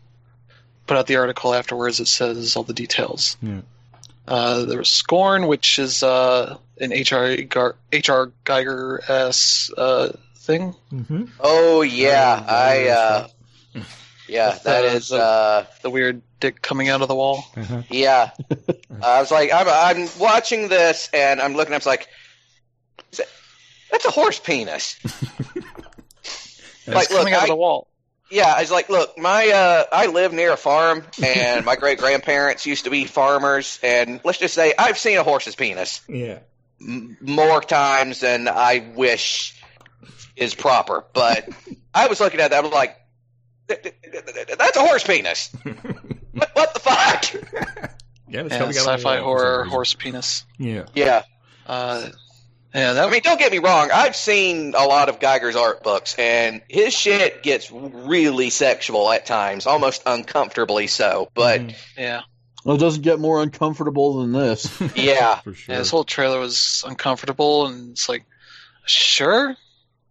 D: put out the article afterwards that says all the details.
A: Yeah.
D: Uh, there was Scorn, which is uh, an HR Gar- HR Geiger s uh, thing.
A: Mm-hmm.
C: Oh yeah, I
A: yeah,
C: uh, yeah,
D: With,
C: that
D: uh,
C: is
D: the-
C: uh,
D: The weird dick coming out of the wall.
A: Uh-huh.
C: yeah. I was like, I'm I'm watching this and I'm looking. I was like, is that- that's a horse penis. Like,
D: coming
C: look,
D: out of the wall.
C: Yeah, I was like, look, my uh, I live near a farm, and my great grandparents used to be farmers, and let's just say I've seen a horse's penis
A: Yeah.
C: m- more times than I wish is proper. But I was looking at that, I'm like, "Th- th- th- th- that's a horse penis. What, what the fuck?
A: Yeah, it's
D: Yeah,
A: coming out of the
D: sci-fi
A: wall for some
D: horror horse penis.
A: Yeah.
C: Yeah,
D: Uh, yeah, that
C: I mean, don't get me wrong. I've seen a lot of Geiger's art books, and his shit gets really sexual at times, almost uncomfortably so. But
A: Mhm.
D: yeah.
B: Well, it doesn't get more uncomfortable than this.
C: yeah,
A: for sure.
D: Yeah, this whole trailer was uncomfortable, and it's like, sure,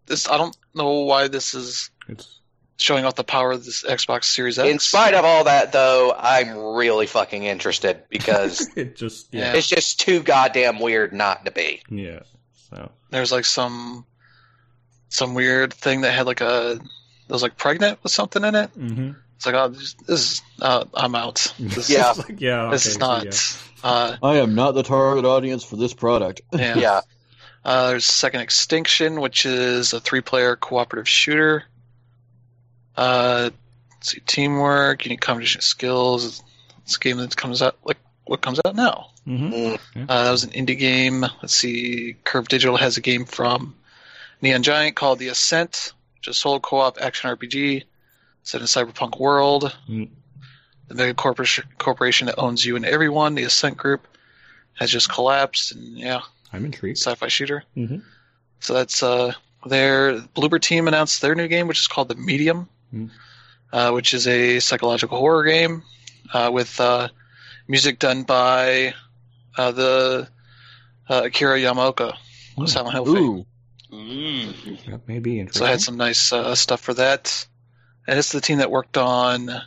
D: this. I don't know why this is
A: it's
D: showing off the power of this Xbox Series X.
C: In spite of all that, though, I'm really fucking interested because
A: it just
D: Yeah.
A: yeah
C: it's just too goddamn weird not to be.
A: yeah. So
D: There's like some some weird thing that had like a that was like pregnant with something in it.
A: mm-hmm.
D: It's like, oh, this, this is uh, I'm out. This,
C: Yeah.
A: like, yeah.
D: this
A: okay,
D: is
A: so,
D: not.
A: yeah.
D: Uh,
B: I am not the target audience for this product.
D: yeah.
C: Yeah.
D: Uh, there's Second Extinction, which is a three-player cooperative shooter. Uh, let's see, teamwork, unique combination of skills. It's a game that comes out like what comes out now.
A: Mm-hmm.
C: Mm.
D: Uh, that was an indie game. Let's see, Curve Digital has a game from Neon Giant called The Ascent, which is a solo co-op action RPG set in a cyberpunk world.
A: Mm.
D: The mega corporation, corporation that owns you and everyone, the Ascent Group, has just collapsed, and yeah,
A: I'm intrigued.
D: sci-fi shooter.
A: Mm-hmm.
D: So that's uh, their Bloober team announced their new game, which is called The Medium,
A: Hmm.
D: uh, which is a psychological horror game uh, with uh, music done by uh, the uh, Akira Yamaoka,
A: Hmm.
D: Silent Hill fame.
B: Ooh,
A: That may be interesting.
D: So I had some nice uh, stuff for that, and it's the team that worked on uh,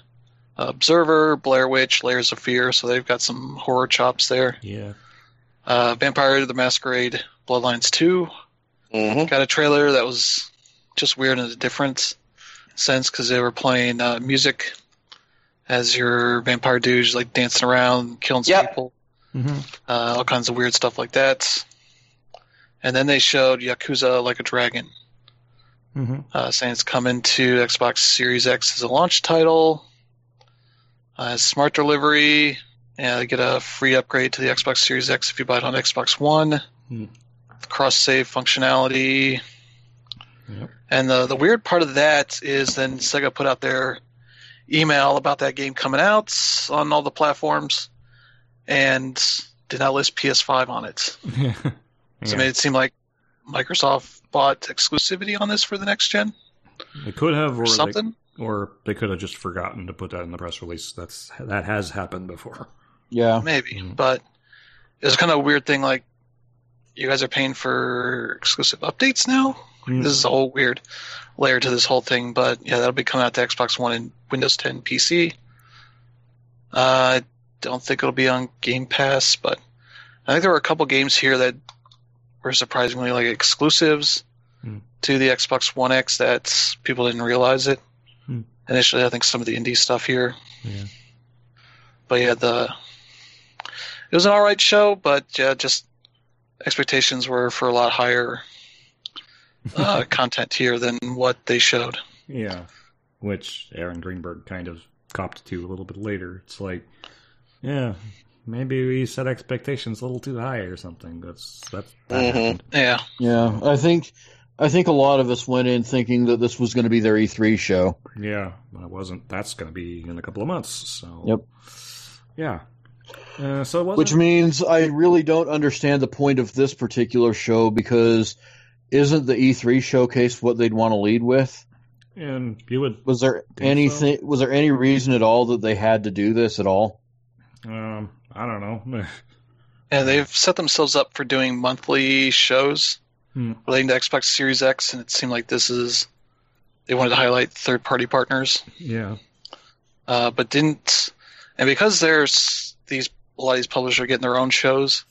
D: Observer, Blair Witch, Layers of Fear. So they've got some horror chops there.
A: Yeah.
D: Uh, Vampire the Masquerade, Bloodlines Two.
C: hmm
D: got a trailer that was just weird in a different sense because they were playing uh, music as your vampire dudes like dancing around, killing some
C: Yep.
D: people,
A: Mm-hmm.
D: uh, all kinds of weird stuff like that. And then they showed Yakuza Like a Dragon,
A: Mm-hmm.
D: uh, saying it's coming to Xbox Series X as a launch title. Uh, smart delivery, and they get a free upgrade to the Xbox Series X if you buy it on Xbox One.
A: Hmm.
D: Cross save functionality.
A: Yep.
D: And the the weird part of that is then Sega put out their email about that game coming out on all the platforms, and did not list PS5 on it. So
A: yeah.
D: it made it seem like Microsoft bought exclusivity on this for the next gen
A: They could have, or
D: or
A: they,
D: something.
A: or they could have just forgotten to put that in the press release. That's that has happened before.
B: yeah.
D: Maybe,
A: Mhm.
D: but it's kind of a weird thing. Like, you guys are paying for exclusive updates now.
A: Mm.
D: This is a whole weird layer to this whole thing. But yeah, that'll be coming out to Xbox One and Windows 10 PC. Uh, I don't think it'll be on Game Pass, but I think there were a couple games here that were surprisingly like exclusives
A: Hmm.
D: to the Xbox One X that people didn't realize it.
A: Hmm.
D: Initially, I think some of the indie stuff here.
A: Yeah.
D: But yeah, the it was an all right show, but yeah, just expectations were for a lot higher uh, content here than what they showed.
A: Yeah. Which Aaron Greenberg kind of copped to a little bit later. It's like, yeah, maybe we set expectations a little too high or something. That's that's that
C: Mhm.
A: happened.
D: Yeah.
B: Yeah, I think I think a lot of us went in thinking that this was going to be their E3 show.
A: Yeah, but it wasn't. That's going to be in a couple of months. So
B: Yep.
A: yeah. Uh, so.
B: Which means I really don't understand the point of this particular show because isn't the E3 showcase what they'd want to lead with?
A: and you would
B: Was there
A: Think
B: anything? Was there any reason at all that they had to do this at all?
A: um I don't know.
D: And they've set themselves up for doing monthly shows
A: Hmm.
D: relating to Xbox Series X, and it seemed like this is they wanted to highlight third party partners,
A: yeah.
D: uh, but didn't. And because there's these a lot of these publishers are getting their own shows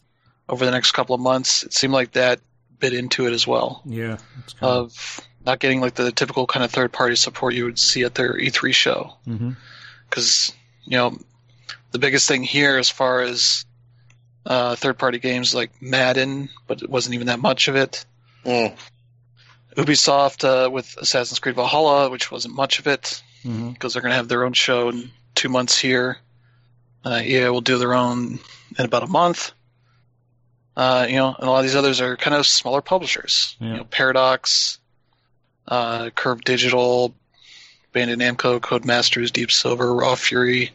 D: over the next couple of months, it seemed like that bit into it as well.
A: Yeah. Kind of,
D: Of not getting like the typical kind of third party support you would see at their E3 show. because you know the biggest thing here as far as uh, third party games like Madden, but it wasn't even that much of it.
C: Mm.
D: Ubisoft uh, with Assassin's Creed Valhalla, which wasn't much of it because they're going to have their own show in two months here. Uh, EA will do their own in about a month. Uh, you know, and a lot of these others are kind of smaller publishers.
A: Yeah.
D: You know, Paradox, uh, Curve Digital, Bandai Namco, Codemasters, Deep Silver, Raw Fury,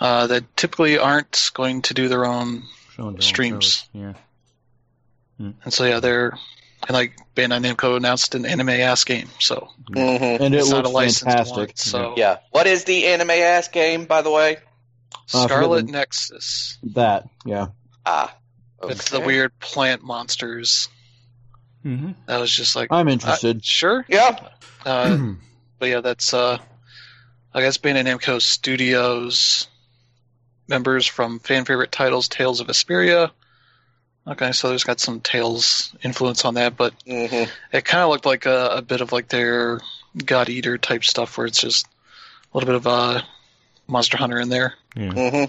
D: uh, that typically aren't going to do their own.
A: Showing their own
D: Streams.
A: shows. Yeah.
D: And so yeah, they're and like Bandai Namco announced an anime ass game, so
C: hmm
B: And it
D: it's not a licensed
B: fantastic.
D: one. So
C: Yeah. What is the anime ass game, by the way?
B: Uh,
D: Scarlet
B: the-
D: Nexus.
B: That, yeah.
C: Ah.
D: It's the weird plant monsters.
A: hmm
D: That was just like
B: I'm
D: uh,
B: interested.
D: sure.
C: Yeah.
D: Uh, but yeah, that's uh I guess Bandai Namco Studios members from fan favorite titles Tales of Vesperia. Okay, so there's got some Tales influence on that, but
C: hmm
D: it kind of looked like a, a bit of like their God Eater type stuff, where it's just a little bit of a Monster Hunter in there.
A: yeah.
C: hmm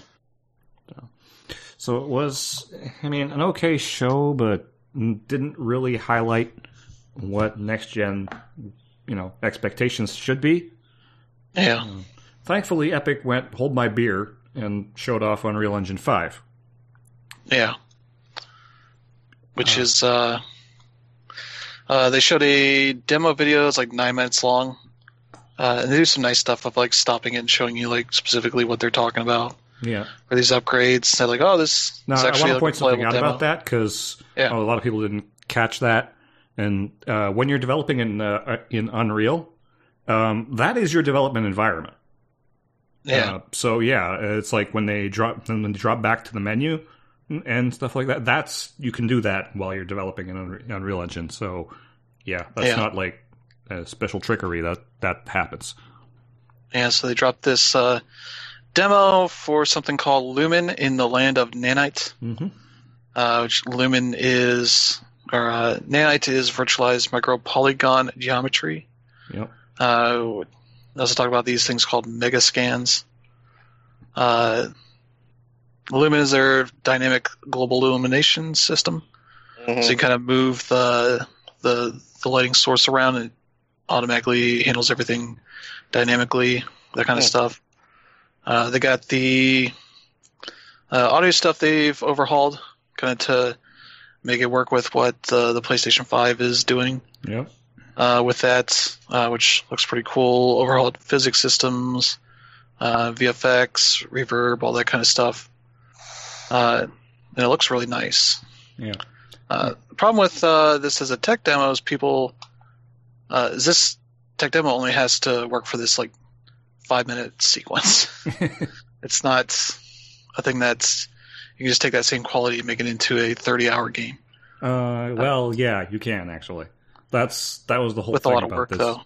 A: So it was, I mean, an okay show, but didn't really highlight what next gen, you know, expectations should be.
D: Yeah,
A: Thankfully, Epic went hold my beer and showed off Unreal Engine Five.
D: yeah. Which
A: Uh.
D: is uh, uh, they showed a demo video. It's like nine minutes long. Uh, and they do some nice stuff of like stopping it and showing you like specifically what they're talking about
A: Yeah.
D: for these upgrades. They're like, oh, this
A: Now
D: is
A: I
D: actually
A: want to
D: a
A: point something out
D: demo.
A: about that because
D: Yeah.
A: a lot of people didn't catch that. And uh, when you're developing in uh, in Unreal, um, that is your development environment.
D: Yeah,
A: Uh, so yeah, it's like when they drop when they drop back to the menu and stuff like that. That's you can do that while you're developing in Unreal Engine. So yeah, that's
D: Yeah.
A: not like a special trickery that that happens.
D: Yeah, so they dropped this uh, demo for something called Lumen in the Land of Nanite,
A: hmm
D: uh, which Lumen is, or uh, Nanite is virtualized micro polygon geometry.
A: Yep.
D: Uh, also talk about these things called megascans. Uh, Lumen is their dynamic global illumination system.
C: hmm
D: So you kind of move the the the lighting source around and it automatically handles everything dynamically, that kind of
C: Hmm.
D: stuff. Uh, they got the uh, audio stuff they've overhauled, kind of to make it work with what uh, the PlayStation Five is doing.
A: Yep.
D: Uh, with that, uh, which looks pretty cool. Overhauled physics systems, uh, VFX, reverb, all that kind of stuff. Uh, and it looks really nice.
A: Yeah.
D: Uh, the problem with uh, this as a tech demo is people. Uh, is this tech demo only has to work for this like five minute sequence. it's not a thing that's you can just take that same quality and make it into a thirty hour game
A: Uh, well, yeah, you can actually. That's that was the whole
D: with a
A: thing
D: lot of
A: about
D: work
A: this.
D: though.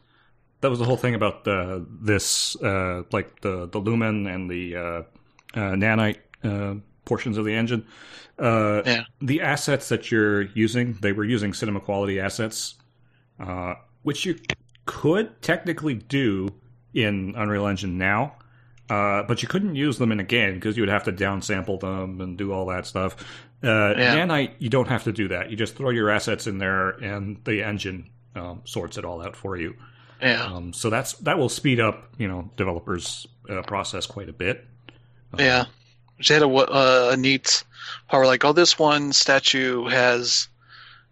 A: That was the whole thing about the this uh, like the the lumen and the uh, uh, nanite uh, portions of the engine. Uh,
D: Yeah.
A: The assets that you're using, they were using cinema quality assets, uh, which you could technically do in Unreal Engine now. Uh, but you couldn't use them in a game because you would have to downsample them and do all that stuff. Uh,
D: Yeah.
A: Nanite, you don't have to do that. You just throw your assets in there, and the engine um, sorts it all out for you.
D: Yeah.
A: Um, so that's that will speed up you know developers uh, process quite a bit. Um,
D: Yeah, she had a, uh, a neat power like, oh, this one statue has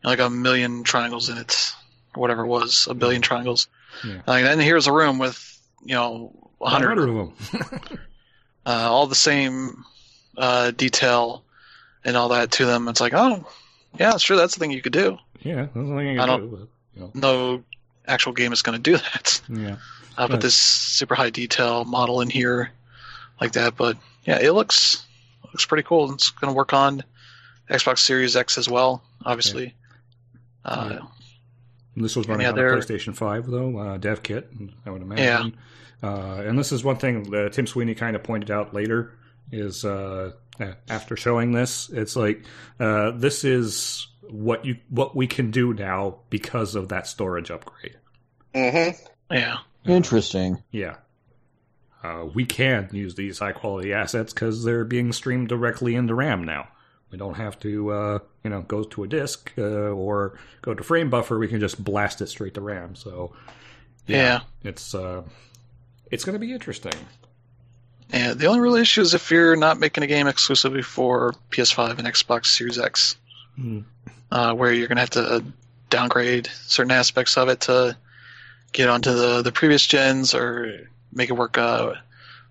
D: you know, like a million triangles in it, or whatever it was, a billion triangles.
A: Yeah.
D: Like, then here's a room with you know a hundred,
A: 100 of them.
D: uh, all the same uh, detail and all that to them. It's like, oh, yeah, sure, that's the thing you could do.
A: yeah, that's the thing you
D: I don't-
A: do. But, you know,
D: No actual game is going to do that.
A: yeah.
D: Uh,
A: Right.
D: Put this super high detail model in here, like that. But yeah, it looks looks pretty cool. It's going to work on Xbox Series X as well, obviously. Uh,
A: Yeah. And This was running
D: Yeah,
A: on a
D: they're-
A: PlayStation 5, though, uh, dev kit, I would imagine. Uh, and this is one thing that Tim Sweeney kind of pointed out later is uh, after showing this, it's like uh, this is what you what we can do now because of that storage upgrade.
C: Mm-hmm.
D: yeah,
B: Interesting.
A: Yeah. Uh, we can use these high quality assets because they're being streamed directly into RAM now. We don't have to, uh, you know, go to a disk uh, or go to frame buffer. We can just blast it straight to RAM. So,
D: yeah,
A: it's uh, it's going to be interesting.
D: yeah. The only real issue is if you're not making a game exclusively for PS5 and Xbox Series X, uh, where you're going to have to downgrade certain aspects of it to get onto the the previous gens or make it work uh,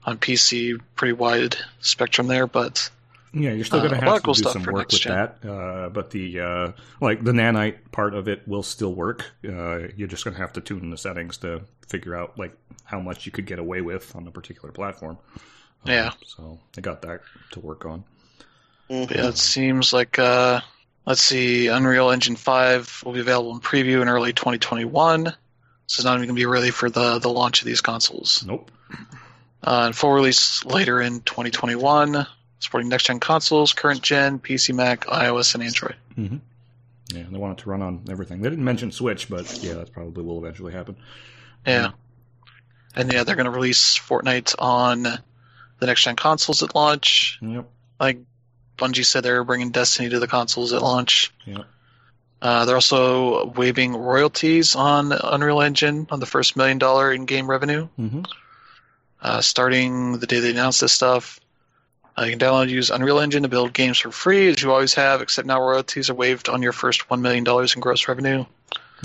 D: on PC. Pretty wide spectrum there, but
A: Yeah, you're still
D: Uh,
A: going to
D: lot
A: have to do some work with
D: gen.
A: that. Uh, but the uh, like the nanite part of it will still work. Uh, you're just going to have to tune the settings to figure out like how much you could get away with on a particular platform. Um,
D: Yeah.
A: So I got that to work on.
D: But yeah, it seems like uh, let's see, Unreal Engine 5 will be available in preview in early 2021. This is not even going to be ready for the the launch of these consoles.
A: Nope.
D: Uh, and full release later in 2021, supporting next gen consoles, current gen, PC, Mac, iOS, and Android.
A: hmm Yeah, they want it to run on everything. They didn't mention Switch, but yeah, that probably will eventually happen.
D: Yeah. And yeah, they're going to release Fortnite on the next gen consoles at launch.
A: Yep.
D: Like Bungie said, they're bringing Destiny to the consoles at launch.
A: Yeah.
D: Uh, they're also waiving royalties on Unreal Engine on the first million dollar in game revenue,
A: hmm
D: uh, starting the day they announced this stuff. Uh, you can download and use Unreal Engine to build games for free, as you always have, except now royalties are waived on your first $1 million in gross revenue,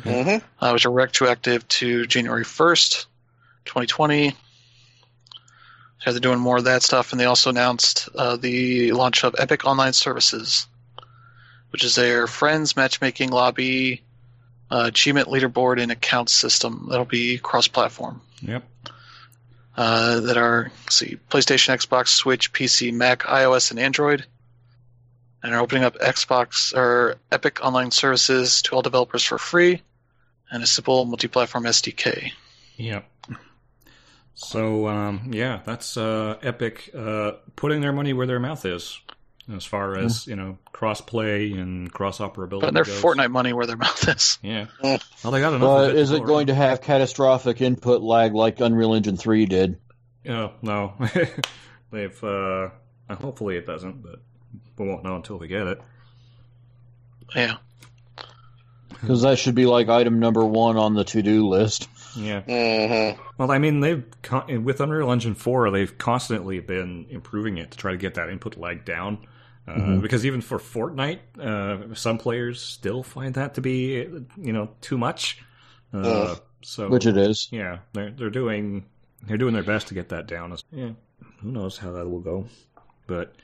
C: Mm-hmm.
D: uh, which are retroactive to January 1st, 2020. So they're doing more of that stuff, and they also announced uh, the launch of Epic Online Services, which is their friends matchmaking lobby, uh, achievement leaderboard, and account system that'll be cross-platform.
A: Yep.
D: Uh, that are see PlayStation, Xbox, Switch, PC, Mac, iOS, and Android, and are opening up Xbox or Epic Online Services to all developers for free, and a simple multi-platform SDK.
A: Yep. So um, yeah, that's uh, Epic uh, putting their money where their mouth is, as far as you know, cross play and cross operability.
D: Putting their
A: goes.
D: Fortnite money where their mouth is.
A: Yeah.
C: Mm.
A: Well, they got enough.
B: But
A: of it
B: is
A: to
B: it
A: go
B: going to have catastrophic input lag like Unreal Engine 3 did?
A: around. No, no. They've. Uh, hopefully, it doesn't, but we won't know until we get it.
D: Yeah,
B: Because that should be like item number one on the to do list.
A: Yeah.
C: Mm-hmm.
A: Well, I mean, they've con- with Unreal Engine four, they've constantly been improving it to try to get that input lag down. Uh,
B: Mhm.
A: Because even for Fortnite, uh, some players still find that to be, you know, too much. Uh, so,
B: Which it is.
A: yeah, they're they're doing they're doing their best to get that down. Yeah, who knows how that will go, but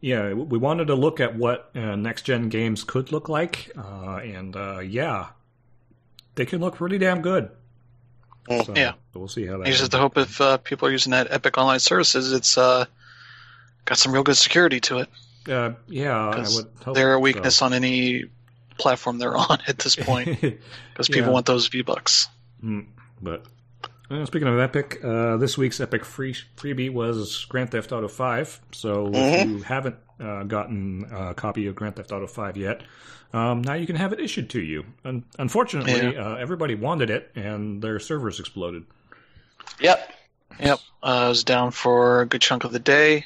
A: yeah, we wanted to look at what uh, next gen games could look like, uh, and uh, yeah, they can look pretty damn good.
C: Mm.
A: So,
D: Yeah.
A: we'll see how that.
D: I just have to hope if people are using that Epic Online Services, it's uh, got some real good security to it.
A: Uh, yeah, I
D: 'Cause
A: would. Hope
D: They're a
A: so.
D: weakness on any platform they're on at this point because people
A: Yeah.
D: want those V Bucks.
A: Mm, but uh, speaking of Epic, uh, this week's Epic free freebie was Grand Theft Auto Five. So if
C: Mhm.
A: you haven't uh, gotten a copy of Grand Theft Auto Five yet, um, now you can have it issued to you. Un- unfortunately, uh, everybody wanted it, and their servers exploded.
C: Yep.
D: Yep, uh, I was down for a good chunk of the day.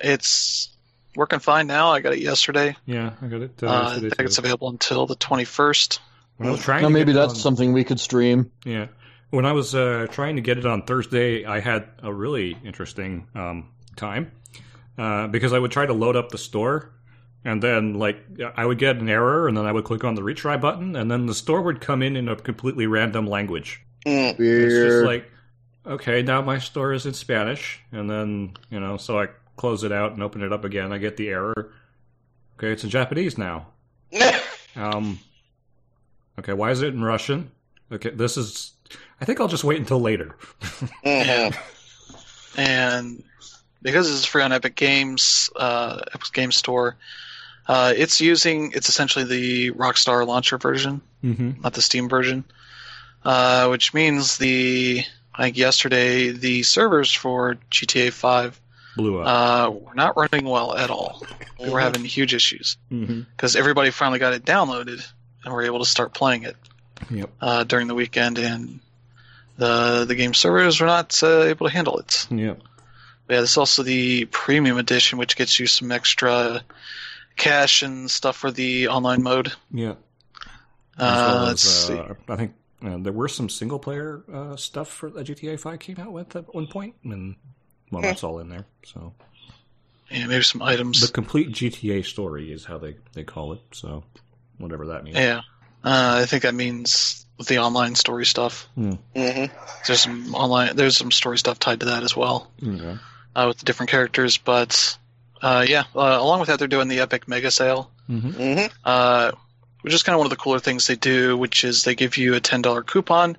D: It's working fine now. I got it yesterday.
A: Yeah, I got it uh,
D: Uh, I
A: yesterday.
D: think it's available until the 21st.
A: when I was trying,
B: Now maybe that's
A: on-
B: something we could stream.
A: Yeah. When I was uh, trying to get it on Thursday, I had a really interesting um, time uh, because I would try to load up the store, and then like I would get an error, and then I would click on the retry button, and then the store would come in in a completely random language.
C: Mm.
A: It's just like, okay, now my store is in Spanish, and then you know, so I close it out and open it up again. I get the error. Okay, it's in Japanese now. Um, okay, why is it in Russian? Okay, this is. I think I'll just wait until later.
C: Mhm.
D: and because this is free on Epic Games, uh, Epic Games Store, uh, it's using it's essentially the Rockstar launcher version,
A: Mm-hmm.
D: not the Steam version, uh, which means the I think yesterday the servers for GTA 5
A: Blew up.
D: uh, were not running well at all. We were having huge issues
A: mm-hmm.
D: because everybody finally got it downloaded and we're able to start playing it
A: Yep.
D: uh, during the weekend, and the the game servers were not uh, able to handle it.
A: Yep.
D: Yeah, there's also the premium edition, which gets you some extra cash and stuff for the online mode.
A: Yeah.
D: Uh,
A: As well
D: let's
A: as,
D: see.
A: uh, I think uh, there were some single player uh, stuff for that GTA Five came out with at one point, and well, that's all in there. So
D: Yeah, maybe some items.
A: the complete GTA story is how they they call it. So whatever that means.
D: yeah, uh, I think that means the online story stuff.
C: Mhm.
D: There's some online. There's some story stuff tied to that as well
A: Okay.
D: uh, with the different characters. But uh, yeah, uh, along with that, they're doing the Epic Mega Sale.
A: Mm-hmm.
C: Mhm.
D: uh, which is kind of one of the cooler things they do, which is they give you a ten dollar coupon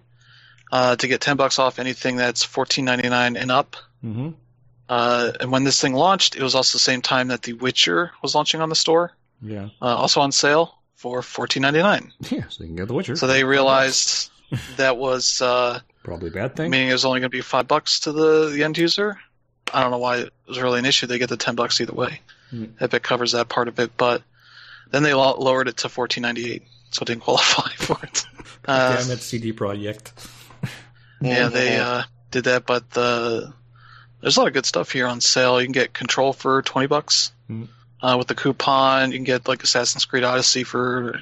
D: uh, to get ten bucks off anything that's fourteen ninety nine and up.
A: Mm-hmm.
D: Uh, and when this thing launched, it was also the same time that The Witcher was launching on the store,
A: Yeah.
D: uh, also on sale for fourteen ninety nine.
A: Yeah. So you can get The Witcher.
D: So they realized that was uh,
A: probably a bad thing.
D: meaning it was only going to be five bucks to the, the end user. I don't know why it was really an issue. They get the ten bucks either way.
A: Hmm.
D: Epic covers that part of it, but then they lowered it to fourteen ninety eight, so it didn't qualify for it. Uh,
A: Damn it, CD Projekt.
D: Yeah, they uh, did that, but the there's a lot of good stuff here on sale. You can get Control for twenty bucks
A: Mhm.
D: uh, with the coupon. You can get like Assassin's Creed Odyssey for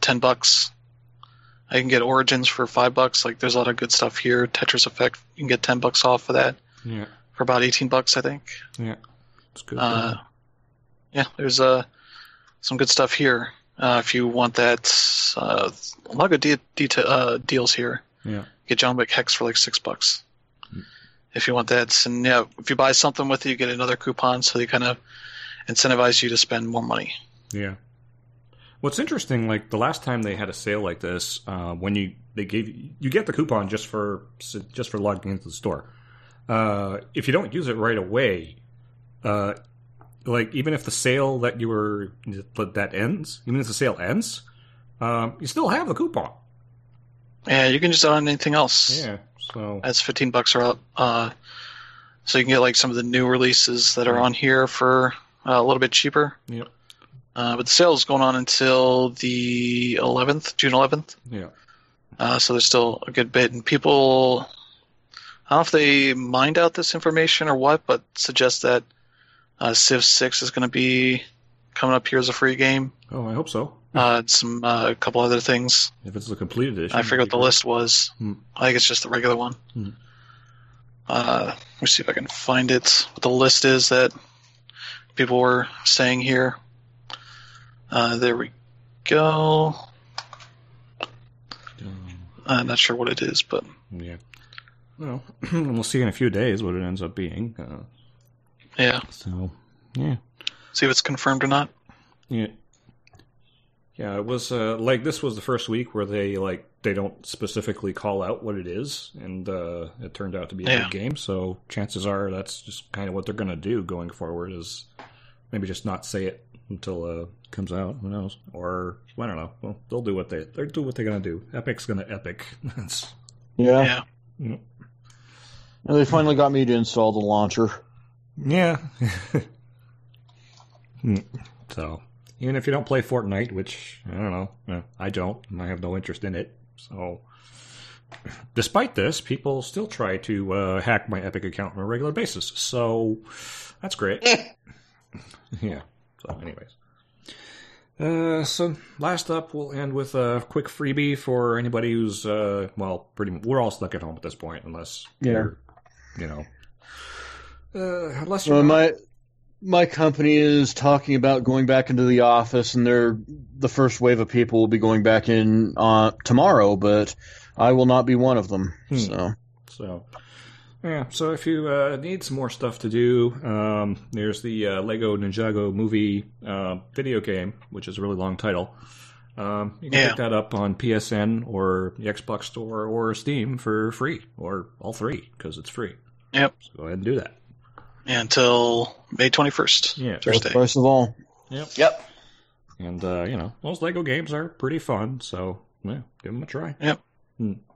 D: ten bucks. I can get Origins for five bucks. Like, there's a lot of good stuff here. Tetris Effect, you can get ten bucks off for that
A: Yeah.
D: for about eighteen bucks, I think.
A: Yeah. It's good.
D: Uh, yeah, there's uh, some good stuff here. Uh, if you want that, uh, a lot of good de- deta- uh, deals here.
A: yeah.
D: Get John Wick Hex for like six bucks. If you want that, and yeah, if you buy something with it, you get another coupon, so they kind of incentivize you to spend more money.
A: Yeah. What's interesting, like the last time they had a sale like this, uh, when you they gave you get the coupon just for just for logging into the store. Uh, if you don't use it right away, uh, like even if the sale that you were that ends, even if the sale ends, um, you still have the coupon.
D: Yeah, you can just add on anything else.
A: Yeah. So
D: That's fifteen bucks or up. Uh, so you can get like some of the new releases that are on here for uh, a little bit cheaper.
A: Yep.
D: Uh, but the sale is going on until the 11th, June 11th.
A: yeah.
D: Uh, so there's still a good bit, and people, I don't know if they mined out this information or what, but suggest that uh, Civ 6 is going to be coming up here as a free game.
A: Oh, I hope so.
D: Uh, some uh, a couple other things.
A: If it's the complete edition,
D: I forget what the
A: great.
D: list was.
A: Hmm.
D: I think it's just the regular one.
A: Hmm.
D: Uh, let me see if I can find it. What the list is that people were saying here. Uh, there we go. I'm not sure what it is, but
A: yeah. Well, we'll see in a few days what it ends up being. Uh,
D: yeah,
A: so, yeah.
D: see if it's confirmed or not.
A: Yeah. Yeah, it was uh, like this was the first week where they like they don't specifically call out what it is, and uh, it turned out to be a
D: Yeah.
A: good game. So chances are that's just kind of what they're going to do going forward is maybe just not say it until uh, it comes out. Who knows? Or I don't know. Well, they'll do what they they do what they're going to do. Epic's going to epic. That's
B: Yeah.
D: Yeah.
B: And they finally got me to install the launcher.
A: yeah. Hmm. so even if you don't play Fortnite, which I don't know, I don't, and I have no interest in it. So, despite this, people still try to uh, hack my Epic account on a regular basis. So, that's great. yeah. So, anyways, Uh, so last up, we'll end with a quick freebie for anybody who's uh, well, pretty. Much, We're all stuck at home at this point, unless
B: Yeah.
A: you're, you know, uh, unless you're
B: Well,
A: not-
B: my my company is talking about going back into the office, and they're the first wave of people will be going back in uh, tomorrow, but I will not be one of them.
A: Hmm.
B: So
A: So, yeah. So if you uh, need some more stuff to do, um, there's the uh, Lego Ninjago movie uh, video game, which is a really long title. Um, you can
D: Yeah.
A: pick that up on PSN or the Xbox Store or Steam for free, or all three because it's free.
D: Yep.
A: So go ahead and do that.
D: Yeah, until May 21st.
A: Yeah.
B: best
D: Thursday.
B: price of all.
C: Yep. Yep.
A: And uh, you know those Lego games are pretty fun, so yeah, give them a try. Yep.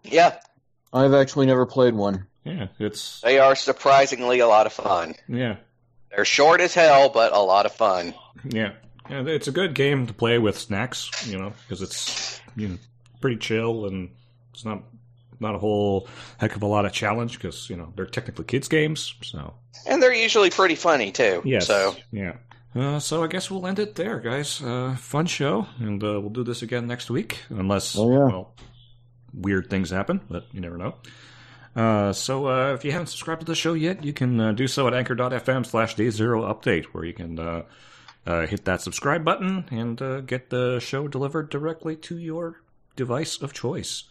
C: Yeah,
B: I've actually never played one.
A: Yeah, it's
C: they are surprisingly a lot of fun.
A: yeah,
C: They're short as hell, but a lot of fun.
A: Yeah, yeah, it's a good game to play with snacks, you know, because it's you know pretty chill and it's not not a whole heck of a lot of challenge because you know they're technically kids games. So
C: And they're usually pretty funny too.
A: yes,
C: So
A: yeah. Uh, so I guess we'll end it there, guys. Uh, fun show, and uh, we'll do this again next week, unless
B: Oh, yeah.
A: well weird things happen, but you never know. Uh, so uh, if you haven't subscribed to the show yet, you can uh, do so at anchor.fm slash day zero update, where you can uh, uh, hit that subscribe button and uh, get the show delivered directly to your device of choice.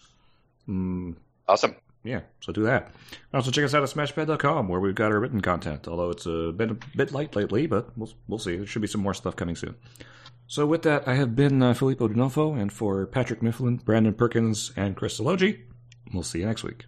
A: Mm,
C: awesome.
A: yeah, so do that. Also, check us out at smashpad.com, where we've got our written content, although it's a bit, a bit light lately, but we'll, we'll see. There should be some more stuff coming soon. So with that, I have been uh, Filippo D'Onofo, and for Patrick Mifflin, Brandon Perkins, and Chris Elogi, we'll see you next week.